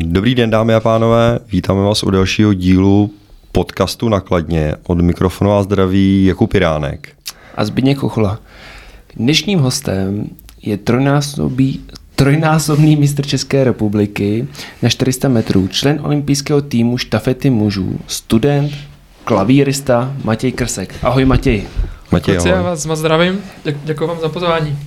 Dobrý den, dámy a pánové, vítáme vás u dalšího dílu podcastu Nakladně. Od mikrofonu a zdraví Jakub Piránek. A Zbigněk Kuchula. Dnešním hostem je trojnásobný, trojnásobný mistr České republiky na 400 metrů, člen olympijského týmu štafety mužů, student, klavírista Matěj Krsek. Ahoj Matěj. Matěj, ahoj. Já vás moc zdravím, děkuji vám za pozvání.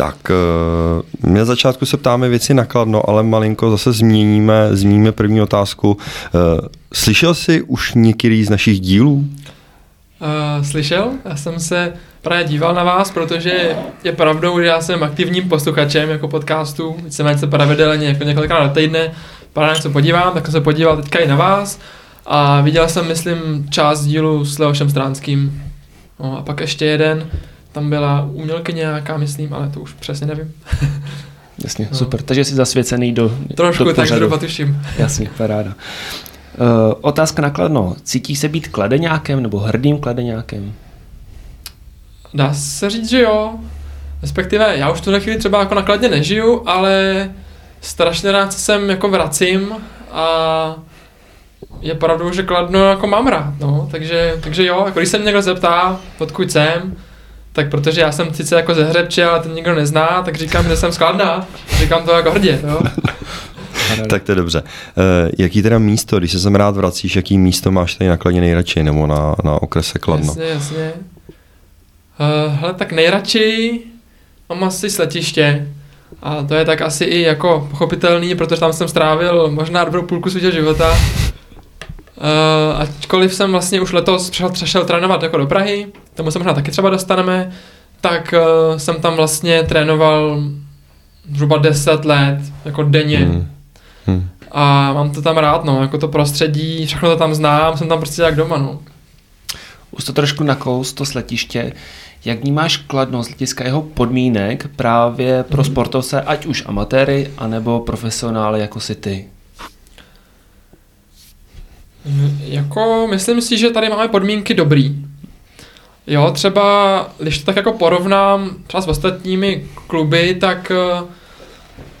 Tak, eh, na začátku se ptáme věci nakladno, ale malinko zase změníme, zmíníme první otázku. Eh, slyšel jsi už některý z našich dílů? Uh, slyšel, já jsem se právě díval na vás, protože je pravdou, že já jsem aktivním posluchačem jako podcastu, víceméně se pravidelně jako několikrát do týdne, právě něco podívám, tak jsem se podíval teďka i na vás a viděl jsem, myslím, část dílu s Leošem Stránským. No, a pak ještě jeden, tam byla umělkyně nějaká, myslím, ale to už přesně nevím. Jasně, no. super. Takže jsi zasvěcený do Trošku, do tak zhruba tuším. Jasně, paráda. Uh, otázka na kladno. Cítí se být kladeňákem nebo hrdým kladeňákem? Dá se říct, že jo. Respektive já už tu chvíli třeba jako nakladně nežiju, ale strašně rád se sem jako vracím a je pravdou, že Kladno jako mám rád, no, takže, takže jo, jako když se mě někdo zeptá, odkud jsem, tak protože já jsem sice jako ze Hřebče, ale ten nikdo nezná, tak říkám, že jsem skladná. Říkám to jako hrdě, jo. tak to je dobře. Uh, jaký teda místo, když se sem rád vracíš, jaký místo máš tady na Kladně nejradši, nebo na, na okrese Kladno? Jasně, jasně. Uh, hele, tak nejradši mám asi sletiště. A to je tak asi i jako pochopitelný, protože tam jsem strávil možná dobrou půlku svého života. Uh, ačkoliv jsem vlastně už letos přešel, přešel trénovat jako do Prahy, tomu se možná taky třeba dostaneme, tak uh, jsem tam vlastně trénoval zhruba 10 let, jako denně. Hmm. Hmm. A mám to tam rád, no, jako to prostředí, všechno to tam znám, jsem tam prostě jak doma, no. Už to trošku nakous, to sletiště. Jak vnímáš kladno z hlediska jeho podmínek právě pro hmm. sportovce, ať už amatéry, anebo profesionály jako si ty? Jako, myslím si, že tady máme podmínky dobrý. Jo, třeba, když to tak jako porovnám třeba s ostatními kluby, tak uh,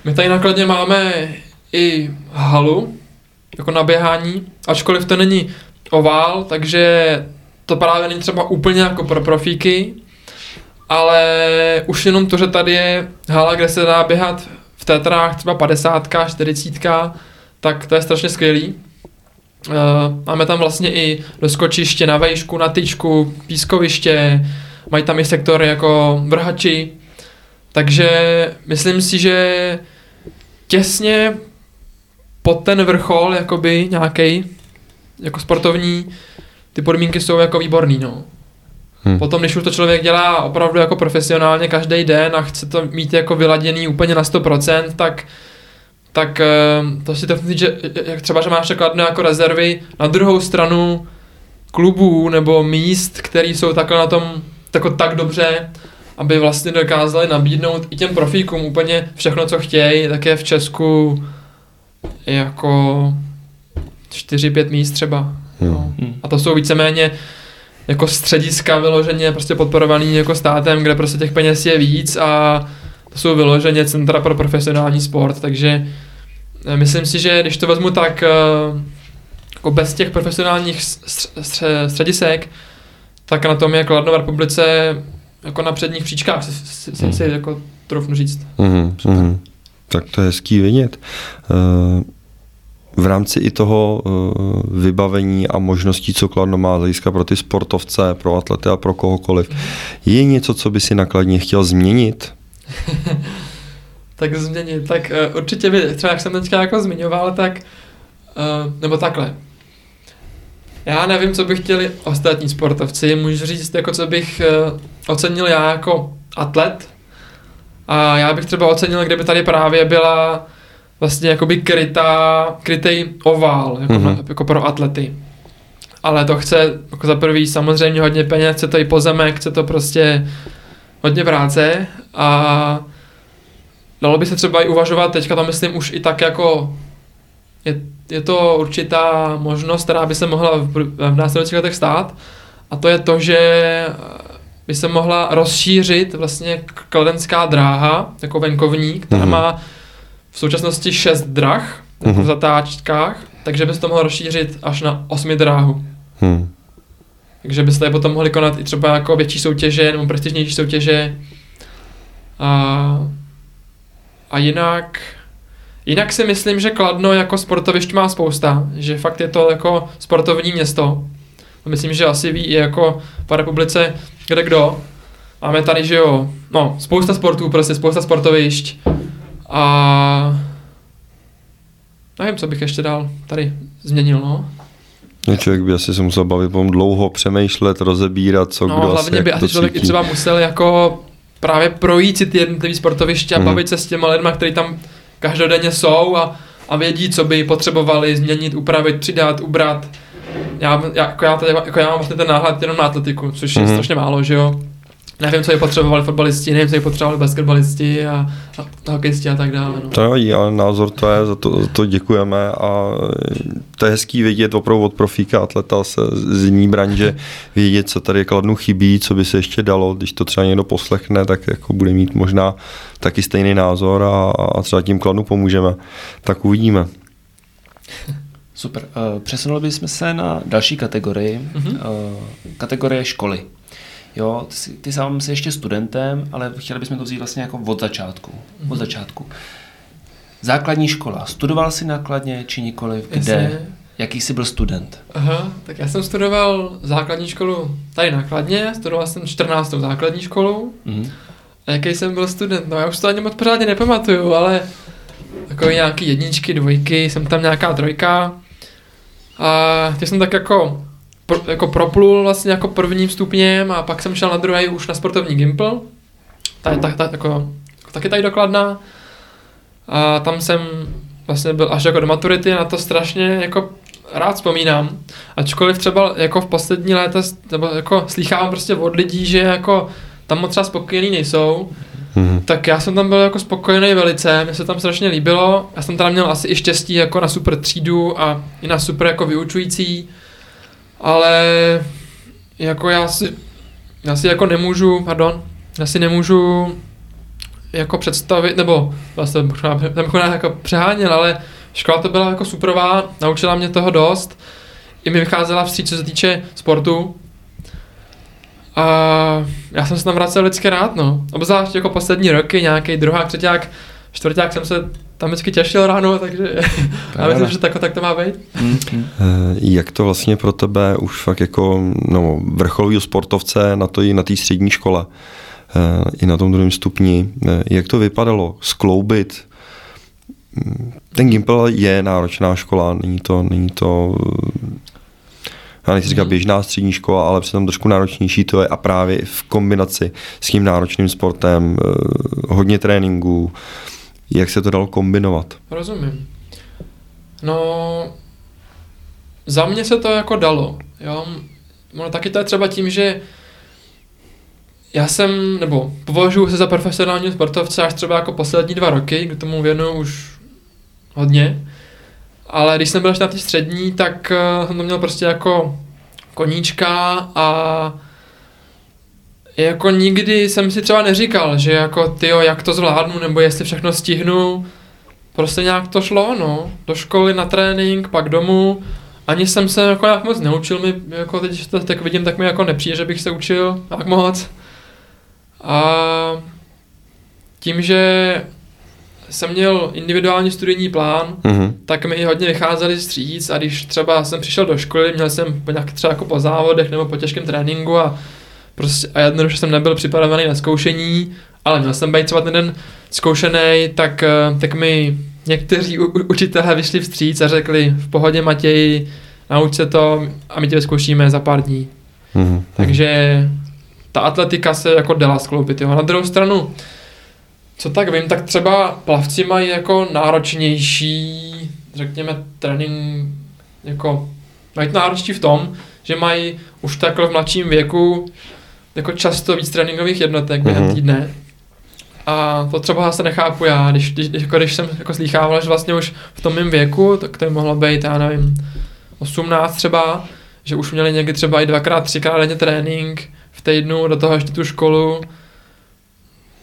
my tady nakladně máme i halu, jako na běhání, ačkoliv to není ovál, takže to právě není třeba úplně jako pro profíky, ale už jenom to, že tady je hala, kde se dá běhat v tetrách třeba 50, 40, tak to je strašně skvělý. Uh, máme tam vlastně i doskočiště na vejšku, na tyčku, pískoviště, mají tam i sektory jako vrhači, takže myslím si, že těsně pod ten vrchol, jakoby nějaký jako sportovní, ty podmínky jsou jako výborný, no. Hmm. Potom, když už to člověk dělá opravdu jako profesionálně každý den a chce to mít jako vyladěný úplně na 100%, tak tak ehm, to si to říct, že jak třeba, že máš kladno jako rezervy na druhou stranu klubů nebo míst, které jsou takhle na tom tako tak dobře, aby vlastně dokázali nabídnout i těm profíkům úplně všechno, co chtějí, tak je v Česku jako 4-5 míst třeba. Hmm. No. A to jsou víceméně jako střediska vyloženě prostě podporovaný jako státem, kde prostě těch peněz je víc a to jsou vyloženě centra pro profesionální sport, takže eh, myslím si, že když to vezmu tak eh, jako bez těch profesionálních středisek, tak na tom je Kladno v republice jako na předních příčkách, si, si, si, si jako trofnu říct. Mm-hmm, mm-hmm. Tak to je hezký vidět. Uh, v rámci i toho vybavení a možností, co Kladno má hlediska pro ty sportovce, pro atlety a pro kohokoliv, je něco, co by si nakladně chtěl změnit? tak změnit, tak uh, určitě by, třeba jak jsem teďka jako zmiňoval, tak, uh, nebo takhle, já nevím, co by chtěli ostatní sportovci, můžu říct, jako co bych uh, ocenil já jako atlet, a já bych třeba ocenil, kdyby tady právě byla vlastně jakoby krytá, krytej ovál, jako, mm-hmm. na, jako pro atlety. Ale to chce jako za prvý samozřejmě hodně peněz, chce to i pozemek, chce to prostě hodně práce a dalo by se třeba i uvažovat, teďka to myslím už i tak jako je, je to určitá možnost, která by se mohla v, v následujících letech stát a to je to, že by se mohla rozšířit vlastně kladenská dráha, jako venkovní, která mm-hmm. má v současnosti 6 drah Mhm. v zatáčkách, takže bys to mohl rozšířit až na 8 dráhu. Hmm. Takže byste potom mohli konat i třeba jako větší soutěže nebo prestižnější soutěže. A, a jinak, jinak si myslím, že Kladno jako sportovišť má spousta, že fakt je to jako sportovní město. Myslím, že asi ví i jako po republice kde kdo. Máme tady, že jo, no, spousta sportů, prostě spousta sportovišť. A nevím, co bych ještě dál tady změnil, no. No, Člověk by asi se musel bavit dlouho, přemýšlet, rozebírat, co no, kdo asi hlavně jak by asi člověk i třeba musel jako právě projít si ty jednotlivé sportoviště a Mhm. bavit se s těma lidma, kteří tam každodenně jsou a, a vědí, co by potřebovali změnit, upravit, přidat, ubrat. Já, já, jako, já, tady, jako já mám vlastně ten náhled jenom na atletiku, což je Mhm. strašně málo, že jo. Nevím, co by potřebovali fotbalisti, nevím, co by potřebovali basketbalisti a, a hokejisti a tak dále. No. To nevadí, ale názor to je, za to, za to děkujeme a to je hezký vědět opravdu od profíka, atleta se z jiný branže, vědět, co tady kladnu chybí, co by se ještě dalo, když to třeba někdo poslechne, tak jako bude mít možná taky stejný názor a, a třeba tím kladnu pomůžeme. Tak uvidíme. Super. Uh, přesunuli bychom se na další kategorii. Mhm. Uh, kategorie školy. Jo, ty, jsi- ty sám jsi ještě studentem, ale chtěli bychom to vzít vlastně jako od začátku. Mhm. Od začátku. Základní škola. Studoval jsi nákladně či nikoliv? Kde? Jasně. Jaký jsi byl student? Aha, tak já jsem studoval základní školu tady nákladně, studoval jsem 14. základní školu. Mhm. A jaký jsem byl student? No já už to ani moc pořádně nepamatuju, ale jako nějaký jedničky, dvojky, jsem tam nějaká trojka. A ty jsem tak jako, pro, jako proplul vlastně jako prvním stupněm a pak jsem šel na druhý už na sportovní gimpl. Ta je tak, tak, jako, taky tady dokladná. A tam jsem vlastně byl až jako do maturity, na to strašně jako rád vzpomínám. Ačkoliv třeba jako v poslední léta, nebo jako slýchávám prostě od lidí, že jako tam moc třeba spokojení nejsou, Mhm. tak já jsem tam byl jako spokojený velice, mně se tam strašně líbilo. Já jsem tam měl asi i štěstí jako na super třídu a i na super jako vyučující, ale jako já si, já si jako nemůžu, pardon, já si nemůžu jako představit, nebo vlastně možná, možná jako přeháněl, ale škola to byla jako superová, naučila mě toho dost, i mi vycházela vstříc, co se týče sportu, a já jsem se tam vracel vždycky rád, no. Obzvlášť jako poslední roky, nějaký druhák, třetíák, čtvrták jsem se tam vždycky těšil ráno, takže já myslím, že tak, tak to má být. Mhm. Eh, Jak to vlastně pro tebe už fakt jako no, vrcholový sportovce na to i na té střední škole, eh, i na tom druhém stupni, eh, jak to vypadalo skloubit? Ten Gimpel je náročná škola, není to, není to já nechci říkat Mhm. běžná střední škola, ale přitom trošku náročnější to je a právě v kombinaci s tím náročným sportem, hodně tréninku, jak se to dalo kombinovat? Rozumím. No, za mě se to jako dalo, jo. No, taky to je třeba tím, že já jsem, nebo považuji se za profesionální sportovce až třeba jako poslední dva roky, kdy tomu věnuju už hodně. Ale když jsem byl na té střední, tak eh, jsem to měl prostě jako koníčka a jako nikdy jsem si třeba neříkal, že jako tyjo, jak to zvládnu, nebo jestli všechno stihnu. Prostě nějak to šlo, no. Do školy, na trénink, pak domů. Ani jsem se jako nějak moc neučil, mi jako teď to tak vidím, tak mi jako nepřijde, že bych se učil tak moc. A tím, že jsem měl individuální studijní plán, Mhm. tak mi hodně vycházeli vstříc a když třeba jsem přišel do školy, měl jsem po nějak třeba jako po závodech nebo po těžkém tréninku a prostě a jednoduše jsem nebyl připravený na zkoušení, ale měl jsem být třeba ten den zkoušený, tak, eh, tak mi někteří u, učitelé vyšli vstříc a řekli v pohodě Matěji, nauč se to a my tě zkoušíme za pár dní. Mhm. Takže ta atletika se jako dala skloubit. Jo. Na druhou stranu, co tak vím, tak třeba plavci mají jako náročnější, řekněme, trénink, jako mají to náročnější v tom, že mají už takhle v mladším věku jako často víc tréninkových jednotek během Mhm. týdne. A to třeba zase nechápu já, když, když, jako když jsem jako slýchával, že vlastně už v tom mém věku, tak to by mohlo být, já nevím, 18 třeba, že už měli někdy třeba i dvakrát, třikrát denně trénink v týdnu, do toho ještě tu školu,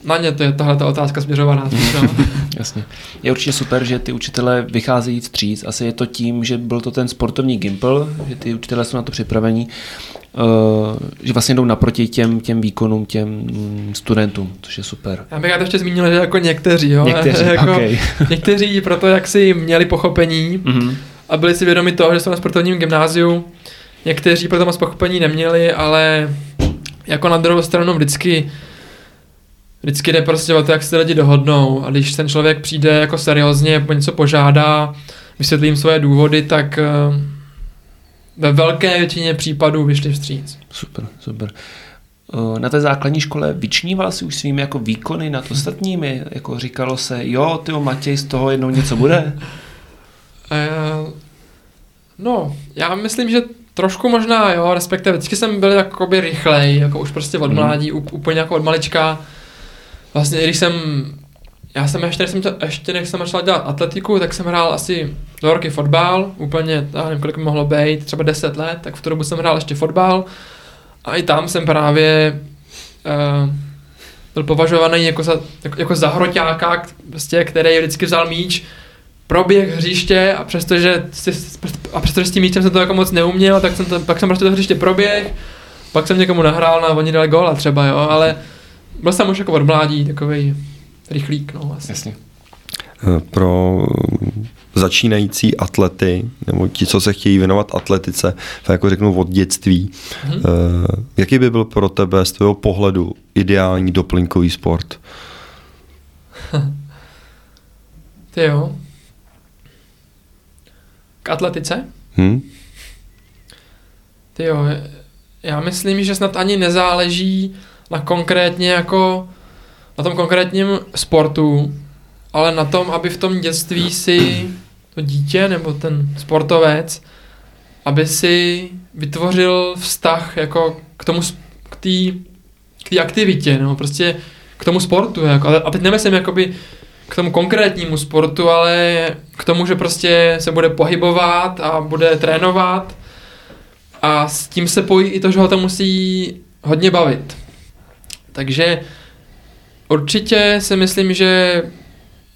na ně to je tahle ta otázka směřovaná. Jasně. Je určitě super, že ty učitelé vycházejí vstříc. Asi je to tím, že byl to ten sportovní gimpl, že ty učitelé jsou na to připravení, uh, že vlastně jdou naproti těm, těm výkonům, těm mm, studentům, což je super. Já bych to ještě zmínil, že jako někteří, jo? Někteří, jako, okay. někteří proto, jak si měli pochopení mm-hmm. a byli si vědomi toho, že jsou na sportovním gymnáziu, někteří proto moc pochopení neměli, ale jako na druhou stranu vždycky vždycky jde prostě o to, jak se lidi dohodnou a když ten člověk přijde jako seriózně, po něco požádá, vysvětlím svoje důvody, tak eh, ve velké většině případů vyšli vstříc. Super, super. Eh, na té základní škole vyčníval si už svými jako výkony nad ostatními? Jako říkalo se, jo, ty Matěj, z toho jednou něco bude? Eh, no, já myslím, že trošku možná, jo, respektive vždycky jsem byl jakoby rychlej, jako už prostě od hmm. mládí, hmm. úplně jako od malička vlastně, když jsem, já jsem ještě, než jsem, ještě než jsem začal dělat atletiku, tak jsem hrál asi dva roky fotbal, úplně, já nevím, kolik mohlo být, třeba 10 let, tak v tu dobu jsem hrál ještě fotbal. A i tam jsem právě uh, byl považovaný jako za, jako, jako za hroťáka, prostě, který vždycky vzal míč, proběh hřiště a přestože, a přestože s tím míčem jsem to jako moc neuměl, tak jsem, to, pak jsem prostě to hřiště proběh, pak jsem někomu nahrál na oni dali góla třeba, jo, ale byl jsem už jako od mládí takový rychlík, no asi. Jasně. Eh, pro začínající atlety, nebo ti, co se chtějí věnovat atletice, tak jako řeknu od dětství, hmm. jaký by byl pro tebe z tvého pohledu ideální doplňkový sport? Ty jo. K atletice? Hmm? Ty jo, já myslím, že snad ani nezáleží na konkrétně jako na tom konkrétním sportu, ale na tom, aby v tom dětství si to dítě nebo ten sportovec, aby si vytvořil vztah jako k tomu, k té k aktivitě, nebo prostě k tomu sportu. Jako, a teď nemyslím jakoby k tomu konkrétnímu sportu, ale k tomu, že prostě se bude pohybovat a bude trénovat a s tím se pojí i to, že ho to musí hodně bavit. Takže určitě si myslím, že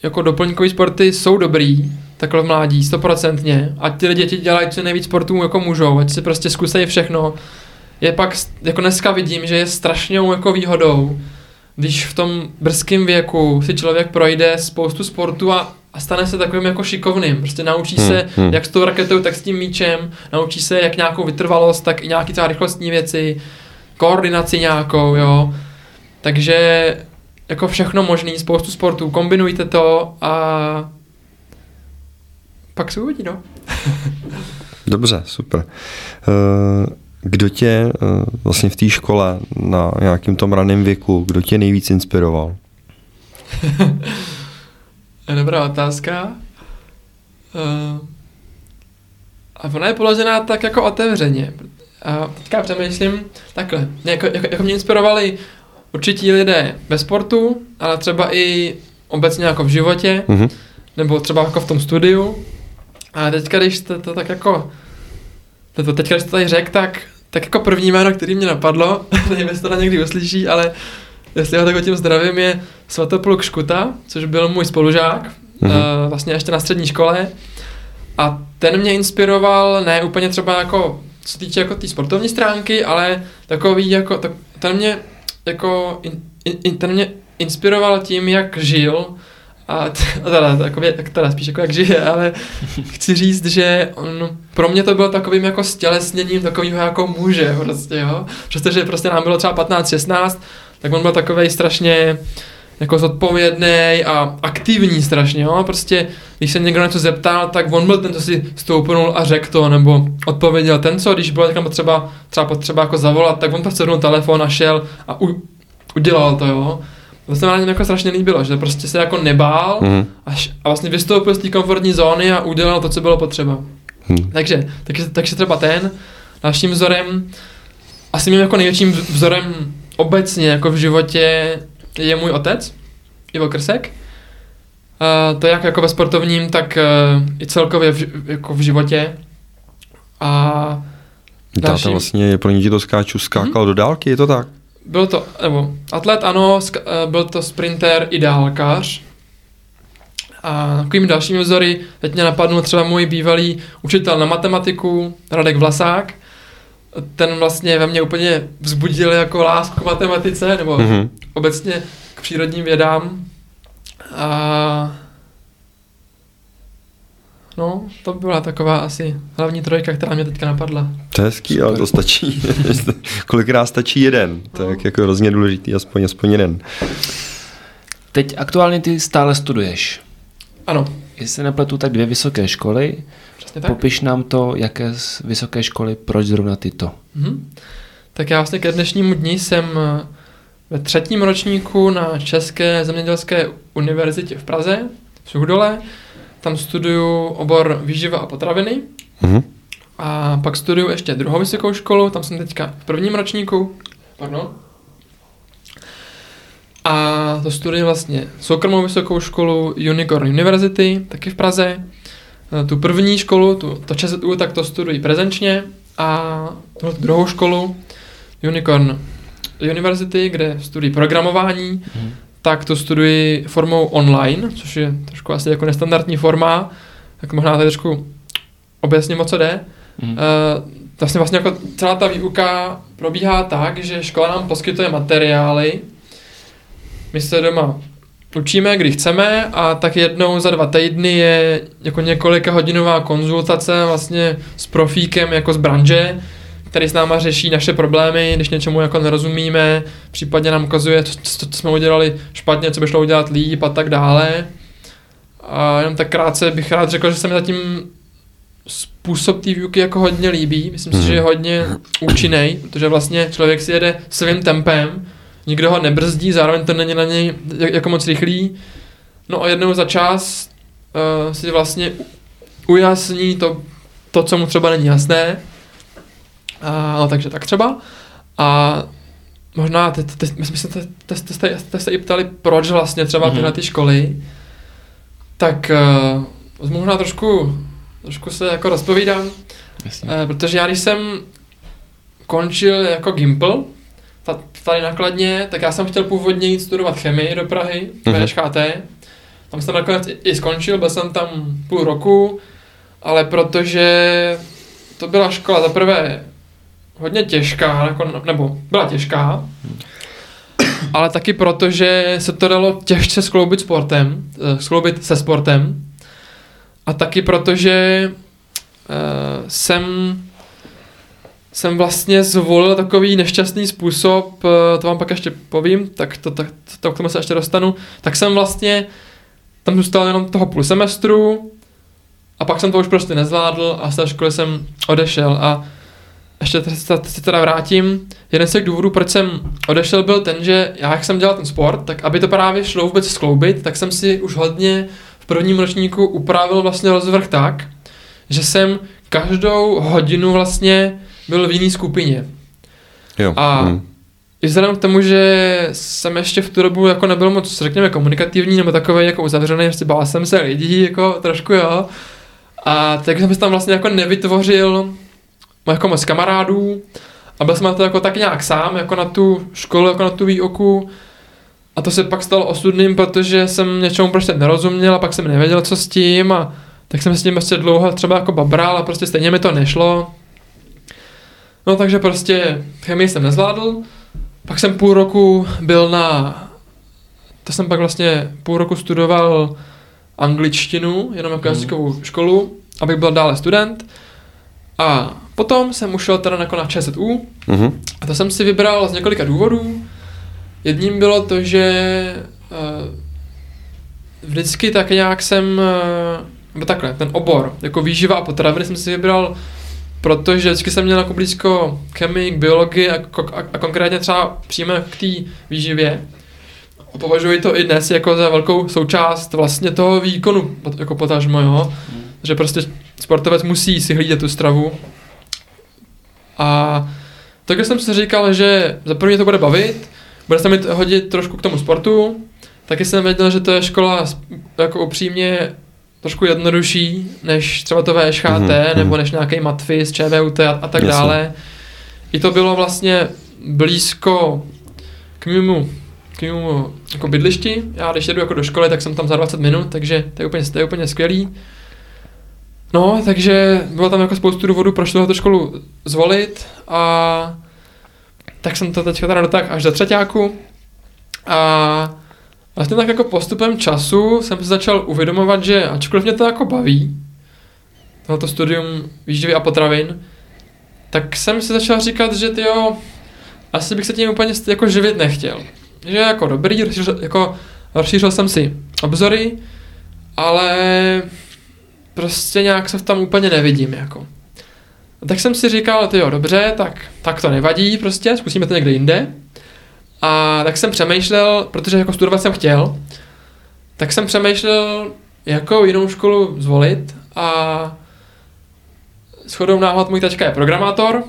jako doplňkové sporty jsou dobrý, takhle v mládí, stoprocentně. Ať ty děti dělají co nejvíc sportů jako můžou, ať si prostě zkusejí všechno. Je pak, jako dneska vidím, že je strašnou jako výhodou, když v tom brzkém věku si člověk projde spoustu sportu a, a stane se takovým jako šikovným. Prostě naučí hmm, se, hmm. jak s tou raketou, tak s tím míčem, naučí se jak nějakou vytrvalost, tak i nějaký třeba rychlostní věci, koordinaci nějakou, jo. Takže jako všechno možný, spoustu sportů, kombinujte to a pak se uvidí, no. Dobře, super. Eh, kdo tě eh, vlastně v té škole na nějakým tom raném věku, kdo tě nejvíc inspiroval? Dobrá otázka. Eh, a ona je položená tak jako otevřeně. A teďka přemýšlím takhle. Jako, jako, jako mě inspirovali určití lidé ve sportu, ale třeba i obecně jako v životě, mm-hmm. nebo třeba jako v tom studiu. A teďka, když to, to tak jako, to, teďka, když to tady řek, tak, tak jako první jméno, který mě napadlo, nevím, jestli to někdy uslyší, ale jestli ho tak tím zdravím, je Svatopluk Škuta, což byl můj spolužák, mm-hmm. uh, vlastně ještě na střední škole. A ten mě inspiroval, ne úplně třeba jako, co týče jako té tý sportovní stránky, ale takový jako, tak, ten mě jako in, in, mě inspiroval tím, jak žil, a teda, takově, teda spíš jako jak žije, ale chci říct, že on, pro mě to bylo takovým jako stělesněním takového jako muže prostě, jo. Přestože prostě nám bylo třeba 15-16, tak on byl takový strašně jako zodpovědný a aktivní strašně, jo. Prostě, když se někdo něco zeptal, tak on byl ten, co si stoupnul a řekl to, nebo odpověděl ten, co, když bylo někam potřeba, třeba potřeba jako zavolat, tak on prostě telefon a šel a u, udělal to, jo. To se mi jako strašně líbilo, že prostě se jako nebál mm. až, a vlastně vystoupil z té komfortní zóny a udělal to, co bylo potřeba. Mm. Takže, takže, takže třeba ten, dalším vzorem, asi mým jako největším vzorem obecně jako v životě je můj otec, Ivo Krsek. Uh, to jak jako ve sportovním, tak uh, i celkově v, jako v životě. A další... Táta vlastně, pro ně ti to skáču, skákal hmm? do dálky, je to tak? byl to, nebo atlet ano, sk- eh, byl to sprinter i dálkař. A takovými dalšími vzory, teď mě napadnul třeba můj bývalý učitel na matematiku, Radek Vlasák. Ten vlastně ve mně úplně vzbudil jako lásku k matematice, nebo Mhm. obecně k přírodním vědám. A no, to byla taková asi hlavní trojka, která mě teďka napadla. To je hezký, ale to stačí. Kolikrát stačí jeden. To je jak jako hrozně důležitý, aspoň, aspoň jeden. Teď aktuálně ty stále studuješ. Ano, Jestli se nepletu, tak dvě vysoké školy. Popiš nám to, jaké z vysoké školy, proč zrovna tyto. Mhm. Tak já vlastně ke dnešnímu dni jsem eh, ve třetím ročníku na České zemědělské univerzitě v Praze, v Suchdole. Tam studuju obor výživa a potraviny. Mhm. A pak studuju ještě druhou vysokou školu, tam jsem teďka v prvním ročníku. Pardon. A to studuji vlastně soukromou vysokou školu Unicorn University, taky v Praze. E, Tu první školu, tu, to ČSU, tak to studuji prezenčně a tu druhou školu Unicorn University, kde studuji programování, Mhm. tak to studuji formou online, což je trošku asi jako nestandardní forma, tak možná tady trošku objasním, o co jde. Mhm. Uh, vlastně, vlastně jako celá ta výuka probíhá tak, že škola nám poskytuje materiály, my se doma učíme, kdy chceme a tak jednou za dva týdny je jako několika hodinová konzultace vlastně s profíkem jako z branže, který s náma řeší naše problémy, když něčemu jako nerozumíme, případně nám ukazuje, co, co, jsme udělali špatně, co by šlo udělat líp a tak dále. A jenom tak krátce bych rád řekl, že se mi zatím způsob té výuky jako hodně líbí. Myslím si, že je hodně účinný, protože vlastně člověk si jede svým tempem, nikdo ho nebrzdí, zároveň to není na něj jak- jako moc rychlý. No a jednou za čas uh, si vlastně ujasní to, to, co mu třeba není jasné. A, no takže tak třeba. A možná, teď, teď, my jsme se te- te- te- te- te- se i ptali, proč vlastně třeba Mhm. tyhle ty školy. Tak uh, možná trošku, trošku se jako rozpovídám. Jasně. Eh, protože já když jsem končil jako Gimpl, ta- tady nakladně, tak já jsem chtěl původně jít studovat chemii do Prahy, Mhm. mm VŠHT. Tam jsem nakonec i- skončil, byl jsem tam půl roku, ale protože to byla škola za prvé hodně těžká, jako, nebo byla těžká, ale taky proto, že se to dalo těžce skloubit sportem, eh, skloubit se sportem. A taky proto, že uh, jsem jsem vlastně zvolil takový nešťastný způsob, eh, to vám pak ještě povím, tak to, tak, to k tomu se ještě dostanu, tak jsem vlastně tam zůstal jenom toho půl semestru a pak jsem to už prostě nezvládl a z té školy jsem odešel a ještě se teda vrátím. Jeden z těch důvodů, proč jsem odešel, byl ten, že já, jak jsem dělal ten sport, tak aby to právě šlo vůbec skloubit, tak jsem si už hodně v prvním ročníku upravil vlastně rozvrh tak, že jsem každou hodinu vlastně byl v jiné skupině. Jo. A- mhm. I vzhledem k tomu, že jsem ještě v tu dobu jako nebyl moc, řekněme, komunikativní nebo takový jako uzavřený, prostě bál jsem se lidí, jako trošku jo. A tak jsem si tam vlastně jako nevytvořil jako moc kamarádů a byl jsem na to jako tak nějak sám, jako na tu školu, jako na tu výuku. A to se pak stalo osudným, protože jsem něčemu prostě nerozuměl a pak jsem nevěděl, co s tím a tak jsem s tím prostě dlouho třeba jako babral a prostě stejně mi to nešlo. No takže prostě chemii jsem nezvládl, pak jsem půl roku byl na, to jsem pak vlastně půl roku studoval angličtinu, jenom jako Hmm. jazykovou školu, abych byl dále student. A potom jsem ušel teda jako na ČSU, Mhm. a to jsem si vybral z několika důvodů. Jedním bylo to, že uh, vždycky tak nějak jsem, uh, nebo takhle, ten obor, jako výživa a potraviny jsem si vybral, protože vždycky jsem měl jako blízko chemii, biologii a, a, a konkrétně třeba přímo k té výživě. A považuji to i dnes jako za velkou součást vlastně toho výkonu, jako potažmo, jo. Že prostě sportovec musí si hlídat tu stravu. A takže jsem si říkal, že za první to bude bavit, bude se mi hodit trošku k tomu sportu, taky jsem věděl, že to je škola jako upřímně trošku jednodušší, než třeba to VŠHT, Mhm, mm-hmm. nebo mhm. než nějaký matfis, ČVUT a, a tak Jasně. dále. I to bylo vlastně blízko k mému, k mému jako bydlišti. Já když jedu jako do školy, tak jsem tam za 20 minut, takže to je úplně, to je úplně skvělý. No, takže bylo tam jako spoustu důvodů, proč tohoto školu zvolit a tak jsem to teďka teda dotáhl až do třetíku a vlastně tak jako postupem času jsem se začal uvědomovat, že ačkoliv mě to jako baví, tohoto studium výživy a potravin, tak jsem si začal říkat, že ty jo, asi bych se tím úplně jako živit nechtěl. Že jako dobrý, rozšířil, jako rozšířil jsem si obzory, ale prostě nějak se v tom úplně nevidím, jako. A tak jsem si říkal, ty jo, dobře, tak, tak to nevadí prostě, zkusíme to někde jinde. A tak jsem přemýšlel, protože jako studovat jsem chtěl, tak jsem přemýšlel, jakou jinou školu zvolit a shodou náhod můj tačka je programátor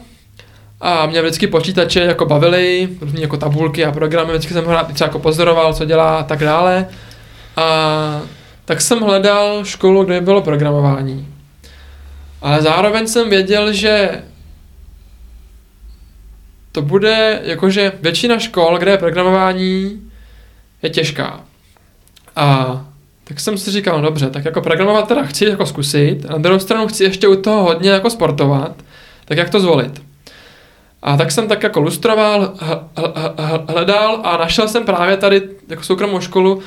a mě vždycky počítače jako bavily, různý jako tabulky a programy, vždycky jsem ho rád třeba jako pozoroval, co dělá a tak dále. A tak jsem hledal školu, kde bylo programování. Ale zároveň jsem věděl, že to bude jakože většina škol, kde je programování, je těžká. A tak jsem si říkal, no dobře, tak jako programovat teda chci jako zkusit, a na druhou stranu chci ještě u toho hodně jako sportovat, tak jak to zvolit. A tak jsem tak jako lustroval, hledal a našel jsem právě tady jako soukromou školu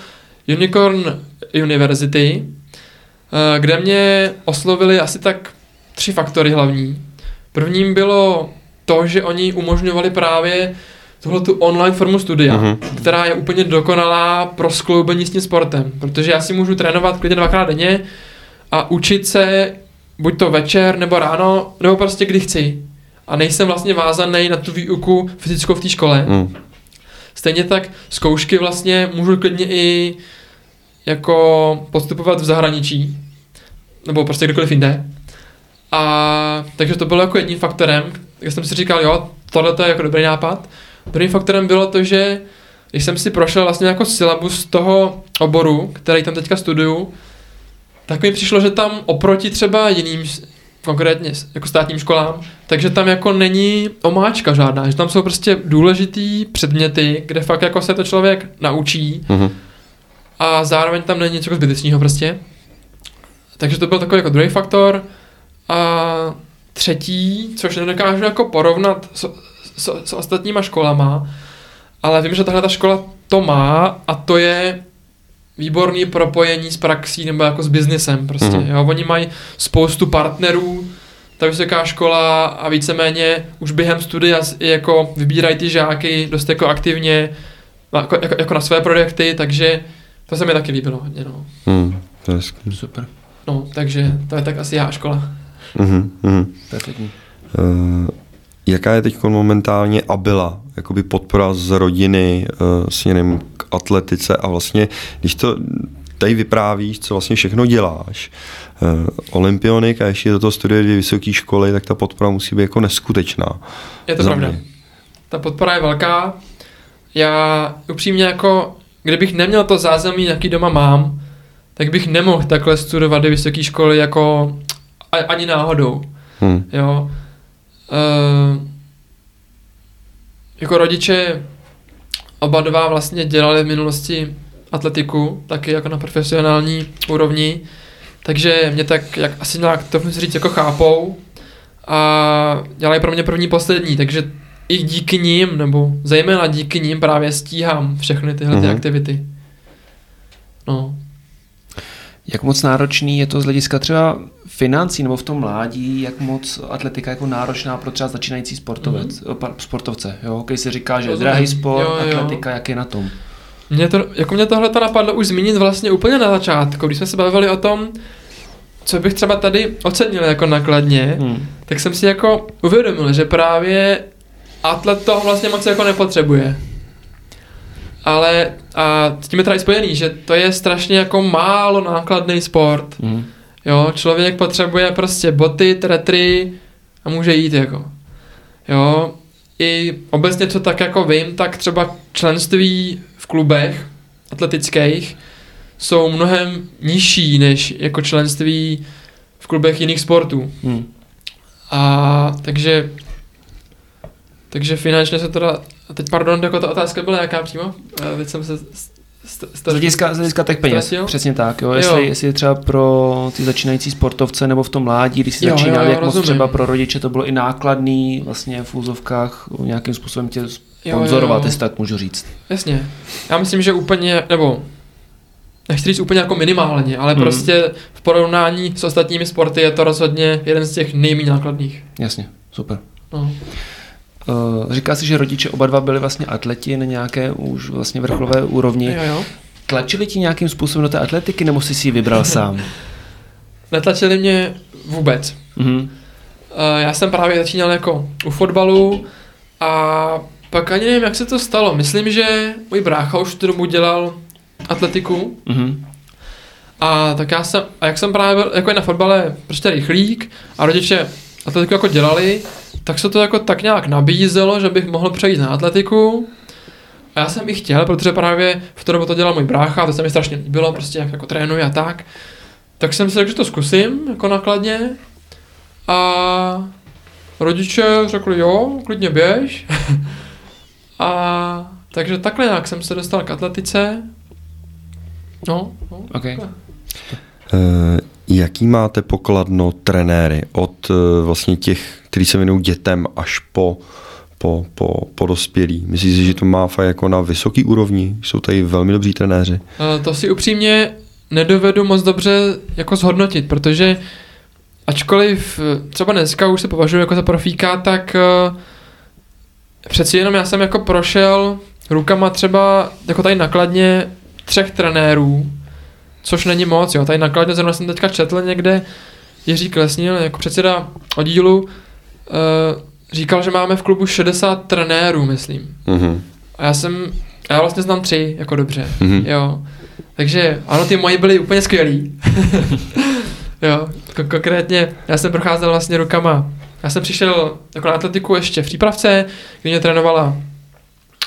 Unicorn University, eh, kde mě oslovili asi tak tři faktory hlavní. Prvním bylo to, že oni umožňovali právě tuhle tu online formu studia, uh-huh. která je úplně dokonalá pro skloubení s tím sportem, protože já si můžu trénovat klidně dvakrát denně a učit se buď to večer nebo ráno, nebo prostě kdy chci. A nejsem vlastně vázaný na tu výuku fyzickou v té škole. Uh-huh. Stejně tak zkoušky vlastně můžu klidně i jako postupovat v zahraničí, nebo prostě kdekoliv jinde. A takže to bylo jako jedním faktorem, jak jsem si říkal, jo, tohle je jako dobrý nápad. Druhým faktorem bylo to, že když jsem si prošel vlastně jako syllabus toho oboru, který tam teďka studuju, tak mi přišlo, že tam oproti třeba jiným, konkrétně jako státním školám, takže tam jako není omáčka žádná, že tam jsou prostě důležitý předměty, kde fakt jako se to člověk naučí mm-hmm. a zároveň tam není něco zbytečného prostě. Takže to byl takový jako druhý faktor. A třetí, což nedokážu jako porovnat s, s, s ostatníma školama, ale vím, že tahle ta škola to má a to je výborný propojení s praxí nebo jako s biznesem prostě, mm-hmm. jo, oni mají spoustu partnerů, ta vysoká škola a víceméně už během studia jako vybírají ty žáky dost jako aktivně jako, jako, jako na své projekty, takže to se mi taky líbilo hodně, no. Mm, to je super. No, takže to je tak asi já škola. Mm-hmm, mm-hmm. Perfektní. Uh, jaká je teď momentálně a byla jakoby podpora z rodiny uh, směrem k atletice a vlastně, když to tady vyprávíš, co vlastně všechno děláš, uh, olympionik a ještě do toho studuje dvě vysoké školy, tak ta podpora musí být jako neskutečná. Je to pravda. Mě. Ta podpora je velká. Já upřímně jako, kdybych neměl to zázemí, jaký doma mám, tak bych nemohl takhle studovat do vysoké školy jako ani náhodou. Hmm. Jo. Uh, jako rodiče oba dva vlastně dělali v minulosti atletiku, taky jako na profesionální úrovni, takže mě tak, jak asi nějak to musím říct, jako chápou a dělají pro mě první poslední, takže i díky ním, nebo zejména díky ním právě stíhám všechny tyhle ty mm-hmm. aktivity. No. Jak moc náročný je to z hlediska třeba financí nebo v tom mládí, jak moc atletika jako náročná pro třeba začínající sportovec, mm-hmm. sportovce. Jo? Když se říká, že je drahý sport, jo, jo. atletika, jak je na tom? Mě to, jako mě tohle to napadlo už zmínit vlastně úplně na začátku, když jsme se bavili o tom, co bych třeba tady ocenil jako nakladně, hmm. tak jsem si jako uvědomil, že právě atlet toho vlastně moc jako nepotřebuje ale a s tím je teda i spojený, že to je strašně jako málo nákladný sport. Mm. Jo, člověk potřebuje prostě boty, tretry a může jít jako. Jo, i obecně co tak jako vím, tak třeba členství v klubech atletických jsou mnohem nižší než jako členství v klubech jiných sportů. Hmm. A takže Takže finančně se teda, teď pardon, jako ta otázka byla jaká přímo? Eh, Teď jsem se... Z hlediska, z hlediska těch peněz, Ztratil? přesně tak. Jo. Jestli, Jo. jestli třeba pro ty začínající sportovce nebo v tom mládí, když si začínali, jak moc rozumím. třeba pro rodiče to bylo i nákladný vlastně v úzovkách nějakým způsobem tě sponzorovat, jestli tak můžu říct. Jasně. Já myslím, že úplně, nebo nechci říct úplně jako minimálně, ale Hmm. prostě v porovnání s ostatními sporty je to rozhodně jeden z těch nejméně nákladných. Jasně, super. No. Uh, říká si, že rodiče oba dva byli vlastně atleti na nějaké už vlastně vrcholové úrovni. Jo, jo. Tlačili ti nějakým způsobem do té atletiky, nebo jsi si ji vybral sám? Netlačili mě vůbec. Mhm. Eh, Já jsem právě začínal jako u fotbalu a pak ani nevím, jak se to stalo. Myslím, že můj brácha už tu dobu dělal atletiku Mhm. a tak já jsem, a jak jsem právě byl jako na fotbale prostě rychlík a rodiče atletiku jako dělali, tak se to jako tak nějak nabízelo, že bych mohl přejít na atletiku. A já jsem i chtěl, protože právě v tu dobu to dělal můj brácha a to se mi strašně líbilo, prostě jak jako trénuje a tak. Tak jsem si řekl, že to zkusím, jako nakladně. A rodiče řekli, jo, klidně běž. a takže takhle nějak jsem se dostal k atletice. No, no. Okay. Eh, Jaký máte pokladno trenéry od eh, vlastně těch, kteří se věnují dětem až po, po, po, po dospělí? Myslíte si, že to má fakt jako na vysoký úrovni? Jsou tady velmi dobří trenéři. Eh, To si upřímně nedovedu moc dobře jako zhodnotit, protože ačkoliv eh, třeba dneska už se považuji jako za profíka, tak eh, přeci jenom já jsem jako prošel rukama třeba jako tady nakladně třech trenérů, což není moc, jo. Tady nakladně zrovna jsem teďka četl někde, Jiří Klesnil, jako předseda oddílu, říkal, že máme v klubu 60 trenérů, myslím. Mhm. A já jsem, já vlastně znám tři, jako dobře, Mhm. jo. Takže ano, ty moji byly úplně skvělí. jo, ko- konkrétně já jsem procházel vlastně rukama. Já jsem přišel jako na atletiku ještě v přípravce, kdy mě trénovala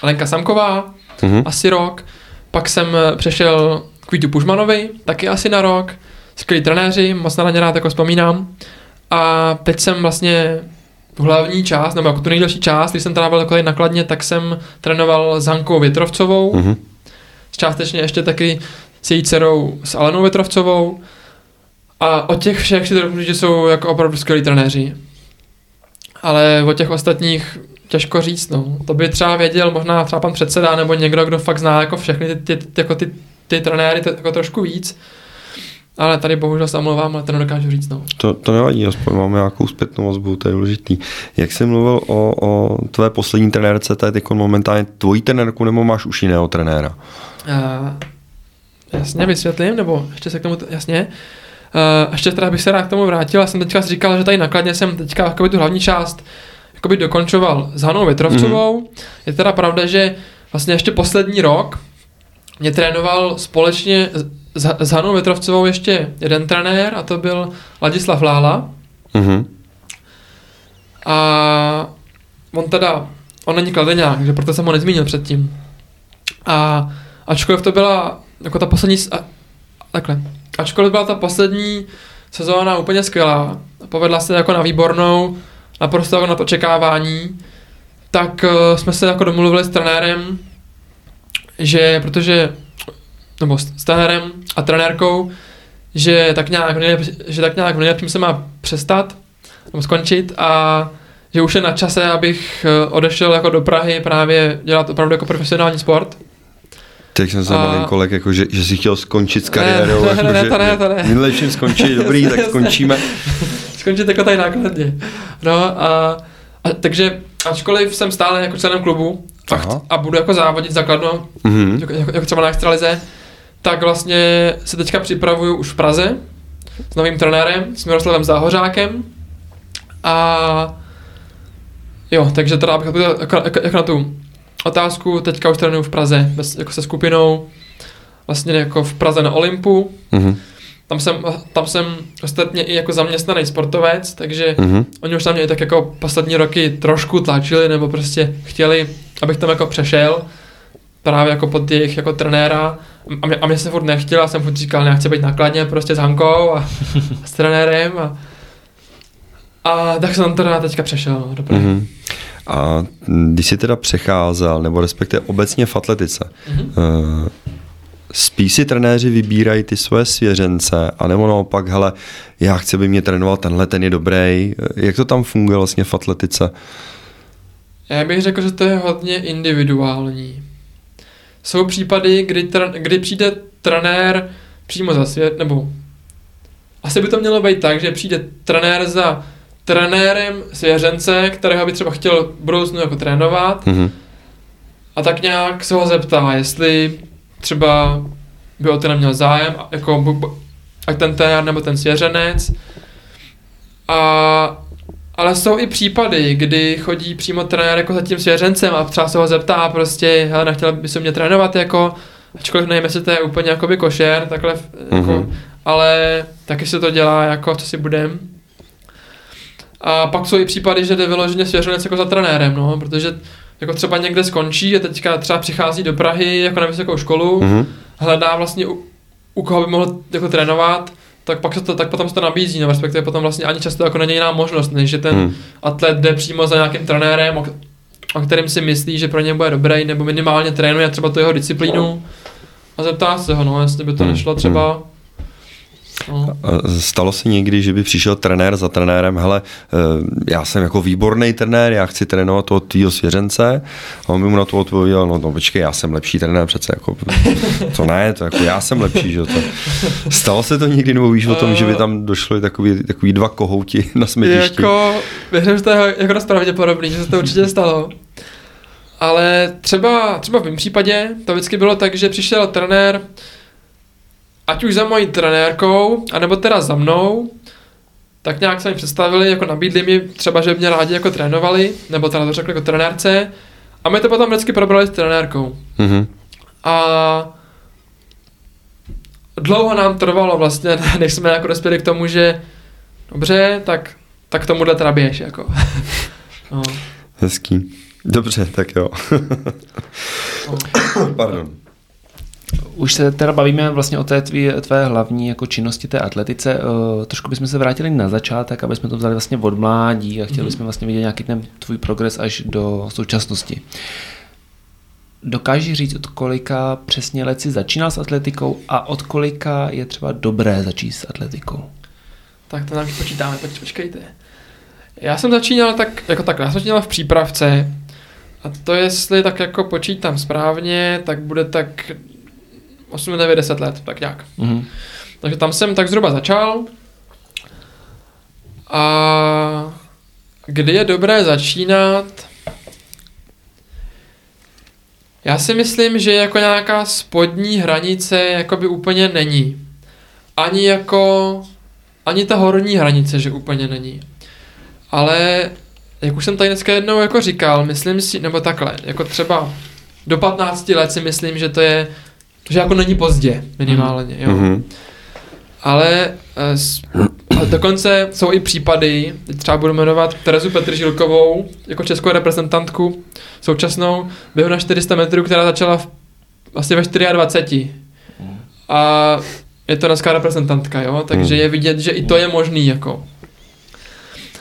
Lenka Samková, Mhm. asi rok. Pak jsem eh, přešel k Vítu Pužmanovi, taky asi na rok. Skvělí trenéři, moc na ně rád jako vzpomínám. A teď jsem vlastně tu hlavní část, nebo jako tu nejdelší část, když jsem trávil takhle nakladně, tak jsem trénoval s Hankou Větrovcovou, Mhm. částečně ještě taky s její dcerou s Alenou Větrovcovou. A od těch všech si říct, že jsou jako opravdu skvělí trenéři. Ale o těch ostatních těžko říct, no. To by třeba věděl možná třeba pan předseda nebo někdo, kdo fakt zná jako všechny ty, ty, ty, jako ty, ty trenéry to, jako trošku víc. Ale tady bohužel se omlouvám, ale to nedokážu říct, no. To, to nevadí, aspoň máme nějakou zpětnou vazbu, to je důležitý. Jak jsi mluvil o, o tvé poslední trenérce, to je teď momentálně tvojí trenérku, nebo máš už jiného trenéra? Uh, jasně, vysvětlím, nebo ještě se k tomu, t- jasně. Uh, ještě teda bych se rád k tomu vrátil, já jsem teďka říkal, že tady nakladně jsem teďka jakoby tu hlavní část jakoby dokončoval s Hanou Větrovcovou. Mm-hmm. Je teda pravda, že vlastně ještě poslední rok mě trénoval společně Hanou Větrovcovou ještě jeden trenér a to byl Ladislav Lála. Mhm. A on teda, on není kladeňák, takže proto jsem ho nezmínil předtím. A ačkoliv to byla jako ta poslední, a, takhle, ačkoliv byla ta poslední sezóna úplně skvělá, povedla se jako na výbornou, naprosto jako nad očekávání, tak uh, jsme se jako domluvili s trenérem, že protože, nebo s, s trenérem a trenérkou, že tak nějak, v nejlepší- že tak nějak v nejlepším se má přestat, nebo skončit a že už je na čase, abych eh, odešel jako do Prahy právě dělat opravdu jako profesionální sport. Tak jsem se A- kolek, jako, že, že jsi chtěl skončit s kariérou. Ne, jako, ne, ne, že, to ne, to ne. Minule čím skončit, dobrý, tak skončíme. Skončit jako tady nákladně. No a, a takže ačkoliv jsem stále jako členem klubu a, cht- a budu jako závodit základno, Mhm. jako, jako, jako třeba na extralize, tak vlastně se teďka připravuju už v Praze s novým trenérem, s Miroslavem Záhořákem a jo, takže teda abych jako, jako, jako na tu otázku, teďka už trénuju v Praze bez, jako se skupinou, vlastně jako v Praze na Olympu, Mhm. tam jsem, tam jsem ostatně i jako zaměstnaný sportovec, takže Mhm. oni už na mě i tak jako poslední roky trošku tlačili, nebo prostě chtěli, abych tam jako přešel, právě jako pod jejich jako trenéra a mě, a mě se furt nechtěl, já jsem furt říkal, ne, já chci být nakladně prostě s Hankou a, a s trenérem a A tak jsem teda teďka přešel no, do Prahy. Mhm. A když jsi teda přecházel, nebo respektive obecně v atletice, Mhm. eh, spíš si trenéři vybírají ty svoje svěřence, anebo naopak, hele, já chci, aby mě trénoval tenhle, ten je dobrý. Jak to tam funguje vlastně v atletice? Já bych řekl, že to je hodně individuální. Jsou případy, kdy, tr- kdy přijde trenér přímo za svět, nebo asi by to mělo být tak, že přijde trenér za trenérem svěřence, kterého by třeba chtěl v budoucnu jako trénovat Mhm. a tak nějak se ho zeptá, jestli třeba by o to neměl zájem, jako ať ten trenér nebo ten svěřenec. A, ale jsou i případy, kdy chodí přímo trenér jako za tím svěřencem a třeba se ho zeptá prostě, hele, nechtěl by se mě trénovat jako, ačkoliv nevím, jestli to je úplně jakoby košer, takhle, jako, Mhm. ale taky se to dělá jako, co si budem. A pak jsou i případy, že jde vyloženě svěřenec jako za trenérem, no, protože jako třeba někde skončí a teďka třeba přichází do Prahy jako na vysokou školu, Mhm. hledá vlastně u, u koho by mohl jako trénovat, tak pak se to, tak potom se to nabízí, no, respektive potom vlastně ani často jako není jiná možnost, než že ten Mhm. atlet jde přímo za nějakým trenérem, o, o kterém si myslí, že pro ně bude dobrý, nebo minimálně trénuje třeba tu jeho disciplínu a zeptá se ho, no, jestli by to Hmm, nešlo třeba. No. Stalo se někdy, že by přišel trenér za trenérem, hele, eh, já jsem jako výborný trenér, já chci trénovat toho tvýho svěřence a on by mu na to odpověděl, no, no počkej, já jsem lepší trenér přece, jako, to ne, to jako já jsem lepší, že to. Stalo se to někdy, nebo víš o tom, že by tam došlo takový, takový dva kohouti na smetišti? Jako, věřím, že to je jako dost pravděpodobný, že se to určitě stalo. Ale třeba, třeba v mém případě to vždycky bylo tak, že přišel trenér, ať už za mojí trenérkou, anebo teda za mnou, tak nějak se mi představili, jako nabídli mi třeba, že by mě rádi jako trénovali, nebo teda to řekli jako trenérce, a my to potom vždycky probrali s trenérkou. Mhm. A dlouho nám trvalo vlastně, než jsme jako dospěli k tomu, že dobře, tak, tak tomuhle teda běž, jako. no, Hezký. Dobře, tak jo. no. Pardon. Už se teda bavíme vlastně o té tvý, tvé hlavní jako činnosti té atletice. Uh, trošku bychom se vrátili na začátek, aby jsme to vzali vlastně od mládí a chtěli Mhm. bychom vlastně vidět nějaký ten tvůj progres až do současnosti. Dokážeš říct, od kolika přesně let si začínal s atletikou a od kolika je třeba dobré začít s atletikou? Tak to nám počítáme, poč, počkejte. Já jsem začínal tak, jako tak, já jsem začínal v přípravce a to jestli tak jako počítám správně, tak bude tak 8, 9, 10 let, tak nějak. Mhm. Takže tam jsem tak zhruba začal. A kdy je dobré začínat? Já si myslím, že jako nějaká spodní hranice jakoby úplně není. Ani jako, ani ta horní hranice, že úplně není. Ale, jak už jsem tady dneska jednou jako říkal, myslím si, nebo takhle, jako třeba do 15 let si myslím, že to je, že jako není pozdě, minimálně, jo. Mhm. Ale eh, s- dokonce jsou i případy, třeba budu jmenovat Terezu Petržilkovou jako českou reprezentantku současnou, běhu na 400 metrů, která začala v, vlastně ve 24. A je to dneska reprezentantka, jo, takže Hmm. je vidět, že i to je možný, jako.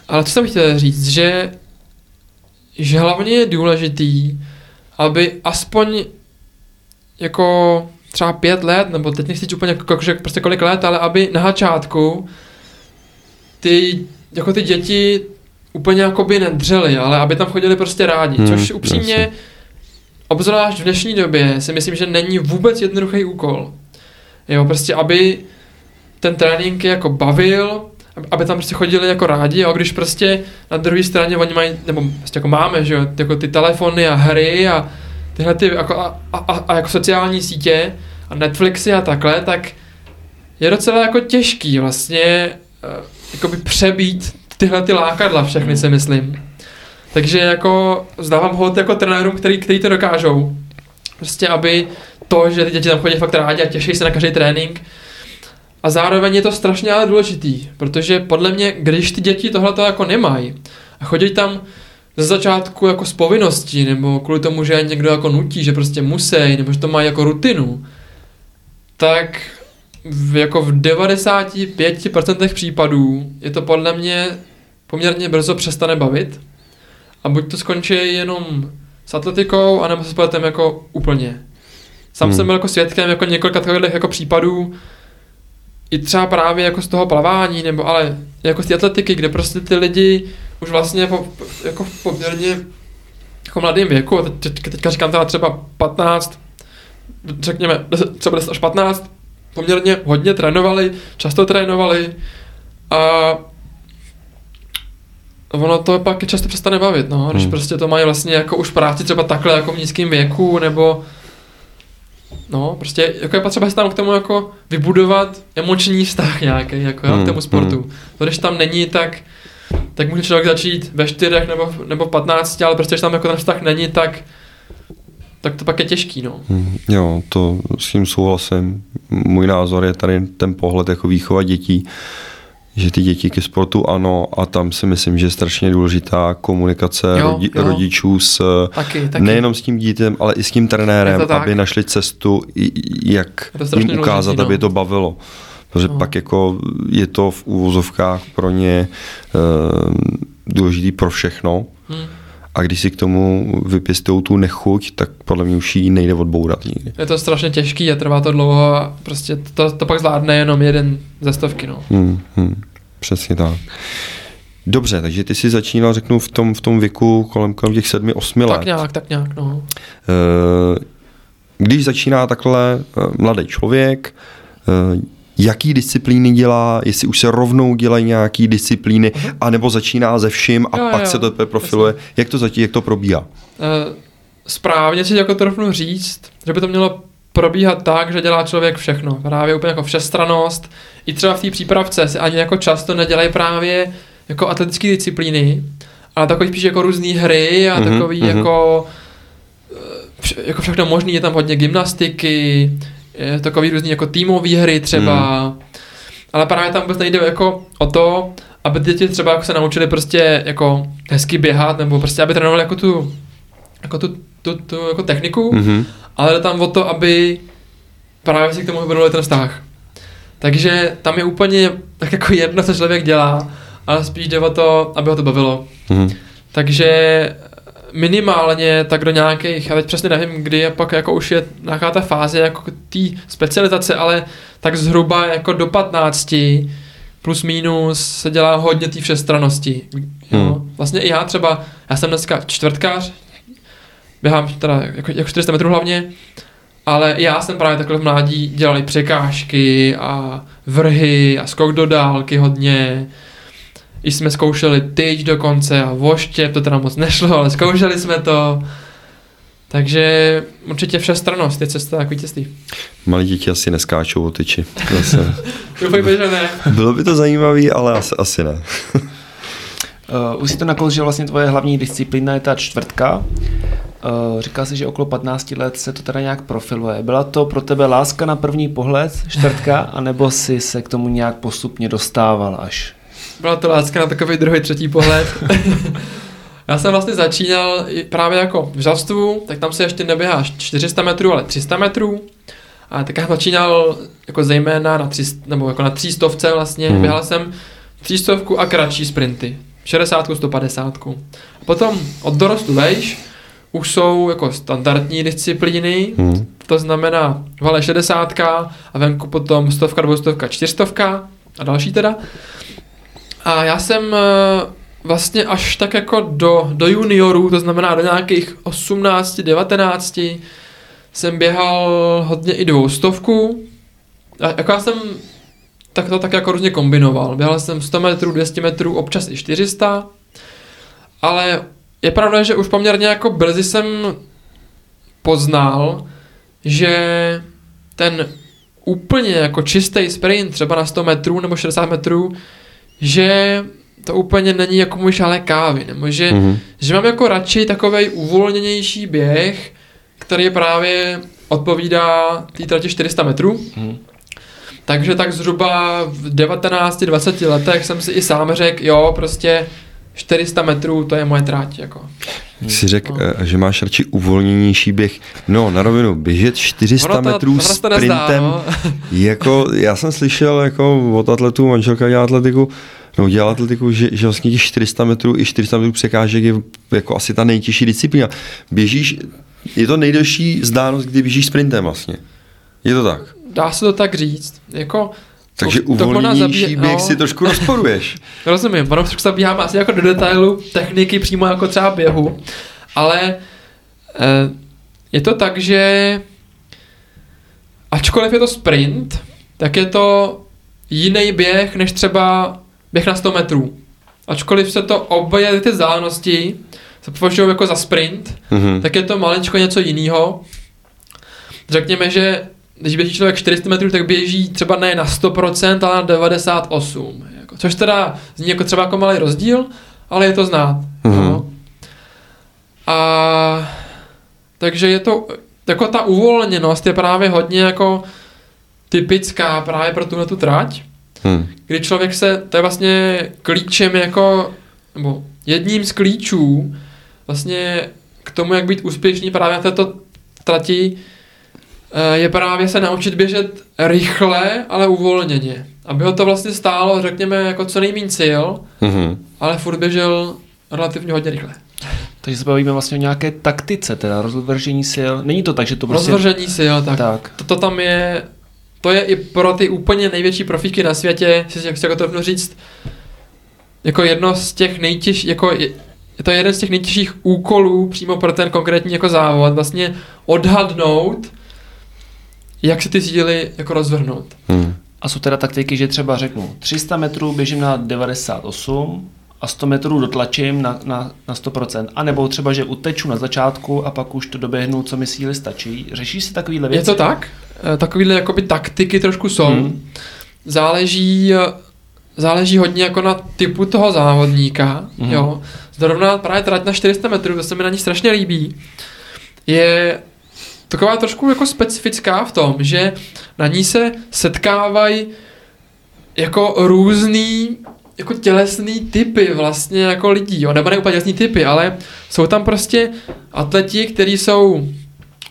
Ale co jsem chtěl říct, že, že hlavně je důležitý, aby aspoň jako třeba pět let, nebo teď nechci úplně jako, že prostě kolik let, ale aby na začátku ty, jako ty děti úplně jakoby nedřeli, ale aby tam chodili prostě rádi, Hmm, což upřímně, jasně. obzvlášť v dnešní době, si myslím, že není vůbec jednoduchý úkol. Jo, prostě aby ten trénink je jako bavil, aby- tam prostě chodili jako rádi, a když prostě na druhé straně oni mají, nebo prostě jako máme, že jo, jako ty telefony a hry a tyhle ty jako a, a, a jako sociální sítě a Netflixy a takhle, tak je docela jako těžký vlastně eh, jakoby přebít tyhle ty lákadla všechny si myslím. Takže jako zdávám hod jako trenérům, který, který to dokážou. Prostě aby to, že ty děti tam chodí fakt rádi a těší se na každý trénink. A zároveň je to strašně ale důležitý, protože podle mě, když ty děti tohle to jako nemají a chodí tam ze začátku jako z povinností, nebo kvůli tomu, že je někdo jako nutí, že prostě musí, nebo že to mají jako rutinu, tak v, jako v 95% případů je to podle mě poměrně brzo přestane bavit a buď to skončí jenom s atletikou, anebo se sportem jako úplně. Sám Hmm. jsem byl jako svědkem jako několika takových jako případů, i třeba právě jako z toho plavání, nebo ale jako z té atletiky, kde prostě ty lidi už vlastně po, jako v poměrně jako mladém věku, teď, teď, teďka říkám teda třeba 15, řekněme 10, třeba 10 až 15, poměrně hodně trénovali, často trénovali a ono to pak i často přestane bavit, no, když Hmm. prostě to mají vlastně jako už práci třeba takhle jako v nízkém věku, nebo No, prostě jako je potřeba si tam k tomu jako vybudovat emoční vztah nějaký, jako Hmm, k tomu sportu. To, když tam není, tak tak může člověk začít ve čtyřech nebo, nebo v patnácti, ale prostě když tam jako ten vztah není, tak tak to pak je těžký, no. Hm, Jo, to s tím souhlasím. Můj názor je tady ten pohled jako výchova dětí, že ty děti ke sportu ano a tam si myslím, že je strašně důležitá komunikace Jo, rodi, jo. rodičů s Taky, taky. nejenom s tím dítem, ale i s tím trenérem, aby našli cestu, jak jim ukázat, důležitý, no. aby to bavilo. Protože No. pak jako je to v úvozovkách pro ně e, důležitý pro všechno. Hm. A když si k tomu vypěstují tu nechuť, tak podle mě už ji nejde odbourat nikdy. Je to strašně těžký a trvá to dlouho a prostě to, to pak zvládne jenom jeden ze stovky, no. Hmm, hmm, přesně tak. Dobře, takže ty si začínal, řeknu, v tom, v tom věku kolem, kolem těch sedmi, osmi let. Tak nějak, tak nějak, no. Eh, Když začíná takhle eh, mladý člověk, eh, jaký disciplíny dělá, jestli už se rovnou dělají nějaký disciplíny, anebo začíná ze vším a Jo, pak jo, se to profiluje. Jak to zatím, jak to probíhá? Eh, správně si jako trofnu říct, že by to mělo probíhat tak, že dělá člověk všechno. Právě úplně jako všestranost. I třeba v té přípravce se ani jako často nedělají právě jako atletické disciplíny, ale takový spíš jako různé hry a Mhm, takový mhm. jako eh, jako všechno možný, je tam hodně gymnastiky, takový různý jako týmové hry třeba, ale právě tam vůbec nejde jako o to, aby děti třeba jako se naučili prostě jako hezky běhat, nebo prostě aby trénovali jako tu, jako tu, tu, tu jako techniku, Mhm. ale jde tam o to, aby právě si k tomu vybudovali ten vztah. Takže tam je úplně tak jako jedno, co člověk dělá, ale spíš jde o to, aby ho to bavilo. Mhm. Takže minimálně tak do nějakých, já teď přesně nevím, kdy je pak jako už je nějaká ta fáze jako té specializace, ale tak zhruba jako do 15 plus minus se dělá hodně té všestranosti. Jo. Hmm. Vlastně i já třeba, já jsem dneska čtvrtkář, běhám teda jako, jako 400 metrů hlavně, ale já jsem právě takhle v mládí dělal překážky a vrhy a skok do dálky hodně. I jsme zkoušeli tyč dokonce a voštěp, to teda moc nešlo, ale zkoušeli jsme to. Takže určitě všestrannost je cesta k vítězství. Malí děti asi neskáčou o tyči. Zase. Doufejme, že ne. Bylo by to zajímavé, ale asi, asi ne. Uh, už si to nakol, že vlastně tvoje hlavní disciplína je ta čtvrtka. Uh, říkal jsi, že okolo 15 let se to teda nějak profiluje. Byla to pro tebe láska na první pohled, čtvrtka, anebo si se k tomu nějak postupně dostával až? Byla to láska na takový druhý, třetí pohled. Já jsem vlastně začínal právě jako v žavstvu, tak tam se ještě neběháš 400 metrů, ale 300 metrů. A tak já začínal jako zejména na, 300, nebo jako na 300 vlastně, hmm. běhal jsem 300 a kratší sprinty. 60, 150. A potom od dorostu vejš už jsou jako standardní disciplíny, Hmm. to znamená vale 60 a venku potom stovka, dvoustovka, čtyřstovka a další teda. A já jsem eh, vlastně až tak jako do, do juniorů, to znamená do nějakých 18, 19, jsem běhal hodně i dvoustovku. A jako já jsem tak to tak jako různě kombinoval. Běhal jsem 100 metrů, 200 metrů, občas i 400. Ale je pravda, že už poměrně jako brzy jsem poznal, že ten úplně jako čistý sprint, třeba na 100 metrů nebo 60 metrů, že to úplně není jako můj šálek kávy, nebo že, Mhm. že mám jako radši takovej uvolněnější běh, který právě odpovídá té trati 400 metrů. Mhm. Takže tak zhruba v 19-20 letech jsem si i sám řekl, jo, prostě 400 metrů, to je moje tráť, jako. Jsi řekl, No. eh, že máš radši uvolněnější běh. No, na rovinu, běžet 400 Ono to- metrů ono to nezdá, sprintem. no. jako, já jsem slyšel jako od atletů, manželka dělá atletiku, No, dělat atletiku, že, že vlastně těch 400 metrů i 400 metrů překážek je jako asi ta nejtěžší disciplína. Běžíš, je to nejdelší zdánost, kdy běžíš sprintem vlastně. Je to tak? Dá se to tak říct. Jako, Takže uvolněnější běh no. si trošku rozporuješ. Rozumím, ono trošku zabíháme asi jako do detailu techniky přímo jako třeba běhu, ale eh, je to tak, že ačkoliv je to sprint, tak je to jiný běh, než třeba běh na 100 metrů. Ačkoliv se to obě ty vzdálenosti se považují jako za sprint, Mhm. tak je to maličko něco jiného. Řekněme, že když běží člověk 400 metrů, tak běží třeba ne na 100%, ale na 98%. Jako, což teda zní jako třeba jako malý rozdíl, ale je to znát. Mhm. No. A takže je to, jako ta uvolněnost je právě hodně jako typická právě pro tuhle tu trať, Hm. kdy člověk se, to je vlastně klíčem jako, nebo jedním z klíčů vlastně k tomu, jak být úspěšný právě na této trati, je právě se naučit běžet rychle, ale uvolněně. Aby ho to vlastně stálo, řekněme, jako co nejméně sil, Mhm. ale furt běžel relativně hodně rychle. Takže se bavíme vlastně o nějaké taktice, teda rozvržení sil. Není to tak, že to prostě... Rozvržení sil, tak. Tak. To, to tam je, to je i pro ty úplně největší profíky na světě, si jak se to říct, jako jedno z těch nejtěžších, jako je, je to jeden z těch nejtěžších úkolů přímo pro ten konkrétní jako závod, vlastně odhadnout, jak se ty síly jako rozvrhnout. Hm. A jsou teda taktiky, že třeba řeknu 300 metrů běžím na 98 a 100 metrů dotlačím na, na, na 100%. A nebo třeba, že uteču na začátku a pak už to doběhnu, co mi síly stačí. Řešíš si takovýhle věci? Je to tak? Eh, Takovýhle jakoby taktiky trošku jsou. Hmm. Záleží, eh, záleží hodně jako na typu toho závodníka, Mhm. jo. Zrovna právě trať na 400 metrů, to se mi na ní strašně líbí, je taková trošku jako specifická v tom, že na ní se setkávají jako různý jako tělesný typy vlastně jako lidí, jo, nebo ne úplně tělesný typy, ale jsou tam prostě atleti, kteří jsou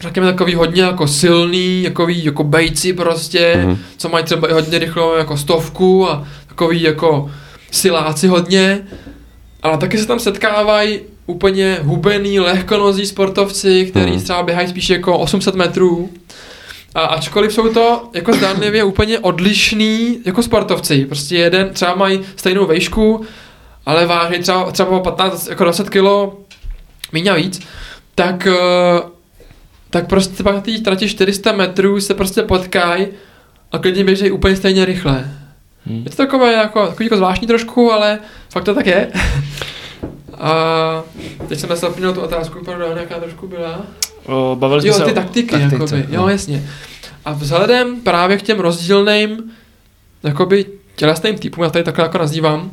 řekněme takový hodně jako silný, takový jako bejci prostě, Mhm. co mají třeba i hodně rychlou jako stovku a takový jako siláci hodně, ale taky se tam setkávají úplně hubený, lehkonozí sportovci, kteří Mhm. třeba běhají spíš jako 800 metrů. A ačkoliv jsou to jako zdánlivě úplně odlišný jako sportovci, prostě jeden třeba mají stejnou vejšku, ale váží třeba, třeba o 15, jako 20 kilo míň a víc, tak, eh, tak prostě pak té trati 400 metrů se prostě potkají a klidně běžejí úplně stejně rychle. Hmm. Je to takové jako, takový jako zvláštní trošku, ale fakt to tak je. A teď jsem zapomněl tu otázku, pardon, jaká trošku byla. O, bavili jsme Jo, se ty o taktiky, taktice, jakoby. Jo, no. jasně. A vzhledem právě k těm rozdílným jakoby tělesným typům, já tady takhle jako nazývám,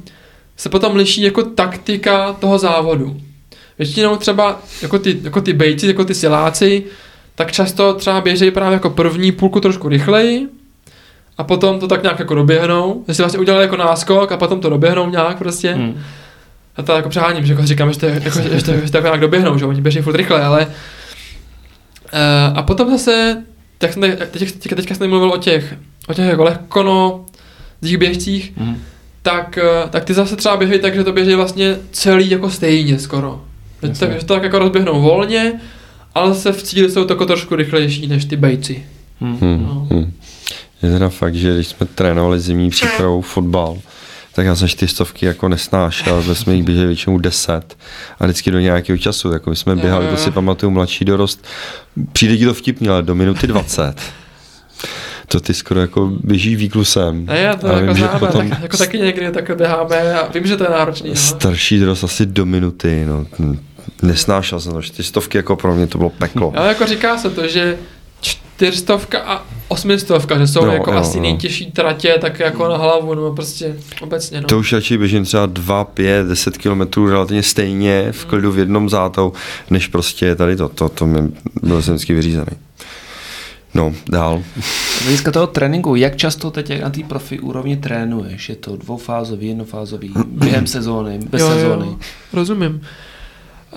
se potom liší jako taktika toho závodu. Většinou třeba jako ty, jako ty bejci, jako ty siláci, tak často třeba běžejí právě jako první půlku trošku rychleji a potom to tak nějak jako doběhnou, že si vlastně udělali jako náskok a potom to doběhnou nějak prostě. Hmm. A to jako přeháním, že jako říkám, že to, je- jako, že to, že to jako nějak doběhnou, že oni běží furt rychle, ale uh, a potom zase, tak jsem teď, teď, teď, teďka jsem mluvil o těch, o těch jako lehkono, těch běžcích, Hmm. tak, eh, tak ty zase třeba běží tak, že to běží vlastně celý jako stejně skoro. Že Jasně. to, že to tak jako rozběhnou volně, ale se v cíli jsou to jako trošku rychlejší než ty bejci. Hm. No. Hm. Je teda fakt, že když jsme trénovali zimní přípravu fotbal, tak já jsem čtyřstovky jako nesnášel, protože jsme jich běželi většinou 10 a vždycky do nějakého času, jako my jsme běhali, to si pamatuju, mladší dorost, přijde ti to vtipně, ale do minuty 20. To ty skoro jako běží výklusem. A já to A jako vím, že známe, potom tak, jako taky někdy takhle běháme a vím, že to je náročný. No. starší dorost asi do minuty, no. Nesnášel jsem to, čtyřstovky jako pro mě to bylo peklo. Ale jako říká se to, že čtyřstovka a osmistovka, že jsou No, no, jako jo, jo, asi no. nejtěžší tratě, tak jako na hlavu, nebo prostě obecně, no. To už radši běžím třeba 2, 5, 10 kilometrů relativně stejně v klidu v jednom zátou, než prostě tady to, to, to mi byl jsem vždycky vyřízený. No, dál. Z hlediska toho tréninku, jak často teď na té profi úrovni trénuješ? Je to dvoufázový, jednofázový, během sezóny, bez jo, sezóny? Jo, rozumím.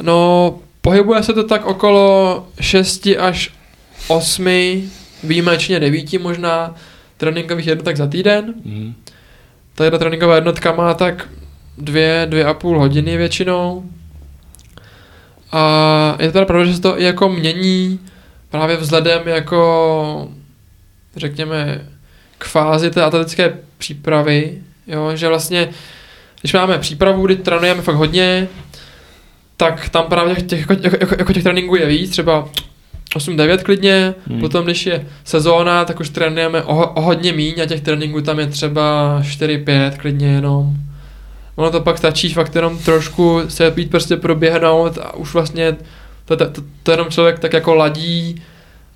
No, pohybuje se to tak okolo 6 až 8, výjimečně 9 možná, tréninkových jednotek za týden. Hmm. Tady tréninková jednotka má tak dvě, dvě a půl hodiny většinou. A je to teda pravda, že se to i jako mění právě vzhledem jako řekněme k fázi té atletické přípravy, jo, že vlastně když máme přípravu, kdy trénujeme fakt hodně, tak tam právě těch, jako, jako, jako těch tréninků je víc, třeba 8-9 klidně, hmm. potom když je sezóna, tak už trénujeme o, o hodně míň a těch tréninků tam je třeba 4-5 klidně jenom. Ono to pak stačí fakt jenom trošku se být prostě proběhnout a už vlastně to, to, to, to jenom člověk tak jako ladí,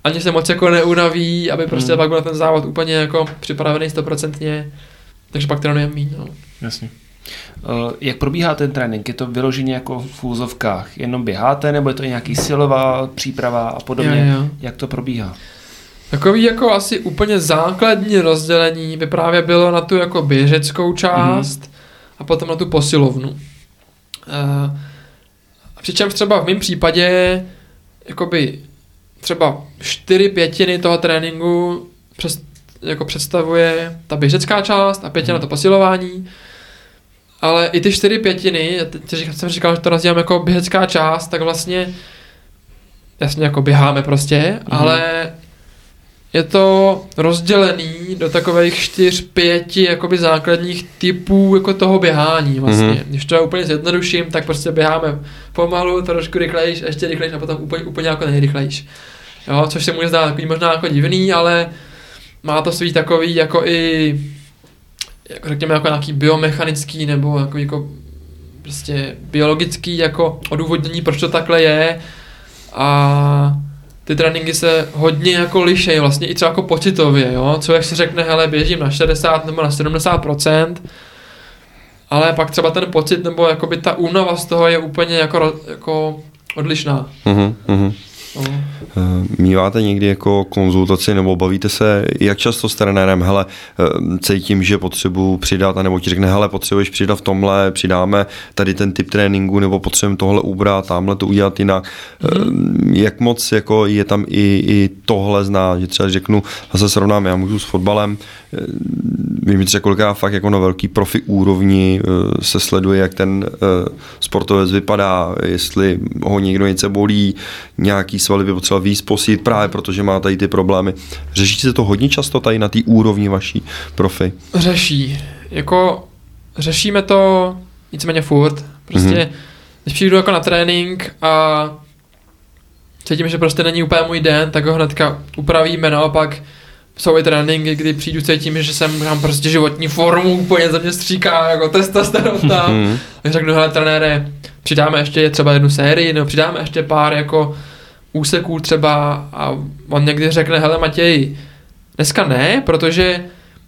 ani se moc jako neunaví, aby prostě hmm. pak byl ten závod úplně jako připravený stoprocentně, takže pak trénujeme míň. No. Jasně. Uh, jak probíhá ten trénink? Je to vyloženě jako v úzovkách? Jenom běháte, nebo je to nějaký silová příprava a podobně? Jo, jo. Jak to probíhá? Takový jako asi úplně základní rozdělení by právě bylo na tu jako běžeckou část mm. a potom na tu posilovnu. Uh, přičemž třeba v mém případě jakoby třeba čtyři pětiny toho tréninku přes, jako představuje ta běžecká část a pětina mm. to posilování ale i ty čtyři pětiny, já teď jsem říkal, že to nazývám jako běžecká část, tak vlastně jasně jako běháme prostě, mm. ale je to rozdělený do takových čtyř, pěti jakoby základních typů jako toho běhání vlastně. Mm. Když to úplně zjednoduším, tak prostě běháme pomalu, trošku rychlejš, ještě rychlejš a potom úplně, úplně jako nejrychlejš. Jo, což se může zdát takový možná jako divný, ale má to svý takový jako i jako řekněme jako nějaký biomechanický nebo jako, jako prostě biologický jako odůvodnění, proč to takhle je a ty tréninky se hodně jako lišejí, vlastně i třeba jako pocitově, jo, co jak si řekne, hele, běžím na 60 nebo na 70% ale pak třeba ten pocit nebo jakoby ta únava z toho je úplně jako, jako odlišná. Mm-hmm. No. Míváte někdy jako konzultaci nebo bavíte se, jak často s trenérem, hele, eh, cítím, že potřebuji přidat, nebo ti řekne, hele, potřebuješ přidat v tomhle, přidáme tady ten typ tréninku, nebo potřebujeme tohle ubrat, tamhle to udělat jinak. Mm-hmm. Jak moc jako je tam i, i tohle zná, že třeba řeknu, a se srovnám, já můžu s fotbalem, vím, že kolikrát fakt jako na velký profi úrovni se sleduje, jak ten sportovec vypadá, jestli ho někdo něco bolí, nějaký svaly by potřeboval víc posít právě protože má tady ty problémy. Řeší se to hodně často tady na té úrovni vaší profi? Řeší. Jako řešíme to nicméně furt. Prostě, mm-hmm. když přijdu jako na trénink a cítím, že prostě není úplně můj den, tak ho hnedka upravíme, naopak jsou i tréninky, kdy přijdu, cítím, že jsem mám prostě životní formu, úplně ze mě stříká, jako testosteron tam. Mm-hmm. Tak řeknu, hele trenére, přidáme ještě třeba jednu sérii, nebo přidáme ještě pár jako úseků třeba a on někdy řekne, hele Matěj, dneska ne, protože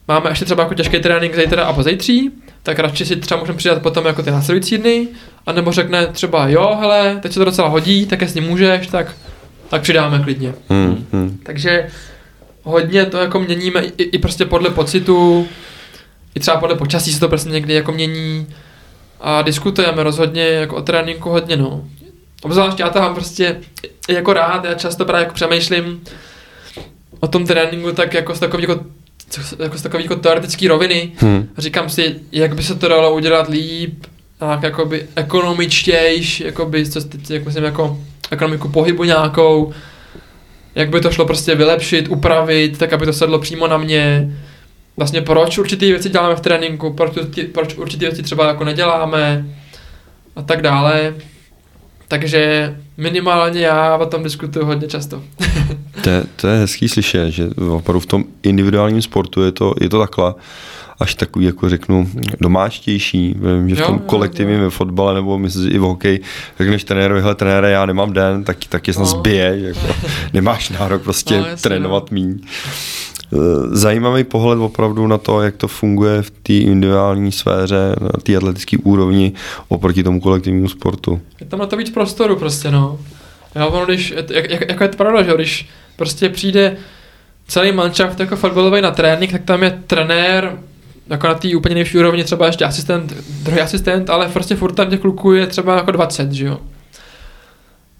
máme ještě třeba jako těžký trénink zítra a pozejtří, tak radši si třeba můžeme přidat potom jako ty následující dny, anebo řekne třeba jo, hele, teď se to docela hodí, tak jestli můžeš, tak, tak přidáme klidně. Hmm, hmm. Takže hodně to jako měníme i, i prostě podle pocitu, i třeba podle počasí se to prostě někdy jako mění a diskutujeme rozhodně jako o tréninku hodně, no. Obzvlášť já to mám prostě jako rád, já často právě jako přemýšlím o tom tréninku tak jako z takový jako jako z takový jako teoretický roviny. Hmm. Říkám si, jak by se to dalo udělat líp, tak jakoby ekonomičtějš, jakoby, co jako myslím, jako ekonomiku pohybu nějakou, jak by to šlo prostě vylepšit, upravit, tak aby to sedlo přímo na mě. Vlastně proč určitý věci děláme v tréninku, proč, proč určitý věci třeba jako neděláme a tak dále. Takže minimálně já o tom diskutuju hodně často. to, je, to je hezký slyšet, že opravdu v tom individuálním sportu je to, je to takhle až takový, jako řeknu, domáčtější. Vím, že v tom kolektivním ve fotbale nebo myslím i v hokeji, řekneš trenérovi, hele trenére, já nemám den, tak, tak je snad no. zbije, jako, nemáš nárok prostě no, trénovat no. míň. Eh, zajímavý pohled opravdu na to, jak to funguje v té individuální sféře, na té atletické úrovni oproti tomu kolektivnímu sportu. Je tam na to víc prostoru prostě, no. Já, ono, když, jak, jak, jako je to pravda, že když prostě přijde celý manšaft jako fotbalový na trénink, tak tam je trenér, jako na té úplně nejvyšší úrovni třeba ještě asistent, druhý asistent, ale prostě furt tam těch kluků je třeba jako 20, že jo.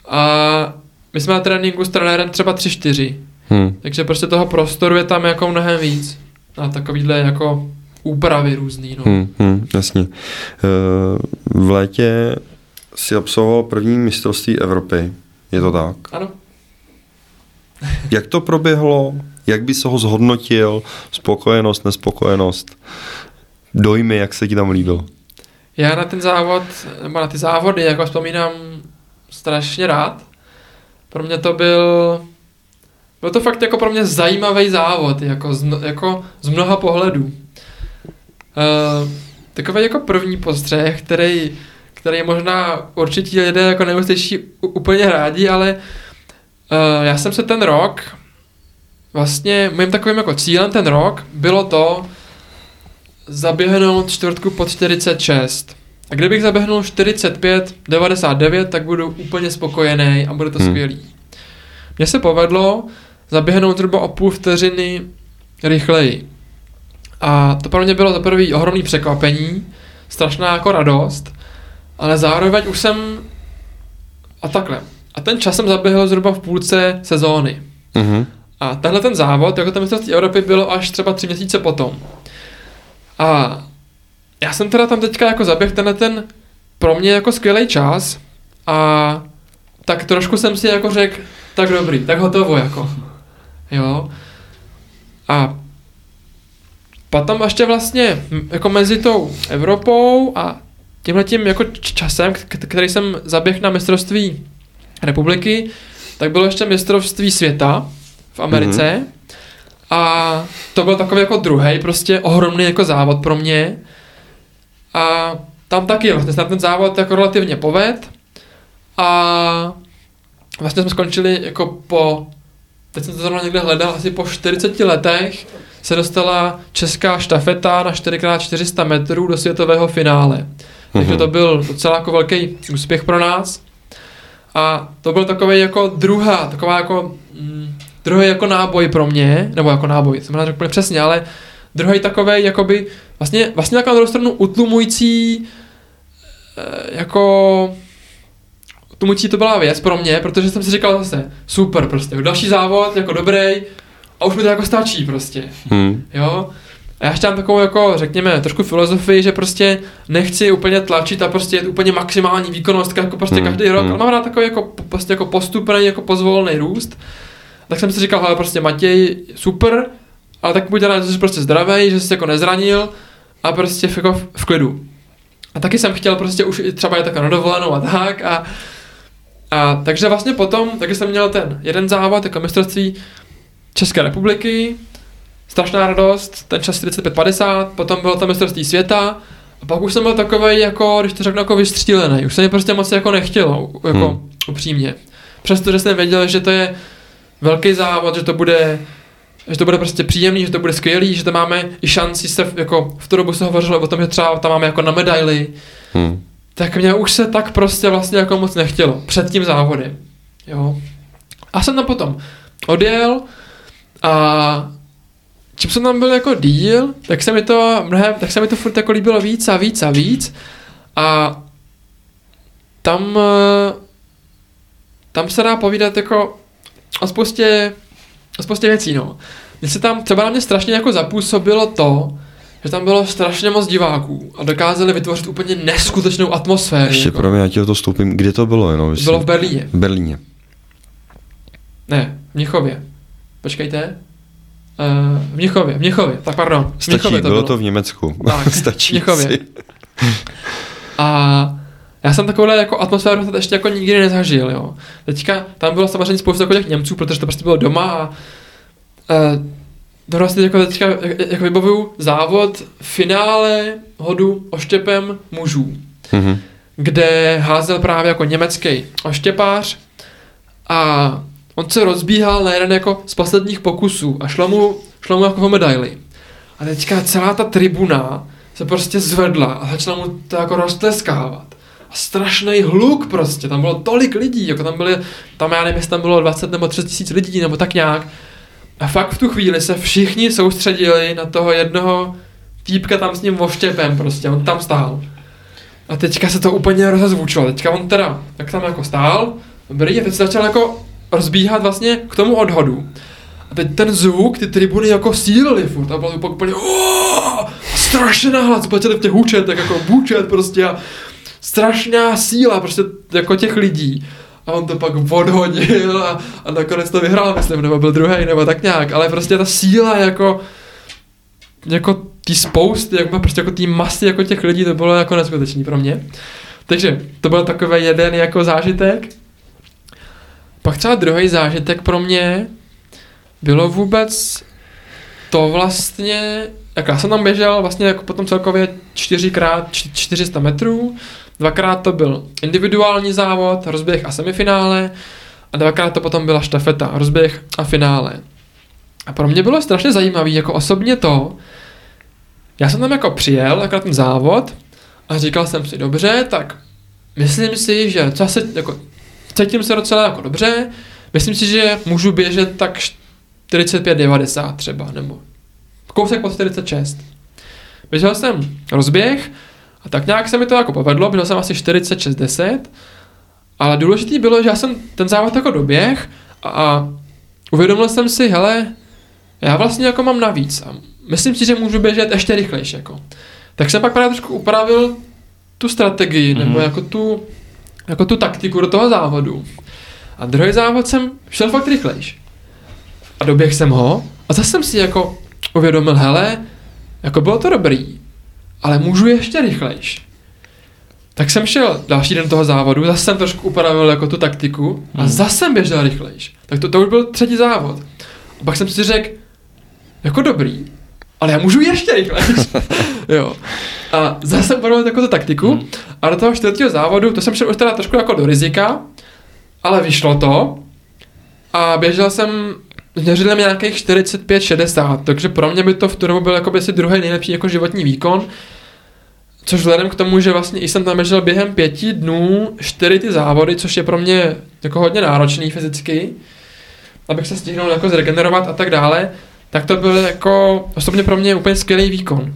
A my jsme na tréninku s trenérem třeba 3-4. Hmm. Takže prostě toho prostoru je tam jako mnohem víc. Na takovýhle jako úpravy různý. No. Hmm, hmm, jasně. Eh, v létě si absolvoval první mistrovství Evropy. Je to tak? Ano. Jak to proběhlo? Jak by se ho zhodnotil? Spokojenost, nespokojenost? Dojmy, jak se ti tam líbilo? Já na ten závod, nebo na ty závody, jako vzpomínám strašně rád. Pro mě to byl, byl to fakt jako pro mě zajímavý závod, jako z, jako z mnoha pohledů. Uh, takový jako první postřeh, který, který možná určitě lidé jako neuslyší úplně rádi, ale uh, já jsem se ten rok, vlastně mým takovým jako cílem ten rok bylo to, zaběhnout čtvrtku pod 46. A kdybych zaběhnul 45, 99, tak budu úplně spokojený a bude to hmm. skvělý. Mně se povedlo zaběhnout zhruba o půl vteřiny rychleji. A to pro mě bylo za prvý ohromný překvapení, strašná jako radost, ale zároveň už jsem a takhle. A ten čas jsem zaběhl zhruba v půlce sezóny. Mm-hmm. A tenhle ten závod, jako ten mistrovství Evropy, bylo až třeba tři měsíce potom. A já jsem teda tam teďka jako zaběh tenhle ten pro mě jako skvělý čas a tak trošku jsem si jako řekl, tak dobrý, tak hotovo jako. Jo. A potom ještě vlastně jako mezi tou Evropou a tímhle tím jako časem, který jsem zaběh na mistrovství republiky, tak bylo ještě mistrovství světa v Americe. Mm-hmm. A to byl takový jako druhý prostě ohromný jako závod pro mě. A tam taky vlastně ten závod jako relativně poved. A vlastně jsme skončili jako po, teď jsem to zrovna někde hledal, asi po 40 letech se dostala česká štafeta na 4x400 metrů do světového finále. Mm-hmm. Takže mhm. to byl docela jako velký úspěch pro nás. A to byl takový jako druhá, taková jako druhý jako náboj pro mě, nebo jako náboj, jsem řekl úplně přesně, ale druhý takový jakoby, vlastně, vlastně taková na druhou stranu utlumující, eh, jako utlumující to byla věc pro mě, protože jsem si říkal zase, super prostě, další závod, jako dobrý, a už mi to jako stačí prostě, hmm. jo. A já ještě mám takovou jako, řekněme, trošku filozofii, že prostě nechci úplně tlačit a prostě je úplně maximální výkonnost, jako prostě hmm. každý rok, hmm. ale mám rád takový jako, prostě jako postupný, jako pozvolný růst tak jsem si říkal, hele, prostě Matěj, super, ale tak buď rád, že jsi prostě zdravý, že jsi jako nezranil a prostě v, jako v, v klidu. A taky jsem chtěl prostě už třeba je tak na dovolenou a tak a, a takže vlastně potom, takže jsem měl ten jeden závod jako mistrovství České republiky, strašná radost, ten čas 45-50, potom bylo to mistrovství světa a pak už jsem byl takový jako, když to řeknu, jako vystřílený, už se mi prostě moc jako nechtělo, jako hmm. upřímně. Přestože jsem věděl, že to je velký závod, že to bude že to bude prostě příjemný, že to bude skvělý, že to máme i šanci se, jako v tu dobu se hovořilo o tom, že třeba tam máme jako na medaily, hmm. tak mě už se tak prostě vlastně jako moc nechtělo před tím závodem, jo. A jsem tam potom odjel a čím jsem tam byl jako díl, tak se mi to mnohem, tak se mi to furt jako líbilo víc a víc a víc a tam tam se dá povídat jako o spoustě, o spoustě věcí, no. Mně se tam třeba na mě strašně jako zapůsobilo to, že tam bylo strašně moc diváků a dokázali vytvořit úplně neskutečnou atmosféru. Ještě jako. pro mě, já ti to stoupím. Kde to bylo? Jenom, bylo v Berlíně. V Berlíně. Ne, v Mnichově. Počkejte. Uh, v Mnichově, v Mnichově, tak pardon. V Stačí, to bylo, bylo to v Německu. Tak, Stačí. V Mnichově. A já jsem takovou jako atmosféru ještě jako nikdy nezažil, jo. Teďka tam bylo samozřejmě spousta jako těch Němců, protože to prostě bylo doma a uh, to vlastně jako teďka jako vybavuju závod finále hodu oštěpem mužů, mm-hmm. kde házel právě jako německý oštěpář a on se rozbíhal na jeden jako z posledních pokusů a šlo mu, šlo mu jako o medaily. A teďka celá ta tribuna se prostě zvedla a začala mu to jako roztleskávat strašný hluk prostě, tam bylo tolik lidí, jako tam byly, tam já nevím, jestli tam bylo 20 nebo 30 tisíc lidí, nebo tak nějak. A fakt v tu chvíli se všichni soustředili na toho jednoho týpka tam s ním voštěpem prostě, on tam stál. A teďka se to úplně rozezvučilo, teďka on teda, tak tam jako stál, dobrý, a teď se začal jako rozbíhat vlastně k tomu odhodu. A teď ten zvuk, ty tribuny jako sílily furt, a bylo to úplně, strašně nahlas, v těch hůčet, tak jako bůčet prostě. A strašná síla prostě jako těch lidí. A on to pak odhodil a, a nakonec to vyhrál, myslím, nebo byl druhý, nebo tak nějak, ale prostě ta síla jako jako ty spousty, jako prostě jako ty masy jako těch lidí, to bylo jako neskutečný pro mě. Takže to byl takový jeden jako zážitek. Pak třeba druhý zážitek pro mě bylo vůbec to vlastně, jak já jsem tam běžel vlastně jako potom celkově 4x 400 metrů, dvakrát to byl individuální závod, rozběh a semifinále a dvakrát to potom byla štafeta, rozběh a finále. A pro mě bylo strašně zajímavé, jako osobně to, já jsem tam jako přijel, jako ten závod a říkal jsem si, dobře, tak myslím si, že se, jako, cítím se docela jako dobře, myslím si, že můžu běžet tak 45-90 třeba, nebo kousek po 46. Běžel jsem rozběh a tak nějak se mi to jako povedlo, běžel jsem asi 40-60, ale důležitý bylo, že já jsem ten závod jako doběh a, a uvědomil jsem si, hele, já vlastně jako mám navíc a myslím si, že můžu běžet ještě rychlejší. Jako. Tak jsem pak právě trošku upravil tu strategii, mm-hmm. nebo jako tu, jako tu taktiku do toho závodu. A druhý závod jsem šel fakt rychlejš. A doběh jsem ho a zase jsem si jako uvědomil, hele, jako bylo to dobrý, ale můžu ještě rychlejš. Tak jsem šel další den toho závodu, zase jsem trošku upravil jako tu taktiku a hmm. zase jsem běžel rychlejš. Tak to, to už byl třetí závod. A pak jsem si řekl, jako dobrý, ale já můžu ještě rychlejš. jo. A zase jsem upravil jako tu taktiku hmm. a do toho čtvrtého závodu, to jsem šel už teda trošku jako do rizika, ale vyšlo to a běžel jsem měřili nějakých 45-60, takže pro mě by to v tu dobu byl jako si druhý nejlepší jako životní výkon. Což vzhledem k tomu, že vlastně jsem tam běžel během pěti dnů čtyři ty závody, což je pro mě jako hodně náročný fyzicky, abych se stihnul jako zregenerovat a tak dále, tak to byl jako osobně pro mě úplně skvělý výkon.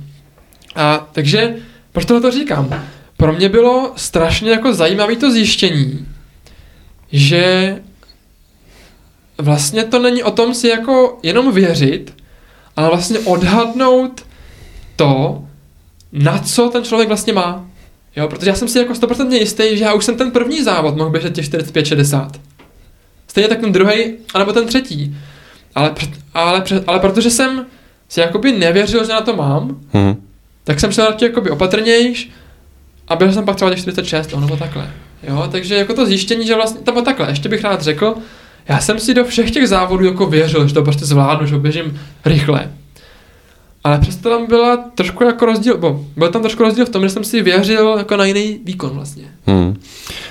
A takže, proč to říkám? Pro mě bylo strašně jako zajímavé to zjištění, že vlastně to není o tom si jako jenom věřit, ale vlastně odhadnout to, na co ten člověk vlastně má. Jo, protože já jsem si jako 100% jistý, že já už jsem ten první závod mohl běžet těch 45-60. Stejně tak ten druhý, anebo ten třetí. Ale, ale, ale protože jsem si jakoby nevěřil, že na to mám, hmm. tak jsem šel radši jakoby opatrnějš a byl jsem pak třeba těch 46, nebo takhle. Jo, takže jako to zjištění, že vlastně, to takhle, ještě bych rád řekl, já jsem si do všech těch závodů jako věřil, že to prostě zvládnu, že běžím rychle. Ale přesto tam byla trošku jako rozdíl, bo, byl tam trošku rozdíl v tom, že jsem si věřil jako na jiný výkon vlastně. Hmm.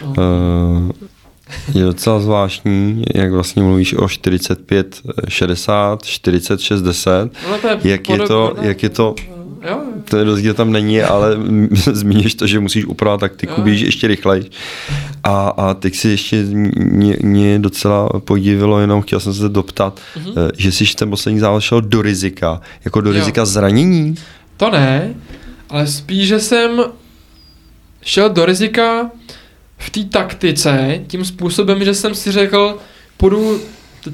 No. Uh, je docela zvláštní, jak vlastně mluvíš o 45, 60, 40, 60. No, to je jak, je to, jak je to, Jo. Ten rozdíl tam není, ale zmíníš to, že musíš upravit taktiku, běžíš ještě rychleji. A, a teď si ještě mě, mě docela podívilo, jenom chtěl jsem se doptat, mm-hmm. že jsi ten poslední závod šel do rizika, jako do jo. rizika zranění? To ne, ale spíš, že jsem šel do rizika v té taktice tím způsobem, že jsem si řekl, půjdu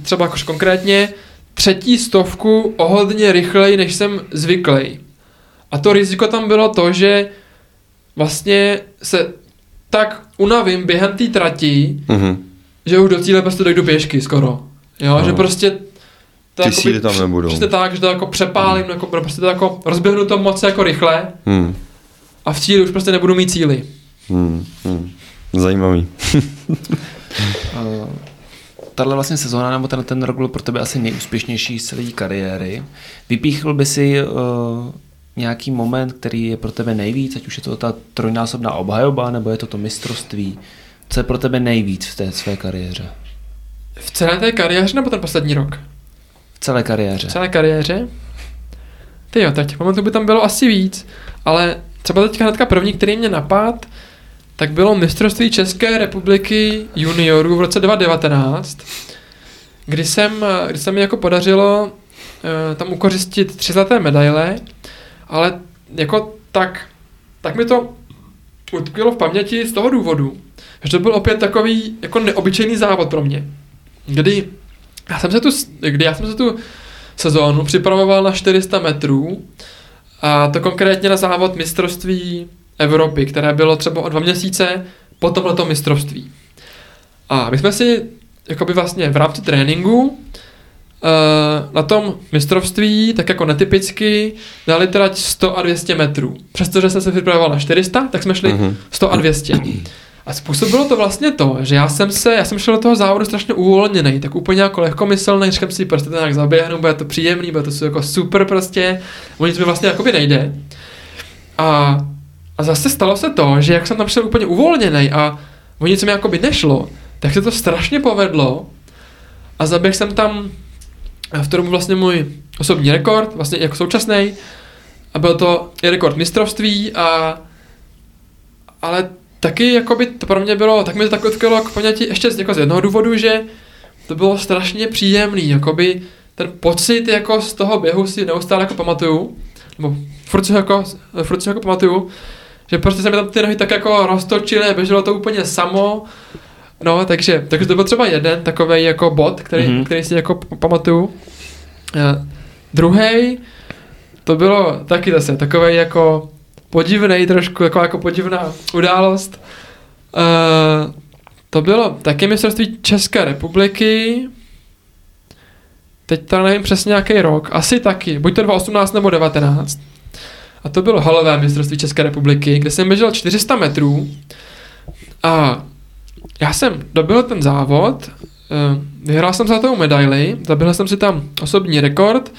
třeba konkrétně třetí stovku o hodně rychleji, než jsem zvyklý. A to riziko tam bylo to, že vlastně se tak unavím během té trati, mm-hmm. že už do cíle prostě dojdu pěšky skoro. Jo, uh-huh. že prostě to Ty jako síly tam nebudou. Prostě tak, že to jako přepálím, mm. jako, prostě to jako rozběhnu to moc jako rychle mm. a v cíli už prostě nebudu mít cíly. Mm. Mm. Zajímavý. tahle vlastně sezóna nebo ten, ten rok byl pro tebe asi nejúspěšnější z celé kariéry. Vypíchl by si uh, nějaký moment, který je pro tebe nejvíc, ať už je to ta trojnásobná obhajoba, nebo je to to mistrovství? Co je pro tebe nejvíc v té své kariéře? V celé té kariéře nebo ten poslední rok? V celé kariéře. V celé kariéře? Ty jo, tak těch momentů by tam bylo asi víc, ale třeba teďka hnedka první, který mě napad, tak bylo mistrovství České republiky juniorů v roce 2019, kdy jsem, kdy se mi jako podařilo uh, tam ukořistit tři zlaté medaile ale jako tak, tak mi to utkvělo v paměti z toho důvodu, že to byl opět takový jako neobyčejný závod pro mě, kdy já jsem se tu, kdy já jsem se tu sezónu připravoval na 400 metrů A to konkrétně na závod mistrovství Evropy, které bylo třeba o dva měsíce po tomhleto mistrovství. A my jsme si jakoby vlastně v rámci tréninku na tom mistrovství, tak jako netypicky, dali teda 100 a 200 metrů. Přestože jsem se připravoval na 400, tak jsme šli Mhm. 100 a 200. A způsobilo to vlastně to, že já jsem se, já jsem šel do toho závodu strašně uvolněný, tak úplně jako lehkomyslný, říkám si, prostě to nějak zaběhnu, bude to příjemný, bude to jako super prostě, o nic mi vlastně jakoby nejde. A, a zase stalo se to, že jak jsem tam šel úplně uvolněný a o nic mi jakoby nešlo, tak se to strašně povedlo a zaběhl jsem tam v tom vlastně můj osobní rekord, vlastně jako současný, a byl to i rekord mistrovství a ale taky jakoby to pro mě bylo, tak mi to tak odkrylo jako ponětí ještě z, jako z jednoho důvodu, že to bylo strašně příjemný, jakoby ten pocit jako z toho běhu si neustále jako pamatuju, nebo furt si jako, furt si jako pamatuju, že prostě se mi tam ty nohy tak jako roztočily běželo to úplně samo, no takže, takže to byl třeba jeden takový jako bod, který, Mhm. mm-hmm. který si jako pamatuju. Uh, Druhý, to bylo taky zase takový jako podivný trošku, jako, jako podivná událost. Uh, to bylo taky mistrovství České republiky. Teď to nevím přesně nějaký rok. Asi taky. Buď to 2018 nebo 19. A to bylo halové mistrovství České republiky, kde jsem běžel 400 metrů. A já jsem dobil ten závod, eh, vyhrál jsem zlatou medaili, zabil jsem si tam osobní rekord,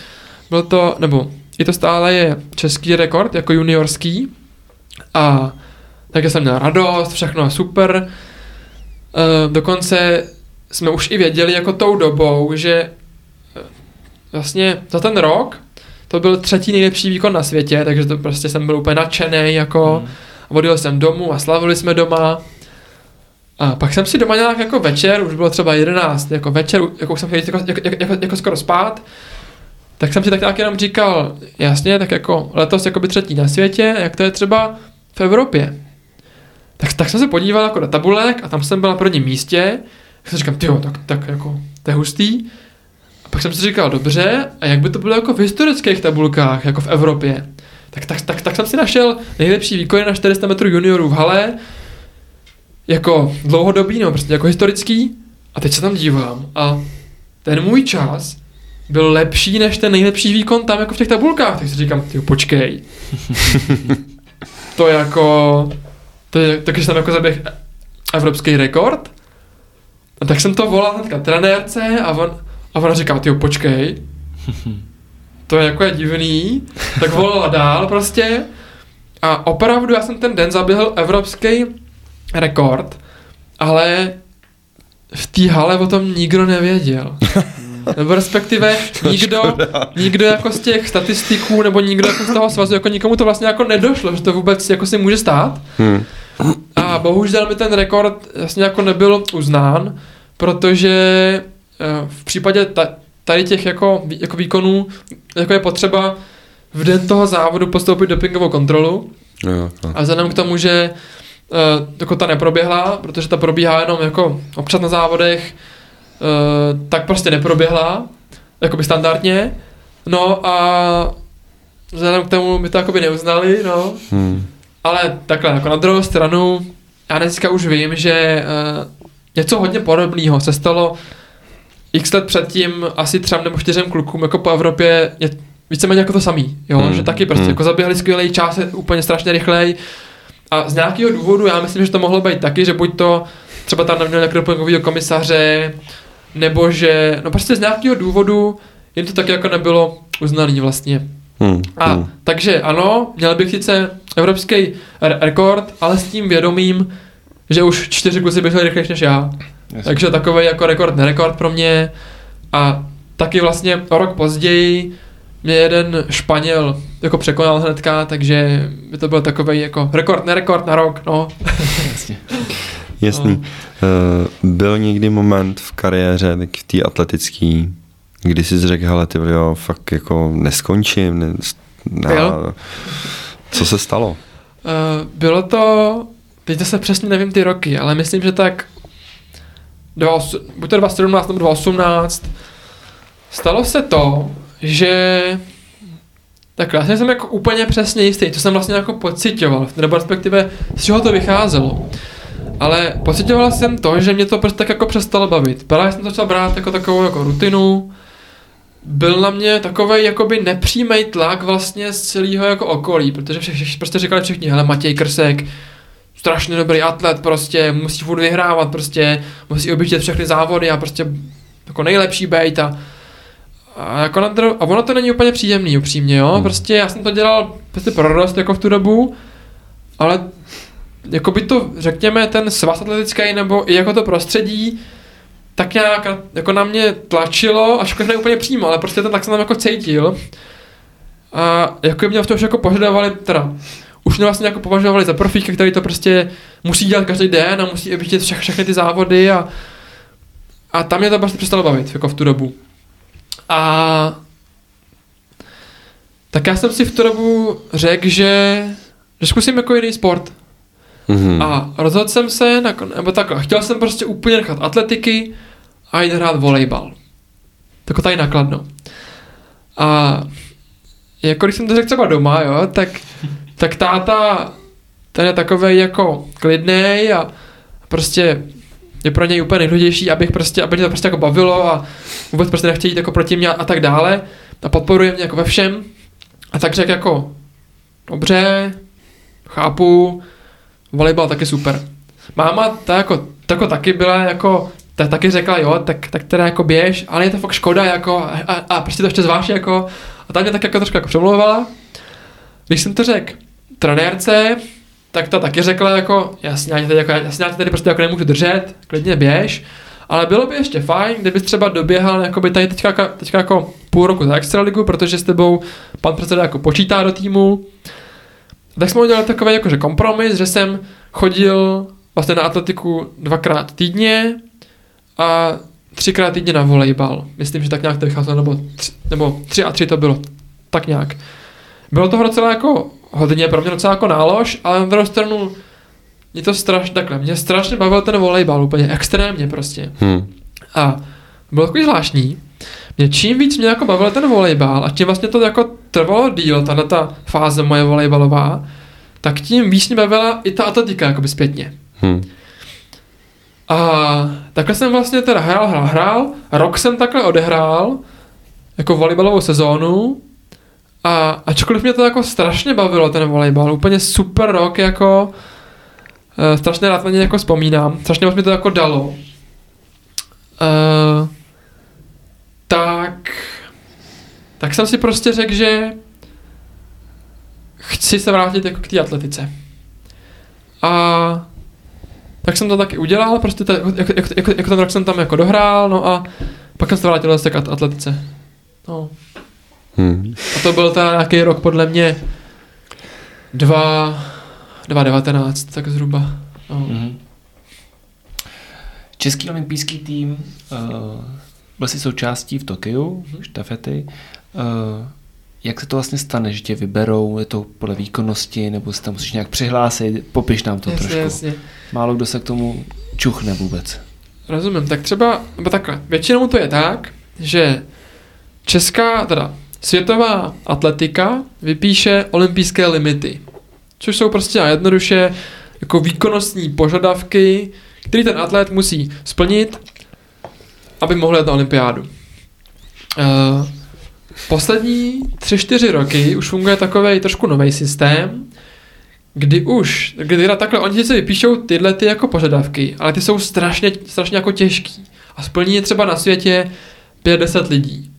byl to, nebo i to stále je český rekord, jako juniorský. A takže jsem měl radost, všechno super. Eh, Dokonce jsme už i věděli jako tou dobou, že eh, vlastně za ten rok to byl třetí nejlepší výkon na světě, takže to prostě jsem byl úplně nadšený jako Hmm. a odjel jsem domů a slavili jsme doma. A pak jsem si doma nějak jako večer, už bylo třeba 11, jako večer, jako jsem chtěl jít jako, jako, jako, jako skoro spát, tak jsem si tak nějak jenom říkal, jasně, tak jako letos jako by třetí na světě, jak to je třeba v Evropě. Tak, tak jsem se podíval jako do tabulek a tam jsem byl na prvním místě, tak jsem říkal, tyjo, tak, tak jako, to je hustý. A pak jsem si říkal, dobře, a jak by to bylo jako v historických tabulkách, jako v Evropě. Tak, tak, tak, tak jsem si našel nejlepší výkony na 400 metrů juniorů v hale, jako dlouhodobý, nebo prostě jako historický. A teď se tam dívám a ten můj čas byl lepší než ten nejlepší výkon tam jako v těch tabulkách. Tak si říkám, ty počkej. to jako, to je, takže jsem jako zaběh evropský rekord. A tak jsem to volal hnedka trenérce a on, a ona říká, ty počkej. To je jako je divný. Tak volala dál prostě. A opravdu já jsem ten den zaběhl evropský rekord, ale v té hale o tom nikdo nevěděl. Nebo respektive nikdo, nikdo jako z těch statistiků nebo nikdo jako z toho svazu, jako nikomu to vlastně jako nedošlo, že to vůbec jako si může stát. Hmm. A bohužel mi ten rekord vlastně jako nebyl uznán, protože eh, v případě ta, tady těch jako, jako výkonů jako je potřeba v den toho závodu postoupit dopingovou kontrolu Jo, no. a vzhledem k tomu, že jako ta neproběhla, protože ta probíhá jenom jako občas na závodech, uh, tak prostě neproběhla, jakoby standardně. No a vzhledem k tomu mi to jakoby neuznali, no. Hmm. Ale takhle, jako na druhou stranu, já dneska už vím, že uh, něco hodně podobného se stalo x let předtím asi třem nebo čtyřem klukům jako po Evropě je víceméně jako to samý, jo, Hmm, že taky prostě hmm. jako zaběhli skvělý čas, je úplně strašně rychlej a z nějakého důvodu já myslím, že to mohlo být taky, že buď to třeba tam neměl nějakého doplňkového komisaře, nebo že, no prostě z nějakého důvodu jim to taky jako nebylo uznaný vlastně. Hmm. A Hmm. takže ano, měl bych sice evropský re- rekord, ale s tím vědomím, že už čtyři kusy běželi rychlejší než já. Jasně. Takže takový jako rekord, nerekord pro mě. A taky vlastně o rok později mě jeden Španěl jako překonal hnedka, takže by to byl takový jako rekord, nerekord na rok, no. Jasně. Jasný. No. Uh, byl někdy moment v kariéře, tak v té atletické, kdy jsi řekl, hele, ty jo, fakt jako neskončím, ne, Byl. co se stalo? Uh, bylo to, teď zase přesně nevím ty roky, ale myslím, že tak os- buď to 2017 nebo 2018 stalo se to, že Tak já jsem jako úplně přesně jistý, to jsem vlastně jako pocitoval, nebo respektive z čeho to vycházelo. Ale pocitoval jsem to, že mě to prostě tak jako přestalo bavit. Právě jsem to začal brát jako takovou jako rutinu, byl na mě takový jakoby nepřímý tlak vlastně z celého jako okolí, protože vše, vše, prostě říkali všichni, hele Matěj Krsek, strašně dobrý atlet, prostě musí furt vyhrávat, prostě musí objíždět všechny závody a prostě jako nejlepší bejt a, a, jako na dru- a ono to není úplně příjemný, upřímně, jo, hmm. prostě já jsem to dělal prostě pro rost jako v tu dobu, ale jako by to, řekněme, ten svaz atletický nebo i jako to prostředí, tak nějak jako na mě tlačilo, až ne úplně přímo, ale prostě ten tak jsem tam jako cítil. A jako mě v tom už jako požadovali, teda už mě vlastně jako považovali za profíka, který to prostě musí dělat každý den a musí vidět vše, všechny ty závody a, a tam mě to prostě přestalo bavit, jako v tu dobu. A tak já jsem si v tu dobu řekl, že, že zkusím jako jiný sport. Mm-hmm. A rozhodl jsem se, na, nebo takhle, chtěl jsem prostě úplně nechat atletiky a jít hrát volejbal. Tako tady nakladno. A jako když jsem to řekl třeba doma, jo, tak, tak táta, ten je takový jako klidný a prostě je pro něj úplně nejdůležitější, abych prostě, aby mě to prostě jako bavilo a vůbec prostě nechtěl jít jako proti mě a tak dále a podporuje mě jako ve všem. A tak řekl jako, dobře, chápu, volejbal taky super. Máma ta jako, ta jako taky byla jako, ta taky řekla, jo, tak, tak teda jako běž, ale je to fakt škoda, jako, a, a, a prostě to ještě zváš, jako, a ta mě tak jako trošku jako přemlouvala. Když jsem to řekl trenérce, tak ta taky řekla, jako, jasně, já tady, jako, jasně, já tady prostě jako nemůžu držet, klidně běž, ale bylo by ještě fajn, kdybys třeba doběhal jakoby tady teďka, teďka jako půl roku za extraligu, protože s tebou pan předseda jako počítá do týmu, tak jsme udělali takový jakože kompromis, že jsem chodil vlastně na atletiku dvakrát týdně a třikrát týdně na volejbal. Myslím, že tak nějak to vycházelo, nebo tři, nebo tři a tři to bylo. Tak nějak. Bylo toho docela jako hodně, pro mě docela jako nálož, ale na druhou stranu mě to strašně, takhle, mě strašně bavil ten volejbal, úplně extrémně prostě. Hmm. A bylo takový zvláštní, mě čím víc mě jako bavil ten volejbal a tím vlastně to jako trvalo díl, tahle ta fáze moje volejbalová, tak tím víc mě bavila i ta atletika jakoby zpětně. Hmm. A takhle jsem vlastně teda hrál, hrál, hrál, rok jsem takhle odehrál, jako volejbalovou sezónu a ačkoliv mě to jako strašně bavilo ten volejbal, úplně super rok jako, uh, strašně rád na ně jako vzpomínám, strašně moc mi to jako dalo. Uh, tak, tak jsem si prostě řekl, že chci se vrátit jako k té atletice. A tak jsem to taky udělal, prostě ta, jako, jako, jako, jako ten rok jsem tam jako dohrál, no a pak jsem se vrátil zase k atletice. No. Hmm. A to byl ten nějaký rok podle mě 2, 2019, tak zhruba. No. Hmm. Český olympijský tým uh, byl si součástí v Tokiu, hmm. štafety. Uh, jak se to vlastně stane, že tě vyberou, je to podle výkonnosti, nebo se tam musíš nějak přihlásit, popiš nám to jasně, trošku. Jasně. Málo kdo se k tomu čuchne vůbec. Rozumím, tak třeba, nebo takhle, většinou to je tak, že česká, teda světová atletika vypíše olympijské limity, což jsou prostě a jednoduše jako výkonnostní požadavky, který ten atlet musí splnit, aby mohl jít na olympiádu. Uh, poslední tři, čtyři roky už funguje takový trošku nový systém, kdy už, kdy teda takhle, oni si vypíšou tyhle ty jako požadavky, ale ty jsou strašně, strašně jako těžký. A splní je třeba na světě 5-10 lidí.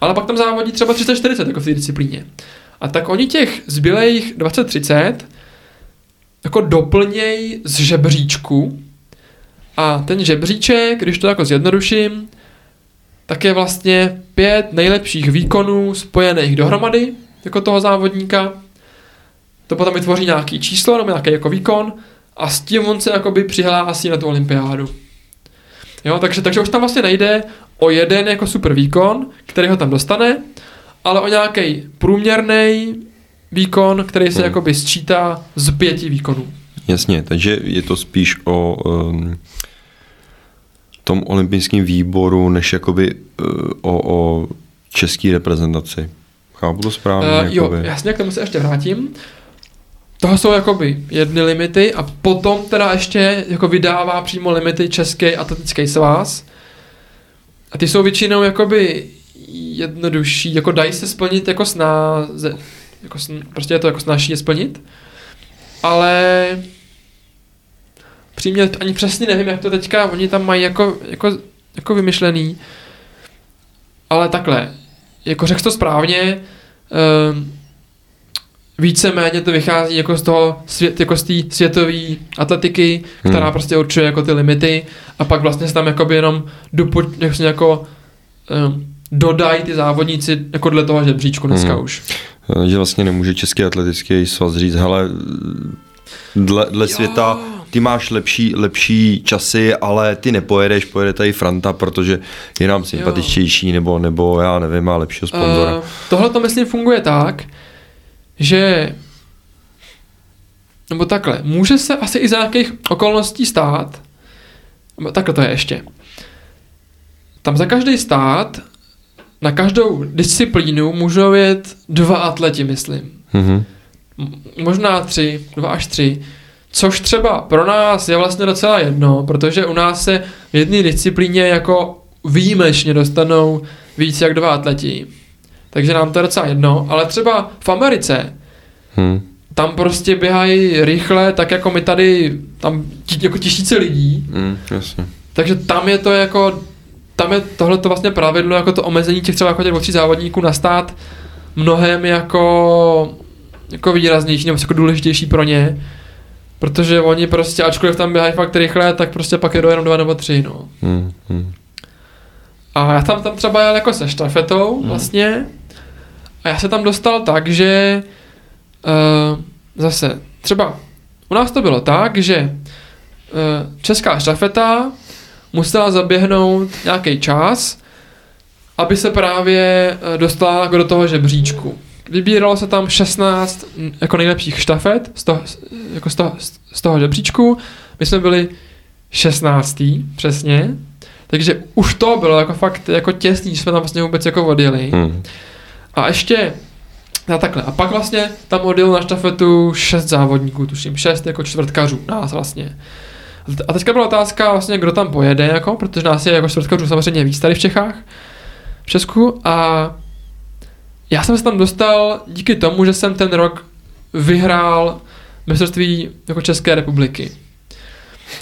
Ale pak tam závodí třeba 340 jako v té disciplíně. A tak oni těch zbylejch 20-30 jako doplněj z žebříčku a ten žebříček, když to jako zjednoduším, tak je vlastně pět nejlepších výkonů spojených dohromady, jako toho závodníka. To potom vytvoří nějaký číslo nebo nějaký jako výkon a s tím on se jakoby přihlásí na tu olympiádu. Jo, takže, takže už tam vlastně nejde o jeden jako super výkon, který ho tam dostane, ale o nějaký průměrný výkon, který se hmm. jakoby sčítá z pěti výkonů. Jasně, takže je to spíš o um, tom olympijském výboru, než jakoby uh, o, o české reprezentaci. Chápu to správně. Uh, jo, jakoby. jasně, k tomu se ještě vrátím. Toho jsou jakoby jedny limity a potom teda ještě jako vydává přímo limity Český atletický svaz. A ty jsou většinou jakoby jednodušší, jako dají se splnit jako snáze, jako sn, prostě je to jako snažší je splnit. Ale přímě ani přesně nevím, jak to teďka oni tam mají jako, jako, jako vymyšlený. Ale takhle, jako řekl to správně, um, víceméně to vychází jako z toho svět, jako z té světové atletiky, která Hmm. prostě určuje jako ty limity a pak vlastně se tam jakoby jenom dopo, jako, jako um, dodají ty závodníci jako dle toho žebříčku dneska Hmm. už. Eh, Že vlastně nemůže Český atletický svaz říct, hele, dle, dle Jo. světa ty máš lepší, lepší časy, ale ty nepojedeš, pojede tady Franta, protože je nám sympatičtější, nebo, nebo já nevím, má lepšího sponzora. Uh, tohle to myslím funguje tak, že nebo takhle, může se asi i za nějakých okolností stát, nebo takhle to je ještě. Tam za každý stát na každou disciplínu můžou jet dva atleti, myslím. Mhm. M- možná tři, dva až tři. Což třeba pro nás je vlastně docela jedno, protože u nás se v jedné disciplíně jako výjimečně dostanou víc jak dva atleti. Takže nám to je docela jedno, ale třeba v Americe Hm. tam prostě běhají rychle, tak jako my tady, tam ti- jako tisíce lidí, Hm, jasně. takže tam je to jako, tam je tohle to vlastně pravidlo, jako to omezení těch třeba jako těch tří závodníků na stát mnohem jako, jako výraznější nebo jako důležitější pro ně. Protože oni prostě, ačkoliv tam běhají fakt rychle, tak prostě pak jedou jenom dva nebo tři, no. Hm, hm. A já tam, tam třeba jel jako se štafetou Mhm. vlastně. A já se tam dostal tak, že uh, zase třeba u nás to bylo tak, že uh, česká štafeta musela zaběhnout nějaký čas, aby se právě eh, dostala jako do toho žebříčku. Vybíralo se tam 16 mm, jako nejlepších štafet z toho, jako z toho, z toho žebříčku. My jsme byli 16. přesně. Takže už to bylo jako fakt jako těsný, že jsme tam vlastně vůbec jako odjeli. Hm. A ještě, a takhle, a pak vlastně tam odjel na štafetu šest závodníků, tuším, šest jako čtvrtkařů, nás vlastně. A teďka byla otázka vlastně, kdo tam pojede, jako, protože nás je jako čtvrtkařů samozřejmě víc tady v Čechách, v Česku a já jsem se tam dostal díky tomu, že jsem ten rok vyhrál mistrovství jako České republiky.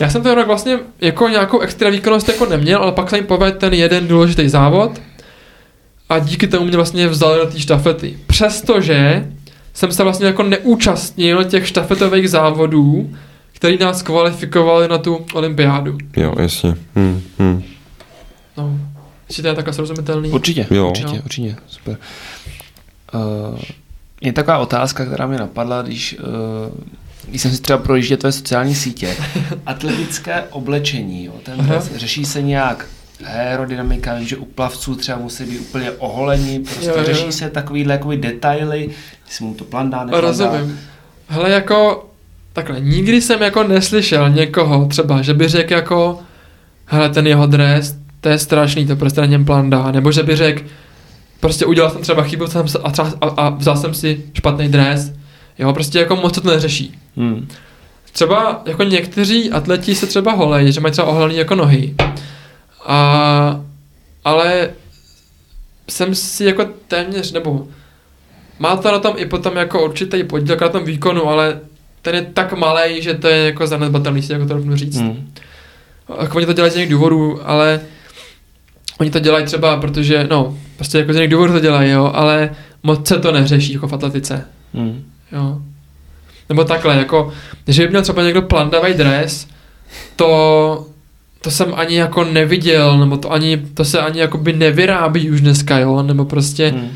Já jsem ten rok vlastně jako nějakou extra výkonnost jako neměl, ale pak jsem jim povedl ten jeden důležitý závod a díky tomu mě vlastně vzali do té štafety. Přestože jsem se vlastně jako neúčastnil těch štafetových závodů, který nás kvalifikovali na tu olympiádu. Jo, jasně. Hm, hm. No, jestli to je takhle srozumitelný. Určitě, Jo. určitě, Jo. určitě, super. Uh, je taková otázka, která mě napadla, když, uh, když jsem si třeba projížděl tvoje sociální sítě. Atletické oblečení, jo, ten řeší se nějak aerodynamika, vím, že u plavců třeba musí být úplně oholení, prostě Jo, jo. řeší se takovýhle jakoby detaily, jestli mu to plan dá, neplan dá. Rozumím. Hele, jako, takhle, nikdy jsem jako neslyšel někoho třeba, že by řekl jako, hele, ten jeho dres, to je strašný, to prostě na něm plán dá, nebo že by řekl, prostě udělal jsem třeba chybu jsem se, a, třeba, a, a, vzal jsem si špatný dres, jo, prostě jako moc to neřeší. Hmm. Třeba jako někteří atleti se třeba holejí, že mají třeba oholený jako nohy. A, ale jsem si jako téměř, nebo má to na tom i potom jako určitý podíl na tom výkonu, ale ten je tak malý, že to je jako zanedbatelný, si jako to rovnou říct. Hmm. Jako oni to dělají z jiných důvodů, ale oni to dělají třeba, protože, no, prostě jako z jiných důvodů to dělají, jo, ale moc se to neřeší jako v atletice. Hmm. Jo. Nebo takhle, jako, že by měl třeba někdo plandavý dres, to, to jsem ani jako neviděl, nebo to ani, to se ani jako by nevyrábí už dneska, jo, nebo prostě Hmm.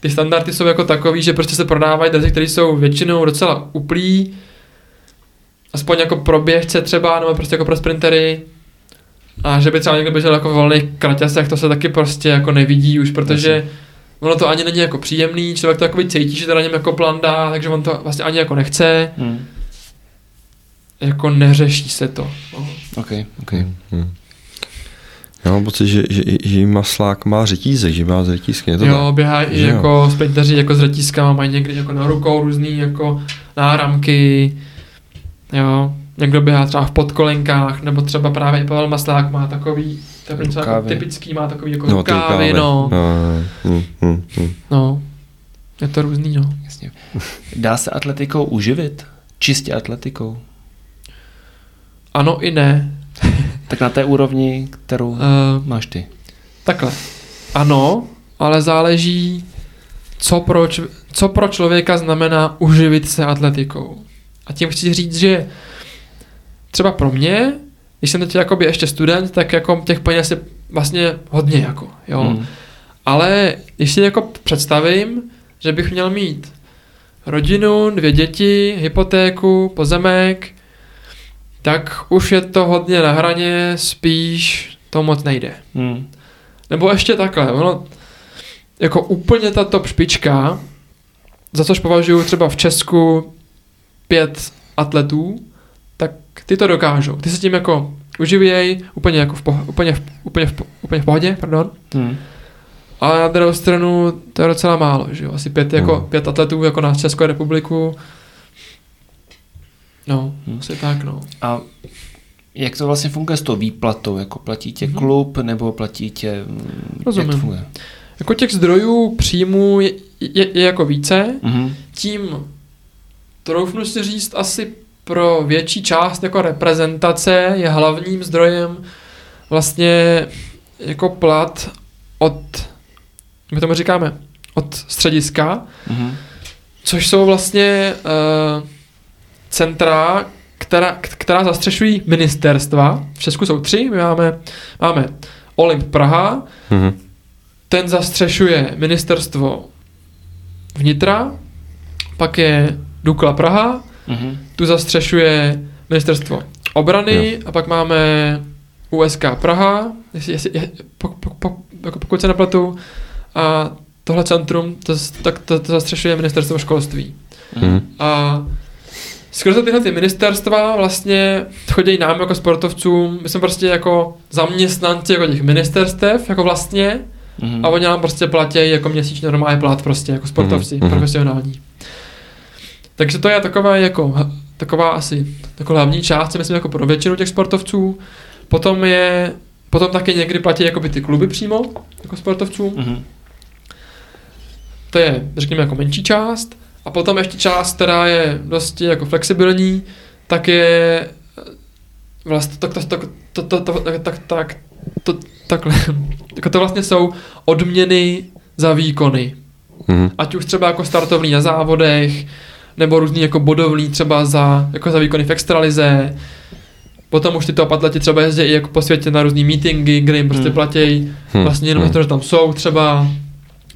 ty standardy jsou jako takový, že prostě se prodávají dresy, které jsou většinou docela uplý, aspoň jako pro běžce třeba, nebo prostě jako pro sprintery, a že by třeba někdo běžel jako v volných kraťasech, to se taky prostě jako nevidí už, protože Jasně. ono to ani není jako příjemný, člověk to jako cítí, že to na něm jako plandá, takže on to vlastně ani jako nechce, Hmm. Jako neřeší se to. No. OK, OK. Hm. Já mám pocit, že, že, že jí maslák má řetízek, že má řetízky, je to jo, tak? běhá i Že jo. jako sprinteři jako s řetízkama, mají někdy jako na rukou různý jako náramky, jo. Někdo běhá třeba v podkolenkách, nebo třeba právě i Pavel Maslák má takový, to je jako Rukávy. typický, má takový jako ty rukávy, no. no. Hm, hm, hm. no. Je to různý, no. Jasně. Dá se atletikou uživit? Čistě atletikou? Ano i ne. Tak na té úrovni, kterou Uh, máš ty. takhle. Ano, ale záleží, co pro, č- co pro člověka znamená uživit se atletikou. A tím chci říct, že třeba pro mě, když jsem teď jakoby ještě student, tak jako těch peněz je vlastně hodně jako, jo. Hmm. Ale když si jako představím, že bych měl mít rodinu, dvě děti, hypotéku, pozemek, tak už je to hodně na hraně, spíš to moc nejde. Hmm. Nebo ještě takhle, ono, jako úplně ta top špička, za což považuji třeba v Česku pět atletů, tak ty to dokážou. Ty se tím jako uživějí úplně jako v, úplně v, úplně v, úplně v pohodě, pardon. Hmm. Ale na druhou stranu to je docela málo, že jo? Asi pět, jako, Hmm. pět atletů jako na Českou republiku. No, Hmm. asi tak, no. A jak to vlastně funguje s tou výplatou? Jako platí tě Mhm. klub nebo platí tě... Rozumím. Jak to funguje? Jako těch zdrojů příjmů je, je, je jako více, Mhm. tím troufnu si říct asi pro větší část jako reprezentace je hlavním zdrojem vlastně jako plat od, my tomu říkáme, od střediska, Mhm. což jsou vlastně uh, centra, která, která zastřešují ministerstva. V Česku jsou tři, my máme, máme Olymp Praha, Mhm. ten zastřešuje ministerstvo vnitra, pak je Dukla Praha, Mhm. tu zastřešuje ministerstvo obrany a pak máme USK Praha, jestli, jestli, je, po, po, po, jako pokud se nepletu, a tohle centrum, to, tak to, to zastřešuje ministerstvo školství. Mhm. A skrze tyhle ty ministerstva vlastně chodí nám jako sportovcům, my jsme prostě jako zaměstnanci jako těch ministerstev, jako vlastně, Mhm. a oni nám prostě platí jako měsíčně normální plat prostě, jako sportovci, Mhm, mhm. profesionální. Takže to je taková jako, taková asi jako hlavní část, si myslím jako pro většinu těch sportovců. Potom je, potom taky někdy platí jako by ty kluby přímo, jako sportovcům. Mhm. To je, řekněme, jako menší část. A potom ještě část, která je dosti jako flexibilní, tak je vlastně to, to, to, to, to, to, tak, tak, tak, to, takhle, jako to vlastně jsou odměny za výkony. Mhm. Ať už třeba jako startovní na závodech, nebo různý jako bodovný třeba za, jako za výkony v extralize. Potom už tyto atleti třeba jezdí i jako po světě na různý meetingy, kde jim prostě Hmm. platí Hm, vlastně jenom hm. to, že tam jsou třeba.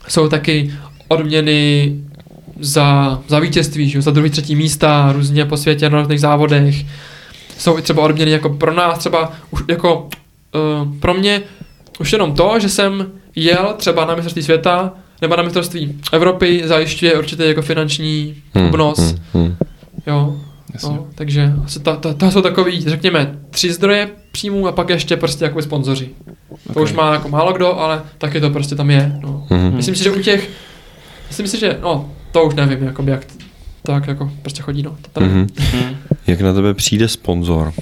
Jsou taky odměny za, za vítězství, že? jo, za druhý, třetí místa, různě po světě na různých závodech. Jsou i třeba odměny jako pro nás, třeba už jako uh, pro mě už jenom to, že jsem jel třeba na mistrovství světa nebo na mistrovství Evropy, zajišťuje určitě jako finanční Hm, obnos. hm, hm. Jo, Jasně. no, takže asi to, to, to, jsou takový, řekněme, tři zdroje příjmů a pak ještě prostě jako sponzoři. To Okay. už má jako málo kdo, ale taky to prostě tam je. No. Mhm. Myslím si, že u těch, myslím si, že, no, to už nevím, jakoby, jak tak jako prostě chodí, no. Mhm. Mhm. Jak na tebe přijde sponzor?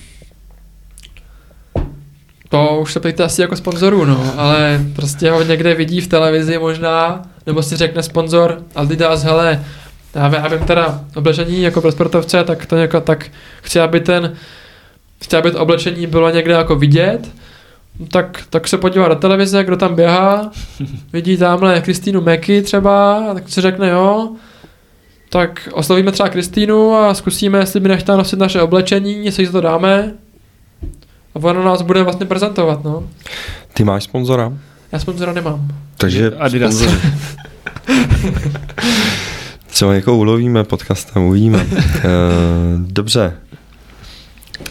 To už se ptejte asi jako sponzorů, no, ale prostě ho někde vidí v televizi možná, nebo si řekne sponzor Adidas, hele, já vím, já vím teda oblečení jako pro sportovce, tak to jako, tak chci, aby ten, chci, aby to oblečení bylo někde jako vidět, tak, tak se podívá do televize, kdo tam běhá, vidí tamhle Kristýnu Meky třeba, a tak si řekne jo, tak oslovíme třeba Kristýnu a zkusíme, jestli by nechtěla nosit naše oblečení, jestli to dáme. A ona nás bude vlastně prezentovat, no. Ty máš sponzora? Já sponzora nemám. Takže Adidas. Třeba jako ulovíme podcastem, uvidíme. Eh, Dobře.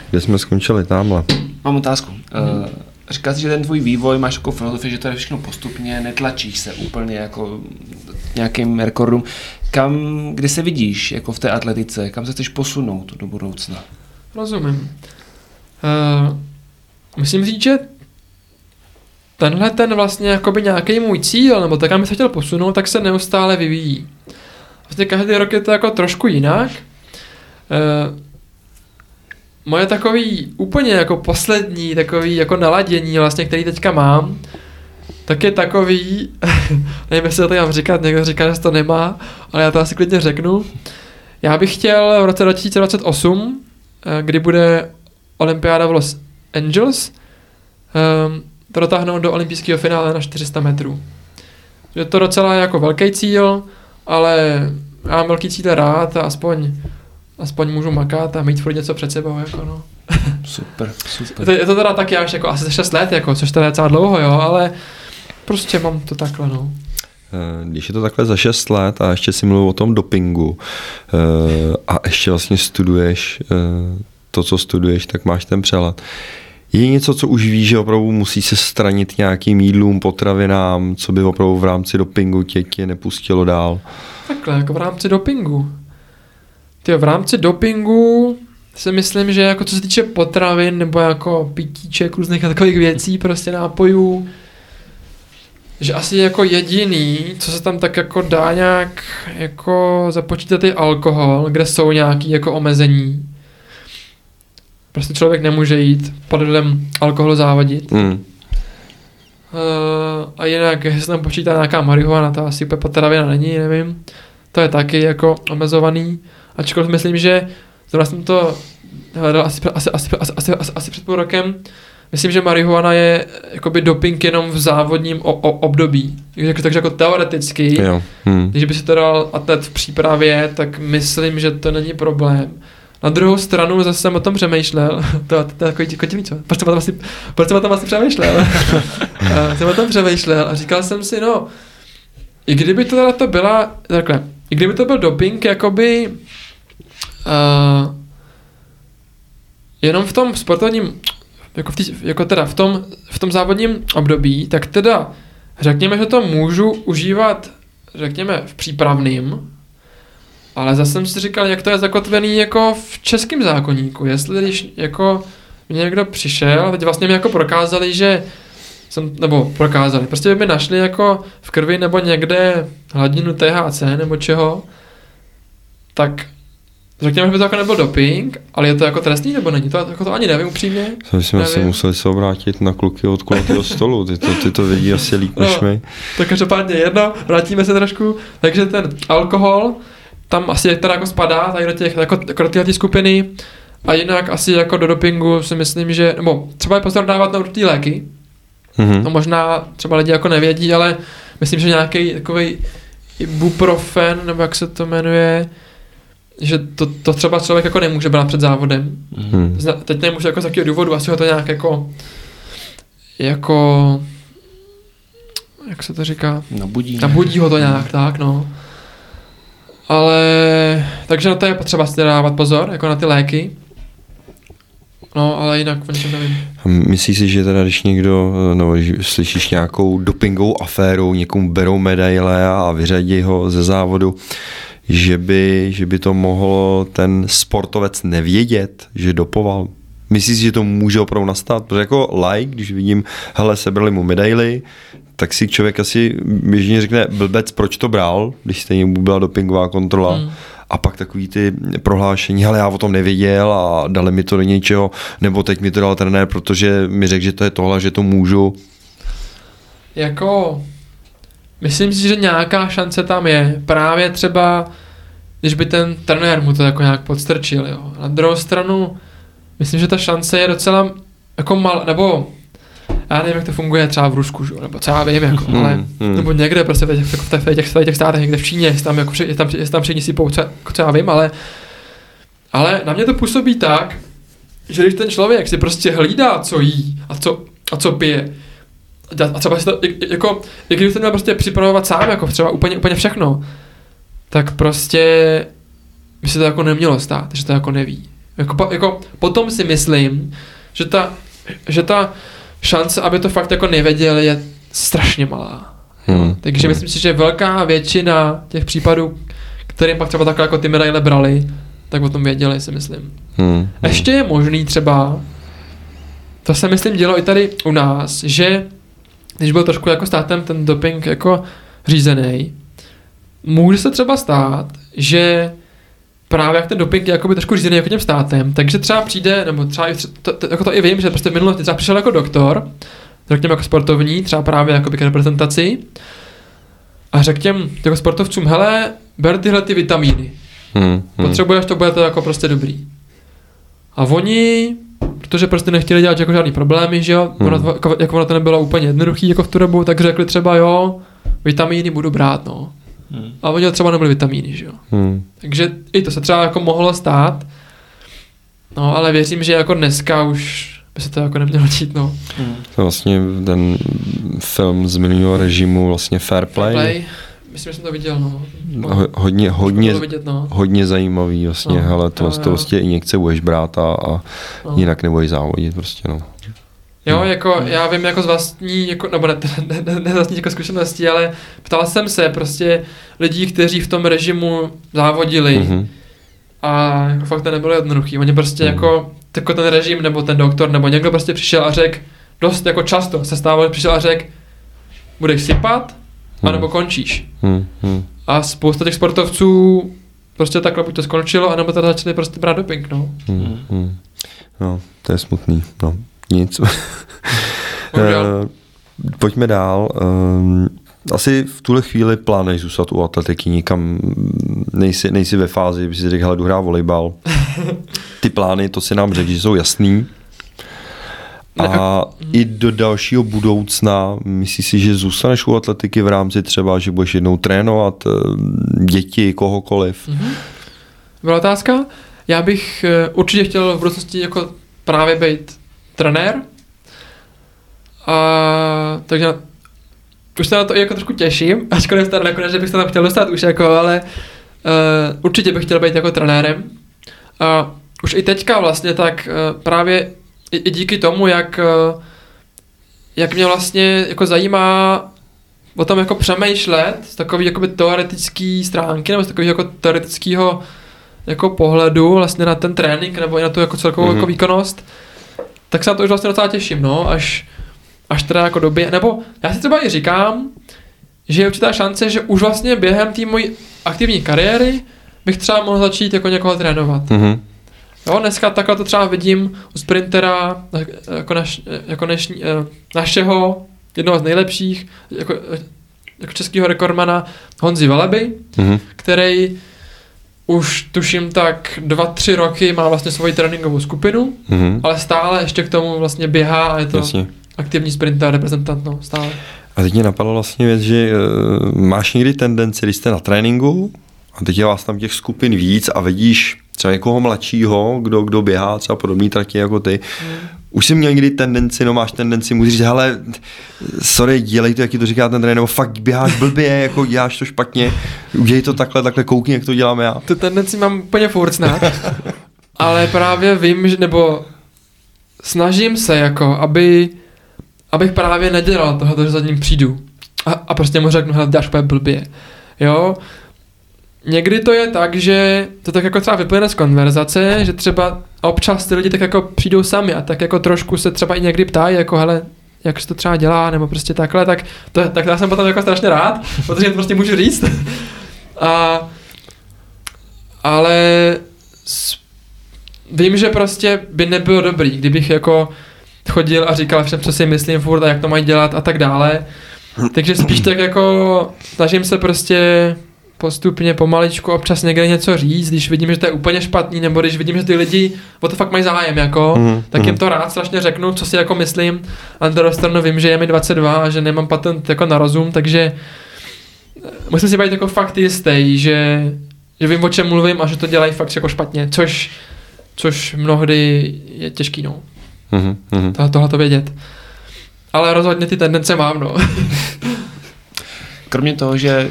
Kde jsme skončili? Tamhle. Mám otázku. Uh, říkáš si, že ten tvůj vývoj máš jako filozofii, že to je všechno postupně, netlačíš se úplně jako nějakým rekordům. Kam, kdy se vidíš jako v té atletice, kam se chceš posunout do budoucna? Rozumím. Uh, myslím říct, že tenhle ten vlastně jakoby nějaký můj cíl, nebo tak, aby se chtěl posunout, tak se neustále vyvíjí. Vlastně každý rok je to jako trošku jinak. E, moje takový úplně jako poslední takový jako naladění vlastně, který teďka mám, tak je takový, nevím, jestli to mám říkat, někdo říká, že to nemá, ale já to asi klidně řeknu. Já bych chtěl v roce 2028, eh, kdy bude olympiáda v Los Angeles, um, to dotáhnout do olympijského finále na 400 metrů. Je to docela jako velký cíl, ale já mám velký cíl rád a aspoň, aspoň můžu makat a mít furt něco před sebou. Jako no. Super, super. Je to, je to teda taky až jako asi 6 let, jako, což teda je docela dlouho, jo, ale prostě mám to takhle, no. Eh, když je to takhle za 6 let a ještě si mluvil o tom dopingu eh, a ještě vlastně studuješ eh, to, co studuješ, tak máš ten přehled. Je něco, co už víš, že opravdu musí se stranit nějakým jídlům, potravinám, co by opravdu v rámci dopingu tě, tě nepustilo dál? Takhle, jako v rámci dopingu. Ty v rámci dopingu si myslím, že jako co se týče potravin nebo jako pitíček, různých takových věcí, prostě nápojů, že asi jako jediný, co se tam tak jako dá nějak jako započítat je alkohol, kde jsou nějaký jako omezení. Prostě člověk nemůže jít pod vlivem alkoholu závodit. Mm. Uh, a jinak, jestli se tam počítá nějaká marihuana, to asi úplně potravina není, nevím. To je taky jako omezovaný. Ačkoliv myslím, že zrovna jsem to hledal asi, asi, asi, asi, asi, asi, asi před půl rokem, myslím, že marihuana je jakoby doping jenom v závodním o, o, období. Takže, takže jako teoreticky, Jo. Hmm. když by si to dal atlet v přípravě, tak myslím, že to není problém. Na druhou stranu zase jsem o tom přemýšlel, to, to, to je takový kotivý, co? Proč jsem o tom asi, proč jsem o tom asi přemýšlel? A jsem o tom přemýšlel a říkal jsem si, no, i kdyby to teda to byla, takhle, i kdyby to byl doping, jakoby, uh, jenom v tom sportovním, jako, v tý, jako teda v tom, v tom závodním období, tak teda řekněme, že to můžu užívat, řekněme, v přípravným, ale zase jsem si říkal, jak to je zakotvený jako v českém zákonníku. Jestli když jako mě někdo přišel teď vlastně mi jako prokázali, že jsem, nebo prokázali, prostě by mi našli jako v krvi nebo někde hladinu THC nebo čeho, tak řekněme, že by to jako nebyl doping, ale je to jako trestný nebo není? To, jako to ani nevím upřímně. Bychom asi Nevím. museli se obrátit na kluky od kulatého stolu, ty to, ty to vědí asi líp než No. my. Tak každopádně jedno, vrátíme se trošku. Takže ten alkohol, tam asi teda jako spadá tady do těch, jako, jako do téhle skupiny. A jinak asi jako do dopingu si myslím, že, nebo třeba je pozor dávat na určitý léky. Mhm. To možná třeba lidi jako nevědí, ale myslím, že nějaký takový ibuprofen, nebo jak se to jmenuje, že to, to třeba člověk jako nemůže brát před závodem. Hmm. Zna- Teď nemůže jako z jakého důvodu, asi ho to nějak jako jako jak se to říká, Nabudí. nabudí ho to nějak, tak no. Ale, takže na to je potřeba si dávat pozor, jako na ty léky. No, ale jinak o ničem nevím. A Myslíš si, že teda když někdo, no, když slyšíš nějakou dopingovou aféru, někomu berou medaile a vyřadí ho ze závodu, že by, že by to mohlo ten sportovec nevědět, že dopoval? Myslíš si, že to může opravdu nastat? Protože jako like, když vidím, hele, sebrali mu medaily, tak si člověk asi běžně řekne, blbec, proč to bral, když stejně mu byla dopingová kontrola. Hmm. A pak takový ty prohlášení, ale já o tom nevěděl a dali mi to do něčeho, nebo teď mi to dal trenér, protože mi řekl, že to je tohle, že to můžu. Jako, myslím si, že nějaká šance tam je. Právě třeba, když by ten trenér mu to jako nějak podstrčil, jo. Na druhou stranu, myslím, že ta šance je docela jako mal, nebo já nevím, jak to funguje třeba v Rusku, že? nebo co já vím, jako, Hmm, ale, hmm. nebo někde prostě v těch, v těch, v těch, těch státech, někde v Číně, jestli tam, jako, jestli tam, jestli tam všichni sypou, co, jako, co já vím, ale, ale na mě to působí tak, že když ten člověk si prostě hlídá, co jí a co, a co pije, a třeba si to, jako, i když to měl prostě připravovat sám, jako třeba úplně, úplně všechno, tak prostě by se to jako nemělo stát, že to jako neví. Jako, jako, potom si myslím, že ta, že ta šance, aby to fakt jako nevěděl, je strašně malá. Hmm. Takže Hmm. myslím si, že velká většina těch případů, kterým pak třeba takhle jako ty medaile brali, tak o tom věděli, si myslím. Hmm. Ještě je možný třeba, to se myslím dělo i tady u nás, že když byl trošku jako státem ten doping jako řízený, může se třeba stát, že právě jak ten doping je jakoby trošku řízený jako tím státem, takže třeba přijde, nebo třeba to, to, jako to i vím, že prostě v minulosti třeba přišel jako doktor, řekněme jako sportovní, třeba právě jako k reprezentaci, a řekl těm jako sportovcům, hele, ber tyhle ty vitamíny. Hmm, hmm. Potřebuješ, to bude to jako prostě dobrý. A oni, protože prostě nechtěli dělat jako žádný problémy, že jo, Hmm. ono, to- jako, jako ono to nebylo úplně jednoduchý jako v tu dobu, tak řekli třeba jo, vitamíny budu brát, no. Hmm. A oni třeba nebyly vitamíny, že jo. Hmm. Takže i to se třeba jako mohlo stát. No, ale věřím, že jako dneska už by se to jako nemělo dít, no. Hmm. To je vlastně ten film z minulého režimu, vlastně Fair Play. Play. Myslím, že jsem to viděl, no. Ho, hodně, hodně, vidět, no. hodně zajímavý vlastně, No, hele, to, jo, to jo. prostě injekce budeš brát a, a no. jinak nebudeš závodit prostě, no. Jo, jako já vím jako z vlastní, jako, nebo ne, ne, ne, ne z vlastní jako zkušenosti, ale ptal jsem se prostě lidí, kteří v tom režimu závodili Mhm. a jako fakt to nebylo jednoduchý. Oni prostě Mhm. jako, jako ten režim nebo ten doktor nebo někdo prostě přišel a řekl, dost jako často se stávalo, že přišel a řekl, budeš sypat. Anebo končíš. Hmm. Hmm. A spousta těch sportovců prostě takhle buď to skončilo, anebo teda začali prostě brát doping, no. Hmm. Hmm. No, to je smutný, no. Nic. Eh, Pojďme dál. Ehm, Asi v tuhle chvíli plánuješ zůstat u atletiky, nikam nejsi, nejsi ve fázi, že si řekl, hele, jdu hrát volejbal. Ty plány, to si nám řekl, že jsou jasný. A i do dalšího budoucna, myslíš si, že zůstaneš u atletiky v rámci třeba, že budeš jednou trénovat eh, děti, kohokoliv? Mhm. Byla otázka? Já bych eh, určitě chtěl v budoucnosti jako právě být trenér. A takže už se na to jako trošku těším, ačkoliv teda nakonec, že bych se tam chtěl dostat už jako, ale uh, určitě bych chtěl být jako trenérem. A už i teďka vlastně tak uh, právě i, i díky tomu, jak, uh, jak mě vlastně jako zajímá o tom jako přemýšlet z takový jakoby teoretický stránky nebo z takového jako teoretického jako pohledu vlastně na ten trénink nebo i na tu jako celkovou Mhm. mm-hmm. jako výkonnost, tak se na to už vlastně docela těším, no, až, až teda jako době, nebo já si třeba i říkám, že je určitá šance, že už vlastně během té mojí aktivní kariéry bych třeba mohl začít jako někoho trénovat. Mhm. Jo, dneska takhle to třeba vidím u sprintera, jako, naš, jako dnešní, eh, našeho, jednoho z nejlepších, jako, jako českého rekordmana Honzi Veleby, Mhm. který už tuším tak dva, tři roky má vlastně svoji tréninkovou skupinu, Mhm. ale stále ještě k tomu vlastně běhá a je to Jasně. aktivní sprinter, reprezentant, no, stále. A teď mě napadla vlastně věc, že uh, máš někdy tendenci, když jste na tréninku a teď je vás tam těch skupin víc a vidíš třeba někoho mladšího, kdo, kdo běhá třeba podobný trati jako ty, už jsi měl někdy tendenci, no máš tendenci mu říct, hele, sorry, dělej to, jak ti to říká ten trenér, nebo fakt běháš blbě, jako děláš to špatně, udělej to takhle, takhle koukni, jak to dělám já. Tu tendenci mám úplně furt snad, ale právě vím, že, nebo snažím se jako, aby, abych právě nedělal toho, že za ním přijdu a, a prostě mu řeknu, hele, děláš úplně blbě, jo. Někdy to je tak, že to tak jako třeba vyplyne z konverzace, že třeba občas ty lidi tak jako přijdou sami a tak jako trošku se třeba i někdy ptají, jako hele, jak se to třeba dělá, nebo prostě takhle, tak, to, tak já jsem potom jako strašně rád, protože to prostě můžu říct. A, ale s, vím, že prostě by nebylo dobrý, kdybych jako chodil a říkal všem, co si myslím furt a jak to mají dělat a tak dále. Takže spíš tak jako snažím se prostě postupně pomaličku občas někde něco říct, když vidím, že to je úplně špatný, nebo když vidím, že ty lidi o to fakt mají zájem, jako, Mhm, tak jim mhm. to rád strašně řeknu, co si jako myslím. A na druhou stranu vím, že je mi 22 a že nemám patent jako na rozum, takže eh, musím si být jako fakt jistý, že, že vím, o čem mluvím a že to dělají fakt jako špatně, což, což mnohdy je těžký, no, Mhm, mhm. tohle, tohle to vědět. Ale rozhodně ty tendence mám, no. Kromě toho, že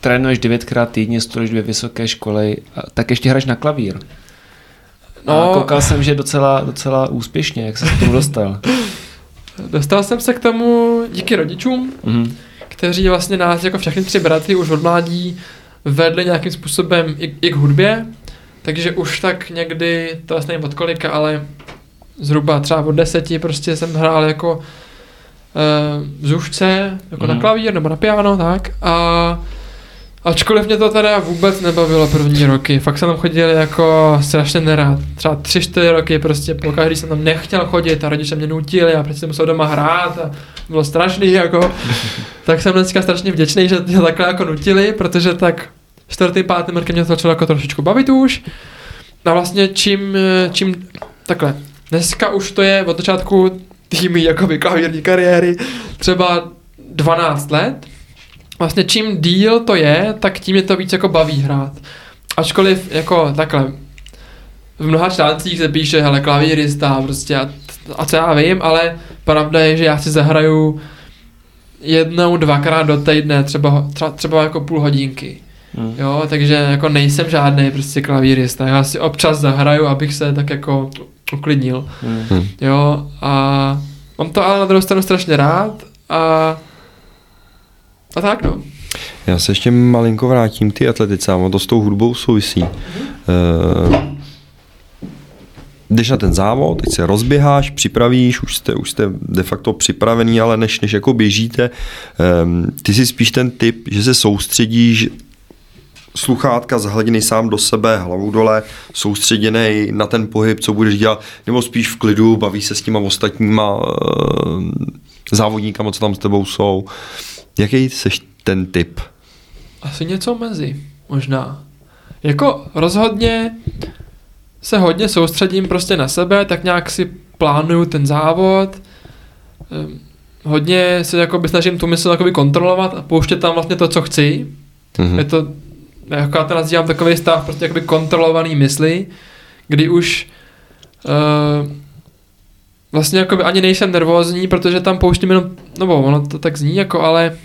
trénuješ devětkrát týdně, studuješ dvě vysoké školy, a- tak ještě hraješ na klavír. No, a koukal jsem, že docela, docela úspěšně, jak se k tomu dostal. Dostal jsem se k tomu díky rodičům, Mhm. kteří vlastně nás jako všechny tři bratry už od mládí vedli nějakým způsobem i, i k hudbě, takže už tak někdy, to vlastně nevím od kolika, ale zhruba třeba od deseti prostě jsem hrál jako v zušce, jako Mhm. na klavír nebo na piano, tak. A ačkoliv mě to teda vůbec nebavilo první roky, fakt jsem tam chodil jako strašně nerád. Třeba tři, čtyři roky prostě po každý jsem tam nechtěl chodit a rodiče mě nutili a prostě musel doma hrát a bylo strašný jako. tak jsem dneska strašně vděčný, že mě takhle jako nutili, protože tak čtvrtým, pátým rokem mě to začalo jako trošičku bavit už. A vlastně čím, čím takhle, dneska už to je od začátku týmy jakoby klavírní kariéry třeba 12 let. Vlastně čím díl to je, tak tím je to víc jako baví hrát. Ačkoliv jako takhle, v mnoha článcích se píše, hele, klavírista prostě a, a co já vím, ale pravda je, že já si zahraju jednou, dvakrát do týdne, třeba, třeba, třeba jako půl hodinky. Hmm. Jo, takže jako nejsem žádný prostě klavírista. Já si občas zahraju, abych se tak jako uklidnil. Hmm. Jo, a mám to ale na druhou stranu strašně rád a a tak no. Já se ještě malinko vrátím k ty atletice, ono to s tou hudbou souvisí. Uh, jdeš na ten závod, teď se rozběháš, připravíš, už jste, už jste de facto připravený, ale než, než jako běžíte, um, ty si spíš ten typ, že se soustředíš sluchátka zahleděný sám do sebe, hlavou dole, soustředěný na ten pohyb, co budeš dělat, nebo spíš v klidu, baví se s těma ostatníma uh, závodníkama, co tam s tebou jsou. Jaký jsi ten typ? Asi něco mezi, možná. Jako rozhodně se hodně soustředím prostě na sebe, tak nějak si plánuju ten závod. Ehm, Hodně se jakoby snažím tu mysl jakoby kontrolovat a pouštět tam vlastně to, co chci. Mhm. Je to, jako já to nazývám takový stav prostě jakoby kontrolovaný mysli, kdy už uh, vlastně jakoby ani nejsem nervózní, protože tam pouštím jenom, nebo ono to tak zní jako, ale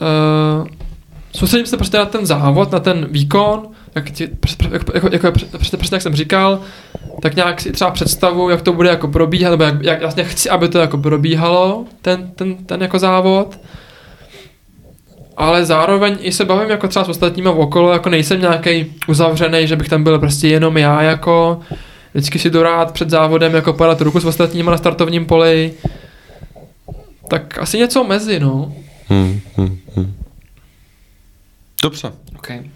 uh, soustředím se prostě na ten závod, na ten výkon, jak ti, jako, jako, jako, přesně, přesně jak jsem říkal, tak nějak si třeba představu, jak to bude jako probíhat, nebo jak, jak vlastně chci, aby to jako probíhalo, ten, ten, ten jako závod ale zároveň i se bavím jako třeba s ostatními okolo, jako nejsem nějaký uzavřený, že bych tam byl prostě jenom já jako vždycky si jdu rád před závodem jako padat ruku s ostatními na startovním poli. Tak asi něco mezi, no. Hmm, hmm, hmm. Dobře. Okay.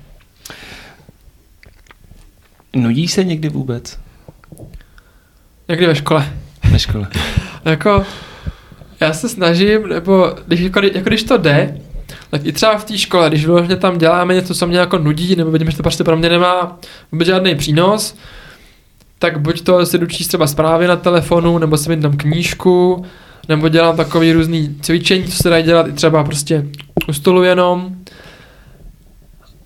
Nudí se někdy vůbec Někdy ve škole. ve škole? Jako, já se snažím, nebo když, jako, jako když to jde, tak i třeba v té škole, když vlastně tam děláme něco, co mě jako nudí, nebo vidím, že to prostě pro mě nemá vůbec žádný přínos, tak buď to si jdu číst třeba zprávy na telefonu, nebo si tam knížku, nebo dělám takový různý cvičení, co se dají dělat i třeba prostě u stolu jenom.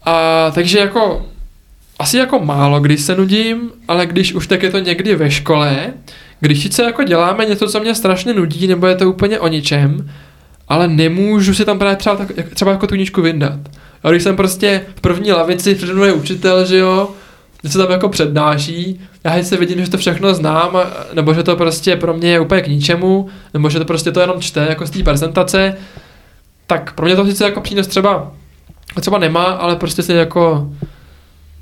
A takže jako asi jako málo kdy se nudím, ale když už tak je to někdy ve škole, když sice jako děláme něco, co mě strašně nudí, nebo je to úplně o ničem, ale nemůžu si tam právě třeba, tak, třeba jako tu knížku vyndat. A když jsem prostě v první lavici, přede mnou je učitel, že jo, něco tam jako přednáší, já se vidím, že to všechno znám, nebo že to prostě pro mě je úplně k ničemu, nebo že to prostě to jenom čte jako z té prezentace, tak pro mě to sice jako přínos třeba, třeba nemá, ale prostě si jako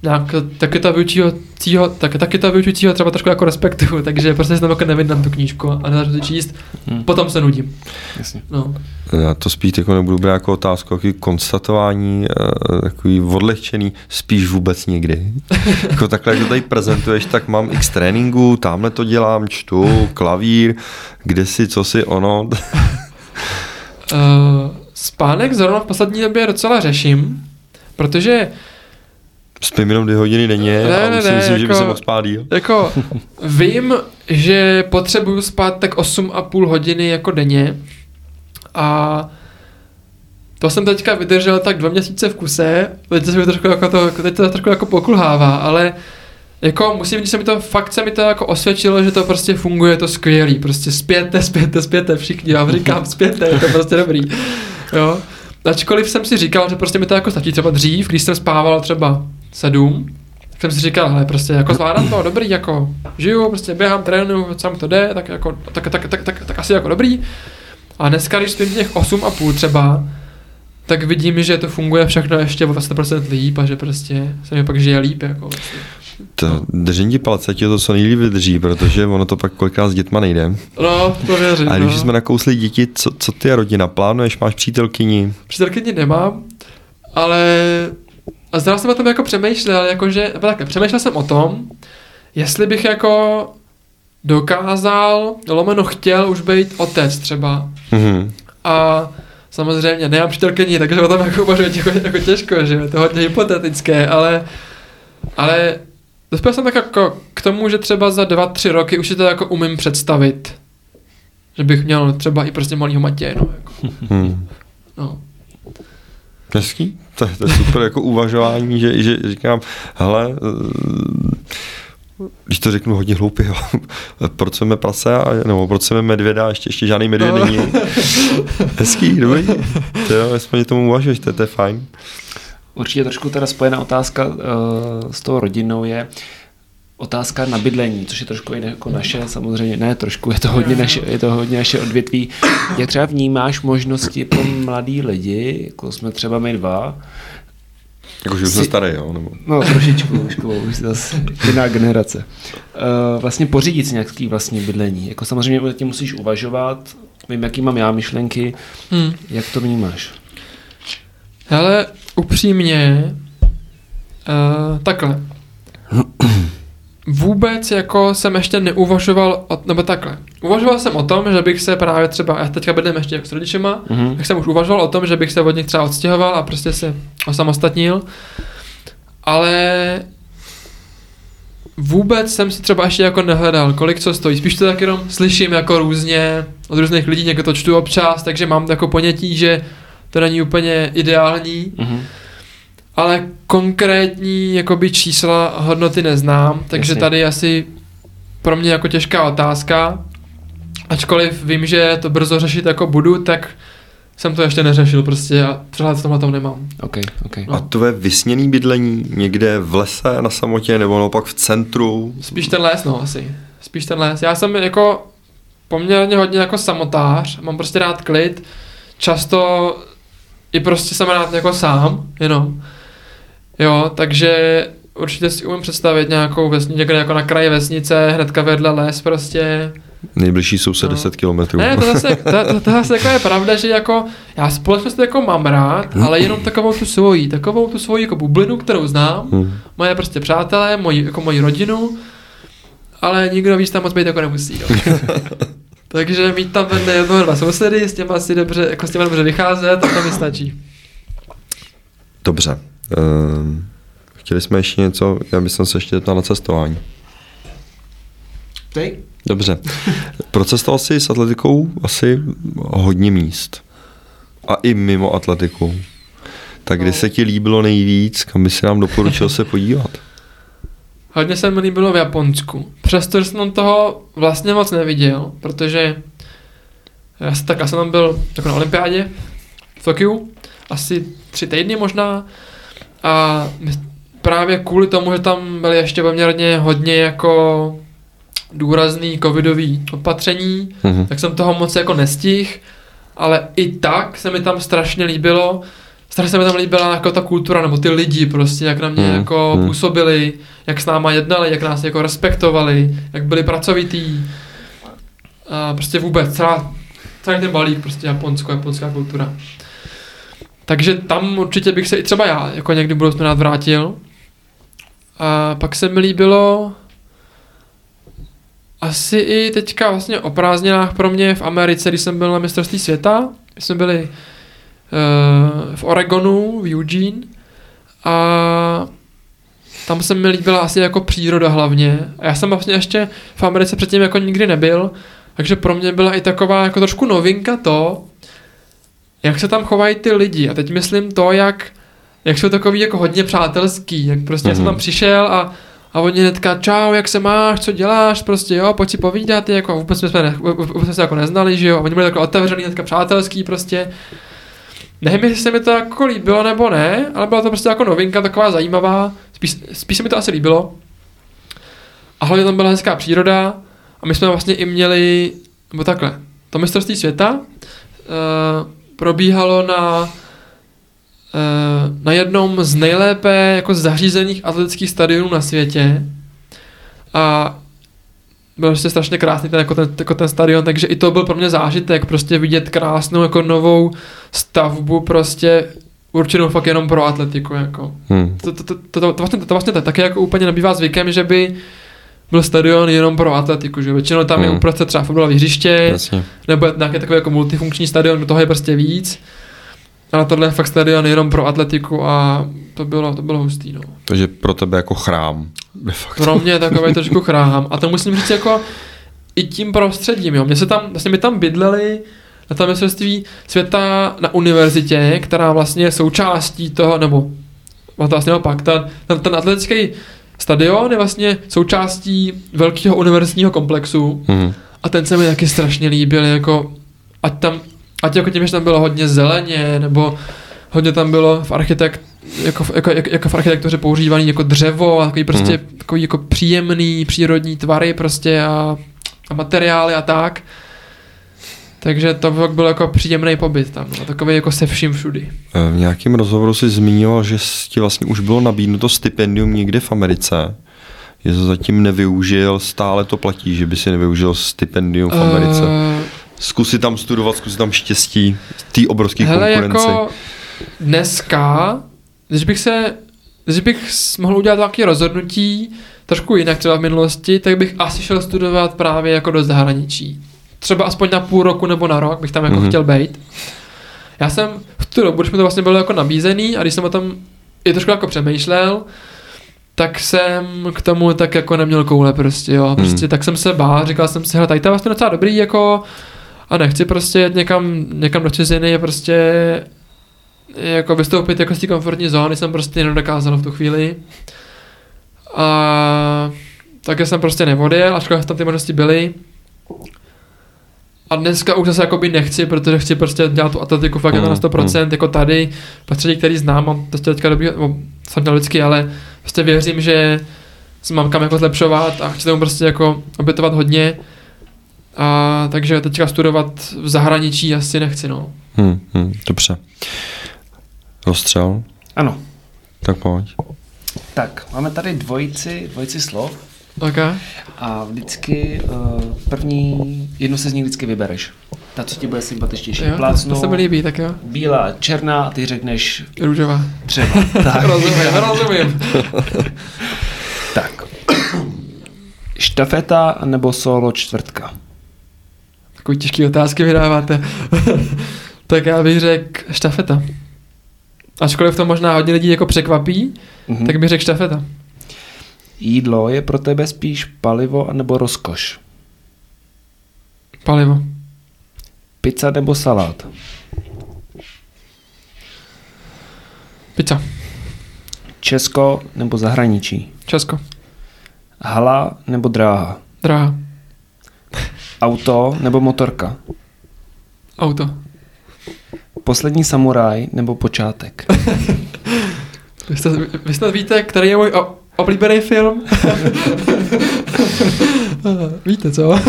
nějak taky to vyučujícího, tak, taky to vyučujícího třeba trošku jako respektuju, takže prostě si tam jako nevydám tu knížku a nezačnu to číst, Hmm. potom se nudím. Jasně. No. Já to spíš jako nebudu brát jako otázku, jaký konstatování, eh, takový odlehčený, spíš vůbec nikdy. jako takhle, jak to tady prezentuješ, tak mám x tréninku, tamhle to dělám, čtu, klavír, kde si, co si, ono. Uh, spánek zrovna v poslední době docela řeším, protože Spím jenom dvě hodiny denně Ne, a ne, už si ne, myslím, že by jako- se mohl spát díl. jako vím, že potřebuju spát tak 8,5 hodiny jako denně a to jsem teďka vydržel tak dva měsíce v kuse, teď se mi trošku jako to, teď to trošku jako pokulhává, ale jako musím říct, že se mi to fakt se mi to jako osvědčilo, že to prostě funguje, to skvělý, prostě spěte, spěte, spěte, všichni, já vám říkám spěte, je to prostě dobrý, jo. Ačkoliv jsem si říkal, že prostě mi to jako stačí třeba dřív, když jsem spával třeba sedm, tak jsem si říkal, hele, prostě jako zvládám to, dobrý, jako žiju, prostě běhám, trénuju, sám to jde, tak jako, tak, tak, tak, tak, tak asi jako dobrý. A dneska, když spím těch 8 a půl třeba, tak vidím, že to funguje všechno ještě o 20% líp a že prostě se mi pak žije líp, jako vlastně. To, držím ti palce, ti to co nejlíp vydrží, protože ono to pak kolikrát s dětma nejde. No, to věřím. A když no. jsme nakousli děti, co, co ty a rodina? Plánuješ, máš přítelkyni? Přítelkyni nemám, ale a zrovna jsem o tom jako přemýšlel, jakože, nebo takhle, přemýšlel jsem o tom, jestli bych jako dokázal, lomeno chtěl už být otec třeba. Mhm. A samozřejmě nemám přítelkyni, takže o tom jako uvažuji jako, jako těžko, že je to hodně hypotetické, ale, ale dospěl jsem tak jako k tomu, že třeba za dva, tři roky už si to jako umím představit. Že bych měl třeba i prostě malýho Matěje, no, jako, Hmm. no. Hezký, to, je- to je super jako uvažování, že, že říkám, hele, eh, když to řeknu hodně hloupě, jo, proč jsme prase, a, nebo proč jsme medvěda, a ještě, ještě žádný medvěd No. není. Hezký, dobrý. To jo, aspoň tomu uvažuješ, to, je- to je fajn. Určitě trošku teda spojená otázka uh, s tou rodinou je otázka na bydlení, což je trošku i jako naše, samozřejmě, ne trošku, je to hodně naše, je to hodně naše odvětví. Jak třeba vnímáš možnosti pro mladý lidi, jako jsme třeba my dva, Jako, že už jsme Si- starý, jo, nebo... no trošičku, trošku, už zase jiná generace, uh, vlastně pořídit si nějaký vlastní bydlení. Jako samozřejmě o tím musíš uvažovat, vím, jaký mám já myšlenky, Hmm. jak to vnímáš? Hele, upřímně, uh, takhle. Vůbec jako jsem ještě neuvažoval, o, nebo takhle. Uvažoval jsem o tom, že bych se právě třeba, já teďka bydlím ještě s rodičema, Mhm. tak jsem už uvažoval o tom, že bych se od nich třeba odstěhoval a prostě se osamostatnil. Ale vůbec jsem si třeba ještě jako nehledal, kolik co stojí. Spíš to tak jenom slyším jako různě od různých lidí, někdo to čtu občas, takže mám jako ponětí, že to není úplně ideální, Mhm. Ale konkrétní jakoby čísla a hodnoty neznám, takže Jasně. tady asi pro mě jako těžká otázka. Ačkoliv vím, že to brzo řešit jako budu, tak jsem to ještě neřešil prostě a přehled v tomhle tom nemám. OK, OK. No. A tvoje vysněný bydlení někde v lese na samotě, nebo naopak v centru? Spíš ten les, no asi. Spíš ten les. Já jsem jako poměrně hodně jako samotář, mám prostě rád klid, často i prostě jsem rád jako sám, jenom. Jo, takže určitě si umím představit nějakou vesnici, někde jako na kraji vesnice, hnedka vedle les prostě. Nejbližší jsou se No. 10 kilometrů. Ne, to zase, to, to, to zase jako je pravda, že jako já společnost jako mám rád, ale jenom takovou tu svoji, takovou tu svoji jako bublinu, kterou znám, Hmm. moje prostě přátelé, moji, jako moji rodinu, ale nikdo víc tam moc být jako nemusí. No. Takže mít tam vedle jednoho dva sousedy, s těma si dobře, jako s těma dobře vycházet, to mi stačí. Dobře. Um, chtěli jsme ještě něco, já bych se ještě zeptal na cestování. Ty? Dobře. Procestoval jsi s atletikou asi hodně míst. A i mimo atletiku. Tak kde No. se ti líbilo nejvíc, kam by si nám doporučil se podívat? Hodně se mi líbilo v Japonsku. Přesto, jsem tam toho vlastně moc neviděl, protože já jsem, tak, já jsem tam byl jako na olympiádě v Tokiu, asi tři týdny možná a právě kvůli tomu, že tam byly ještě poměrně hodně jako důrazný covidový opatření, Mhm. tak jsem toho moc jako nestih, ale i tak se mi tam strašně líbilo, strašně se mi tam líbila jako ta kultura, nebo ty lidi prostě, jak na mě Hmm, jako hmm. působili, jak s náma jednali, jak nás jako respektovali, jak byli pracovitý. A prostě vůbec, celá, celý ten balík, prostě Japonsko, japonská kultura. Takže tam určitě bych se i třeba já jako někdy v budoucnu rád vrátil. A pak se mi líbilo asi i teďka vlastně o prázdninách pro mě v Americe, když jsem byl na mistrovství světa. Jsme byli uh, v Oregonu, v Eugene a tam se mi líbila asi jako příroda hlavně. A já jsem vlastně ještě v Americe předtím jako nikdy nebyl, takže pro mě byla i taková jako trošku novinka to, jak se tam chovají ty lidi. A teď myslím to, jak, jak jsou takový jako hodně přátelský, jak prostě mm-hmm. jsem Mhm. tam přišel a a oni hnedka, čau, jak se máš, co děláš, prostě jo, pojď si povídat, jako vůbec jsme, ne, vůbec jsme se jako neznali, že jo, a oni byli takhle otevřený, hnedka přátelský prostě. Nevím, jestli se mi to jako líbilo nebo ne, ale byla to prostě jako novinka, taková zajímavá, spíš, spíš se mi to asi líbilo. A hlavně tam byla hezká příroda a my jsme vlastně i měli, nebo takhle, to mistrovství světa uh, probíhalo na na jednom z nejlépe jako zařízených atletických stadionů na světě a byl prostě strašně krásný ten, jako ten, jako ten stadion, takže i to byl pro mě zážitek, prostě vidět krásnou jako novou stavbu prostě určenou fakt jenom pro atletiku, jako. Hmm. To, to, to, to, to, vlastně, to vlastně taky jako úplně nebývá zvykem, že by byl stadion jenom pro atletiku, že většinou tam hmm. je uprostřed třeba fotbalové hřiště, Jasně. nebo nějaký takový jako multifunkční stadion, do toho je prostě víc. Ale tohle je fakt stadion jenom pro atletiku a to bylo, to bylo hustý, no. Takže pro tebe jako chrám. Pro mě je takový trošku chrám. A to musím říct jako i tím prostředím, jo. Mě se tam, vlastně my tam bydleli na tom mistrovství světa na univerzitě, která vlastně je součástí toho, nebo to vlastně naopak, ten, ten, ten atletický stadion je vlastně součástí velkého univerzitního komplexu mm. a ten se mi taky strašně líbil, jako ať tam, ať jako tím, že tam bylo hodně zeleně, nebo hodně tam bylo v architekt, jako, jako, jako, jako v architektuře používaný jako dřevo a takový prostě mm. takový jako příjemný přírodní tvary prostě a, a materiály a tak. Takže to fakt byl jako příjemný pobyt tam, no, takový jako se vším všudy. E, v nějakém rozhovoru si zmiňoval, že ti vlastně už bylo nabídnuto stipendium někde v Americe. Je to zatím nevyužil, stále to platí, že by si nevyužil stipendium v Americe. Uh, zkusit tam studovat, zkusit tam štěstí té obrovské konkurenci. Jako dneska, když bych se, když bych mohl udělat nějaké rozhodnutí, trošku jinak třeba v minulosti, tak bych asi šel studovat právě jako do zahraničí třeba aspoň na půl roku nebo na rok bych tam jako mm-hmm. chtěl být. Já jsem v tu dobu, když mi to vlastně bylo jako nabízený a když jsem o tom i trošku jako přemýšlel, tak jsem k tomu tak jako neměl koule prostě, jo. Mhm. Prostě mm. tak jsem se bál, říkal jsem si, hele, tady to je vlastně docela dobrý, jako a nechci prostě jet někam, někam do ciziny, je prostě jako vystoupit jako z té komfortní zóny jsem prostě nedokázal v tu chvíli. A takže jsem prostě nevodil, ačkoliv tam ty možnosti byly. A dneska už zase jakoby nechci, protože chci prostě dělat tu atletiku fakt mm, na 100%, mm. jako tady, prostředí, který znám, mám prostě teďka dobrý, no, jsem měl vždycky, ale prostě věřím, že se mám kam jako zlepšovat a chci tomu prostě jako obětovat hodně. A takže teďka studovat v zahraničí asi nechci, no. Hmm, hmm, dobře. Rozstřel? Ano. Tak pojď. Tak, máme tady dvojici, dvojici slov. Okay. A vždycky uh, první, jednu se z nich vždycky vybereš. Ta, co ti bude sympatičtější. Jo, Plácnu, to se mi líbí, tak jo. Bílá, černá a ty řekneš... Růžová. Třeba. tak. rozumím, rozumím. tak. Štafeta nebo solo čtvrtka? Takový těžké otázky vydáváte. tak já bych řekl štafeta. Ačkoliv to možná hodně lidí jako překvapí, mm-hmm. tak bych řekl štafeta. Jídlo je pro tebe spíš palivo anebo rozkoš? Palivo. Pizza nebo salát? Pizza. Česko nebo zahraničí? Česko. Hala nebo dráha? Dráha. Auto nebo motorka? Auto. Poslední samuraj nebo počátek? vy, jste, vy jste víte, který je můj Oblíbený film? Víte co?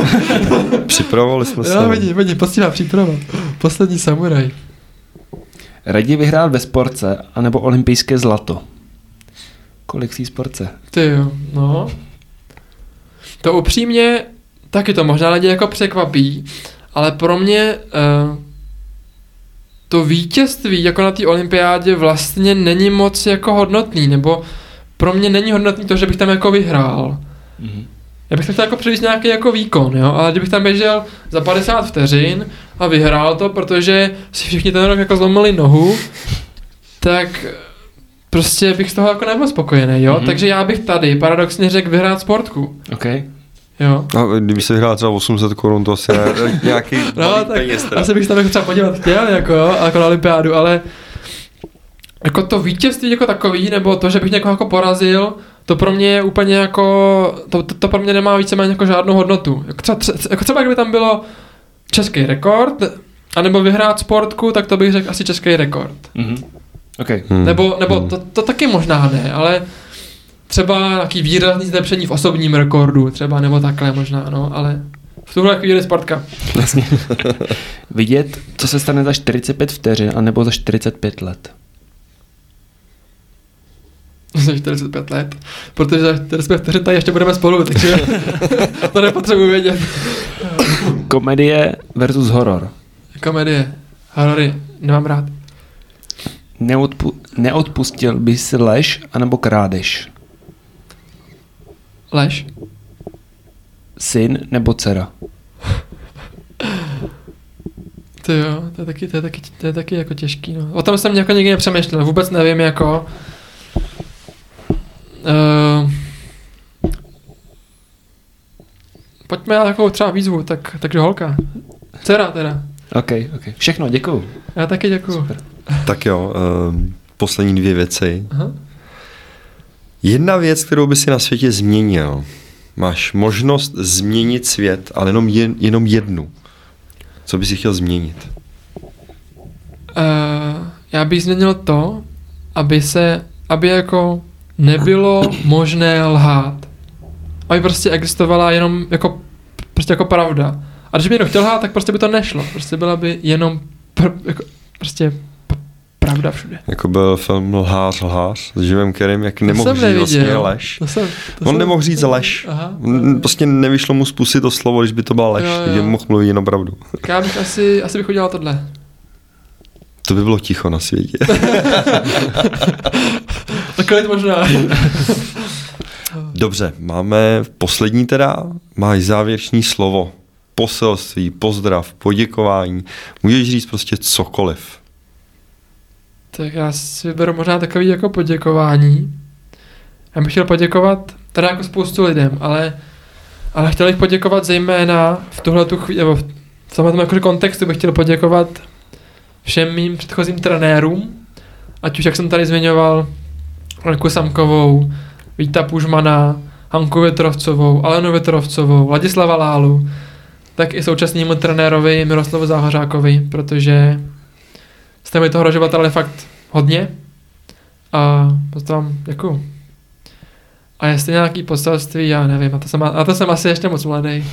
Připravovali jsme se. Jo, vidí, vidí, postíná příprava. Poslední samuraj. Raději vyhrál ve sportce, anebo olympijské zlato? Kolik v sportce? Ty jo, no. To upřímně, taky to možná lidi jako překvapí, ale pro mě uh, to vítězství jako na té olympiádě vlastně není moc jako hodnotný, nebo pro mě není hodnotný to, že bych tam jako vyhrál. Mm-hmm. Já bych tam chtěl jako přivést nějaký jako výkon, jo, ale kdybych tam běžel za 50 vteřin a vyhrál to, protože si všichni ten rok jako zlomili nohu, tak prostě bych z toho jako nebyl spokojený, jo, mm-hmm. takže já bych tady paradoxně řekl vyhrát sportku. Okay. Jo. A kdyby se vyhrál třeba 800 korun, to asi nějaký no, tak peněz. Teda. Asi bych se tam třeba podívat chtěl, jako, jako na olympiádu, ale jako to vítězství jako takový, nebo to, že bych někoho jako porazil, to pro mě je úplně jako, to, to, to pro mě nemá víceméně jako žádnou hodnotu. Jako třeba, jako třeba kdyby tam bylo český rekord, anebo vyhrát sportku, tak to bych řekl asi český rekord. Mm-hmm. Okay. Hmm. Nebo, nebo hmm. to, to taky možná ne, ale třeba nějaký výrazný zlepšení v osobním rekordu, třeba, nebo takhle možná, no, ale v tuhle chvíli sportka. Vidět, co se stane za 45 vteřin, anebo za 45 let. za 45 let, protože za 45 vteřin tady ještě budeme spolu, takže to nepotřebuji vědět. Komedie versus horor. Komedie, horory, nemám rád. Neodpu- neodpustil by si lež anebo krádež? Lež. Syn nebo dcera? To jo, to je taky, to je taky, to je taky jako těžký, no. O tom jsem jako nikdy nepřemýšlel, vůbec nevím, jako... Uh, pojďme na takovou třeba výzvu, tak, takže holka. Dcera teda. OK, OK. Všechno, děkuju. Já taky děkuju. Super. Tak jo, um, poslední dvě věci. Aha. Jedna věc, kterou by si na světě změnil. Máš možnost změnit svět, ale jenom, jen, jenom jednu. Co bys si chtěl změnit? Uh, já bych změnil to, aby se, aby jako nebylo možné lhát. Aby prostě existovala jenom jako, prostě jako pravda. A když by někdo chtěl lhát, tak prostě by to nešlo. Prostě byla by jenom pr, jako, prostě pravda všude. Jako byl film Lhář, lhář s Jimem Kerem, jak To nemohl říct neviděl. vlastně lež. To jsem, to On jsem, nemohl říct lež. Aha. On Prostě nevyšlo mu zpusit to slovo, když by to byla lež, Jo, jo. takže mohl mluvit jenom pravdu. Tak já bych asi, asi bych udělal tohle. To by bylo ticho na světě. Takhle možná. Dobře, máme poslední teda, máš závěrečný slovo, poselství, pozdrav, poděkování. Můžeš říct prostě cokoliv. Tak já si vyberu možná takový jako poděkování. Já bych chtěl poděkovat teda jako spoustu lidem, ale, ale chtěl bych poděkovat zejména v tuhle tu chvíli, nebo v tomhle tom jako kontextu bych chtěl poděkovat všem mým předchozím trenérům, ať už jak jsem tady zmiňoval Lenku Samkovou, Víta Pužmana, Hanku Větrovcovou, Alenu Větrovcovou, Ladislava Lálu, tak i současnému trenérovi Miroslavu Záhořákovi, protože jste mi toho rožovatele fakt hodně a to vám děkuju. A jestli nějaký poselství, já nevím, a to jsem, a to jsem asi ještě moc mladý.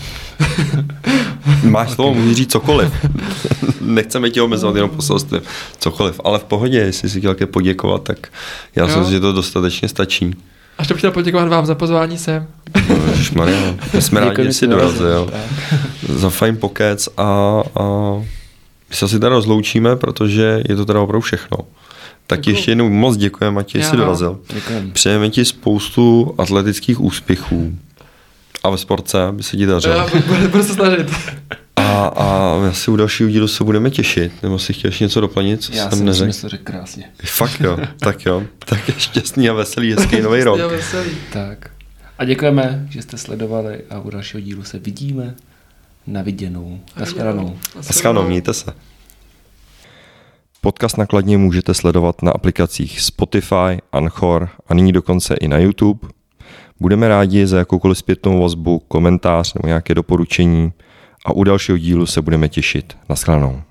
Máš slovo, můžeš říct cokoliv. Nechceme tě omezovat jenom poselstvím. Cokoliv, ale v pohodě, jestli si chtěl poděkovat, tak já Jo. si myslím, že to dostatečně stačí. A ještě bych chtěl poděkovat vám za pozvání sem. Ježišmarja, my jsme rádi, že jsi dorazil. Za fajn pokec a, a my se asi teda rozloučíme, protože je to teda opravdu všechno. Tak Děkuju. ještě jednou moc děkujeme, Matěj, že jsi dorazil. Děkujeme. Přejeme ti spoustu atletických úspěchů a ve sportce, aby se ti dařilo. Já budu, budu se snažit. A, a asi u dalšího dílu se budeme těšit. Nebo si chtěl ještě něco doplnit, co Já jsem si myslím, neřekl? že krásně. Fakt jo, tak jo. Tak je šťastný a veselý, hezký nový rok. Já veselý. Tak. A děkujeme, že jste sledovali a u dalšího dílu se vidíme. Na viděnou. Naschledanou. Naschledanou, mějte se. Podcast nakladně můžete sledovat na aplikacích Spotify, Anchor a nyní dokonce i na YouTube. Budeme rádi za jakoukoliv zpětnou vazbu, komentář nebo nějaké doporučení a u dalšího dílu se budeme těšit. Naschledanou.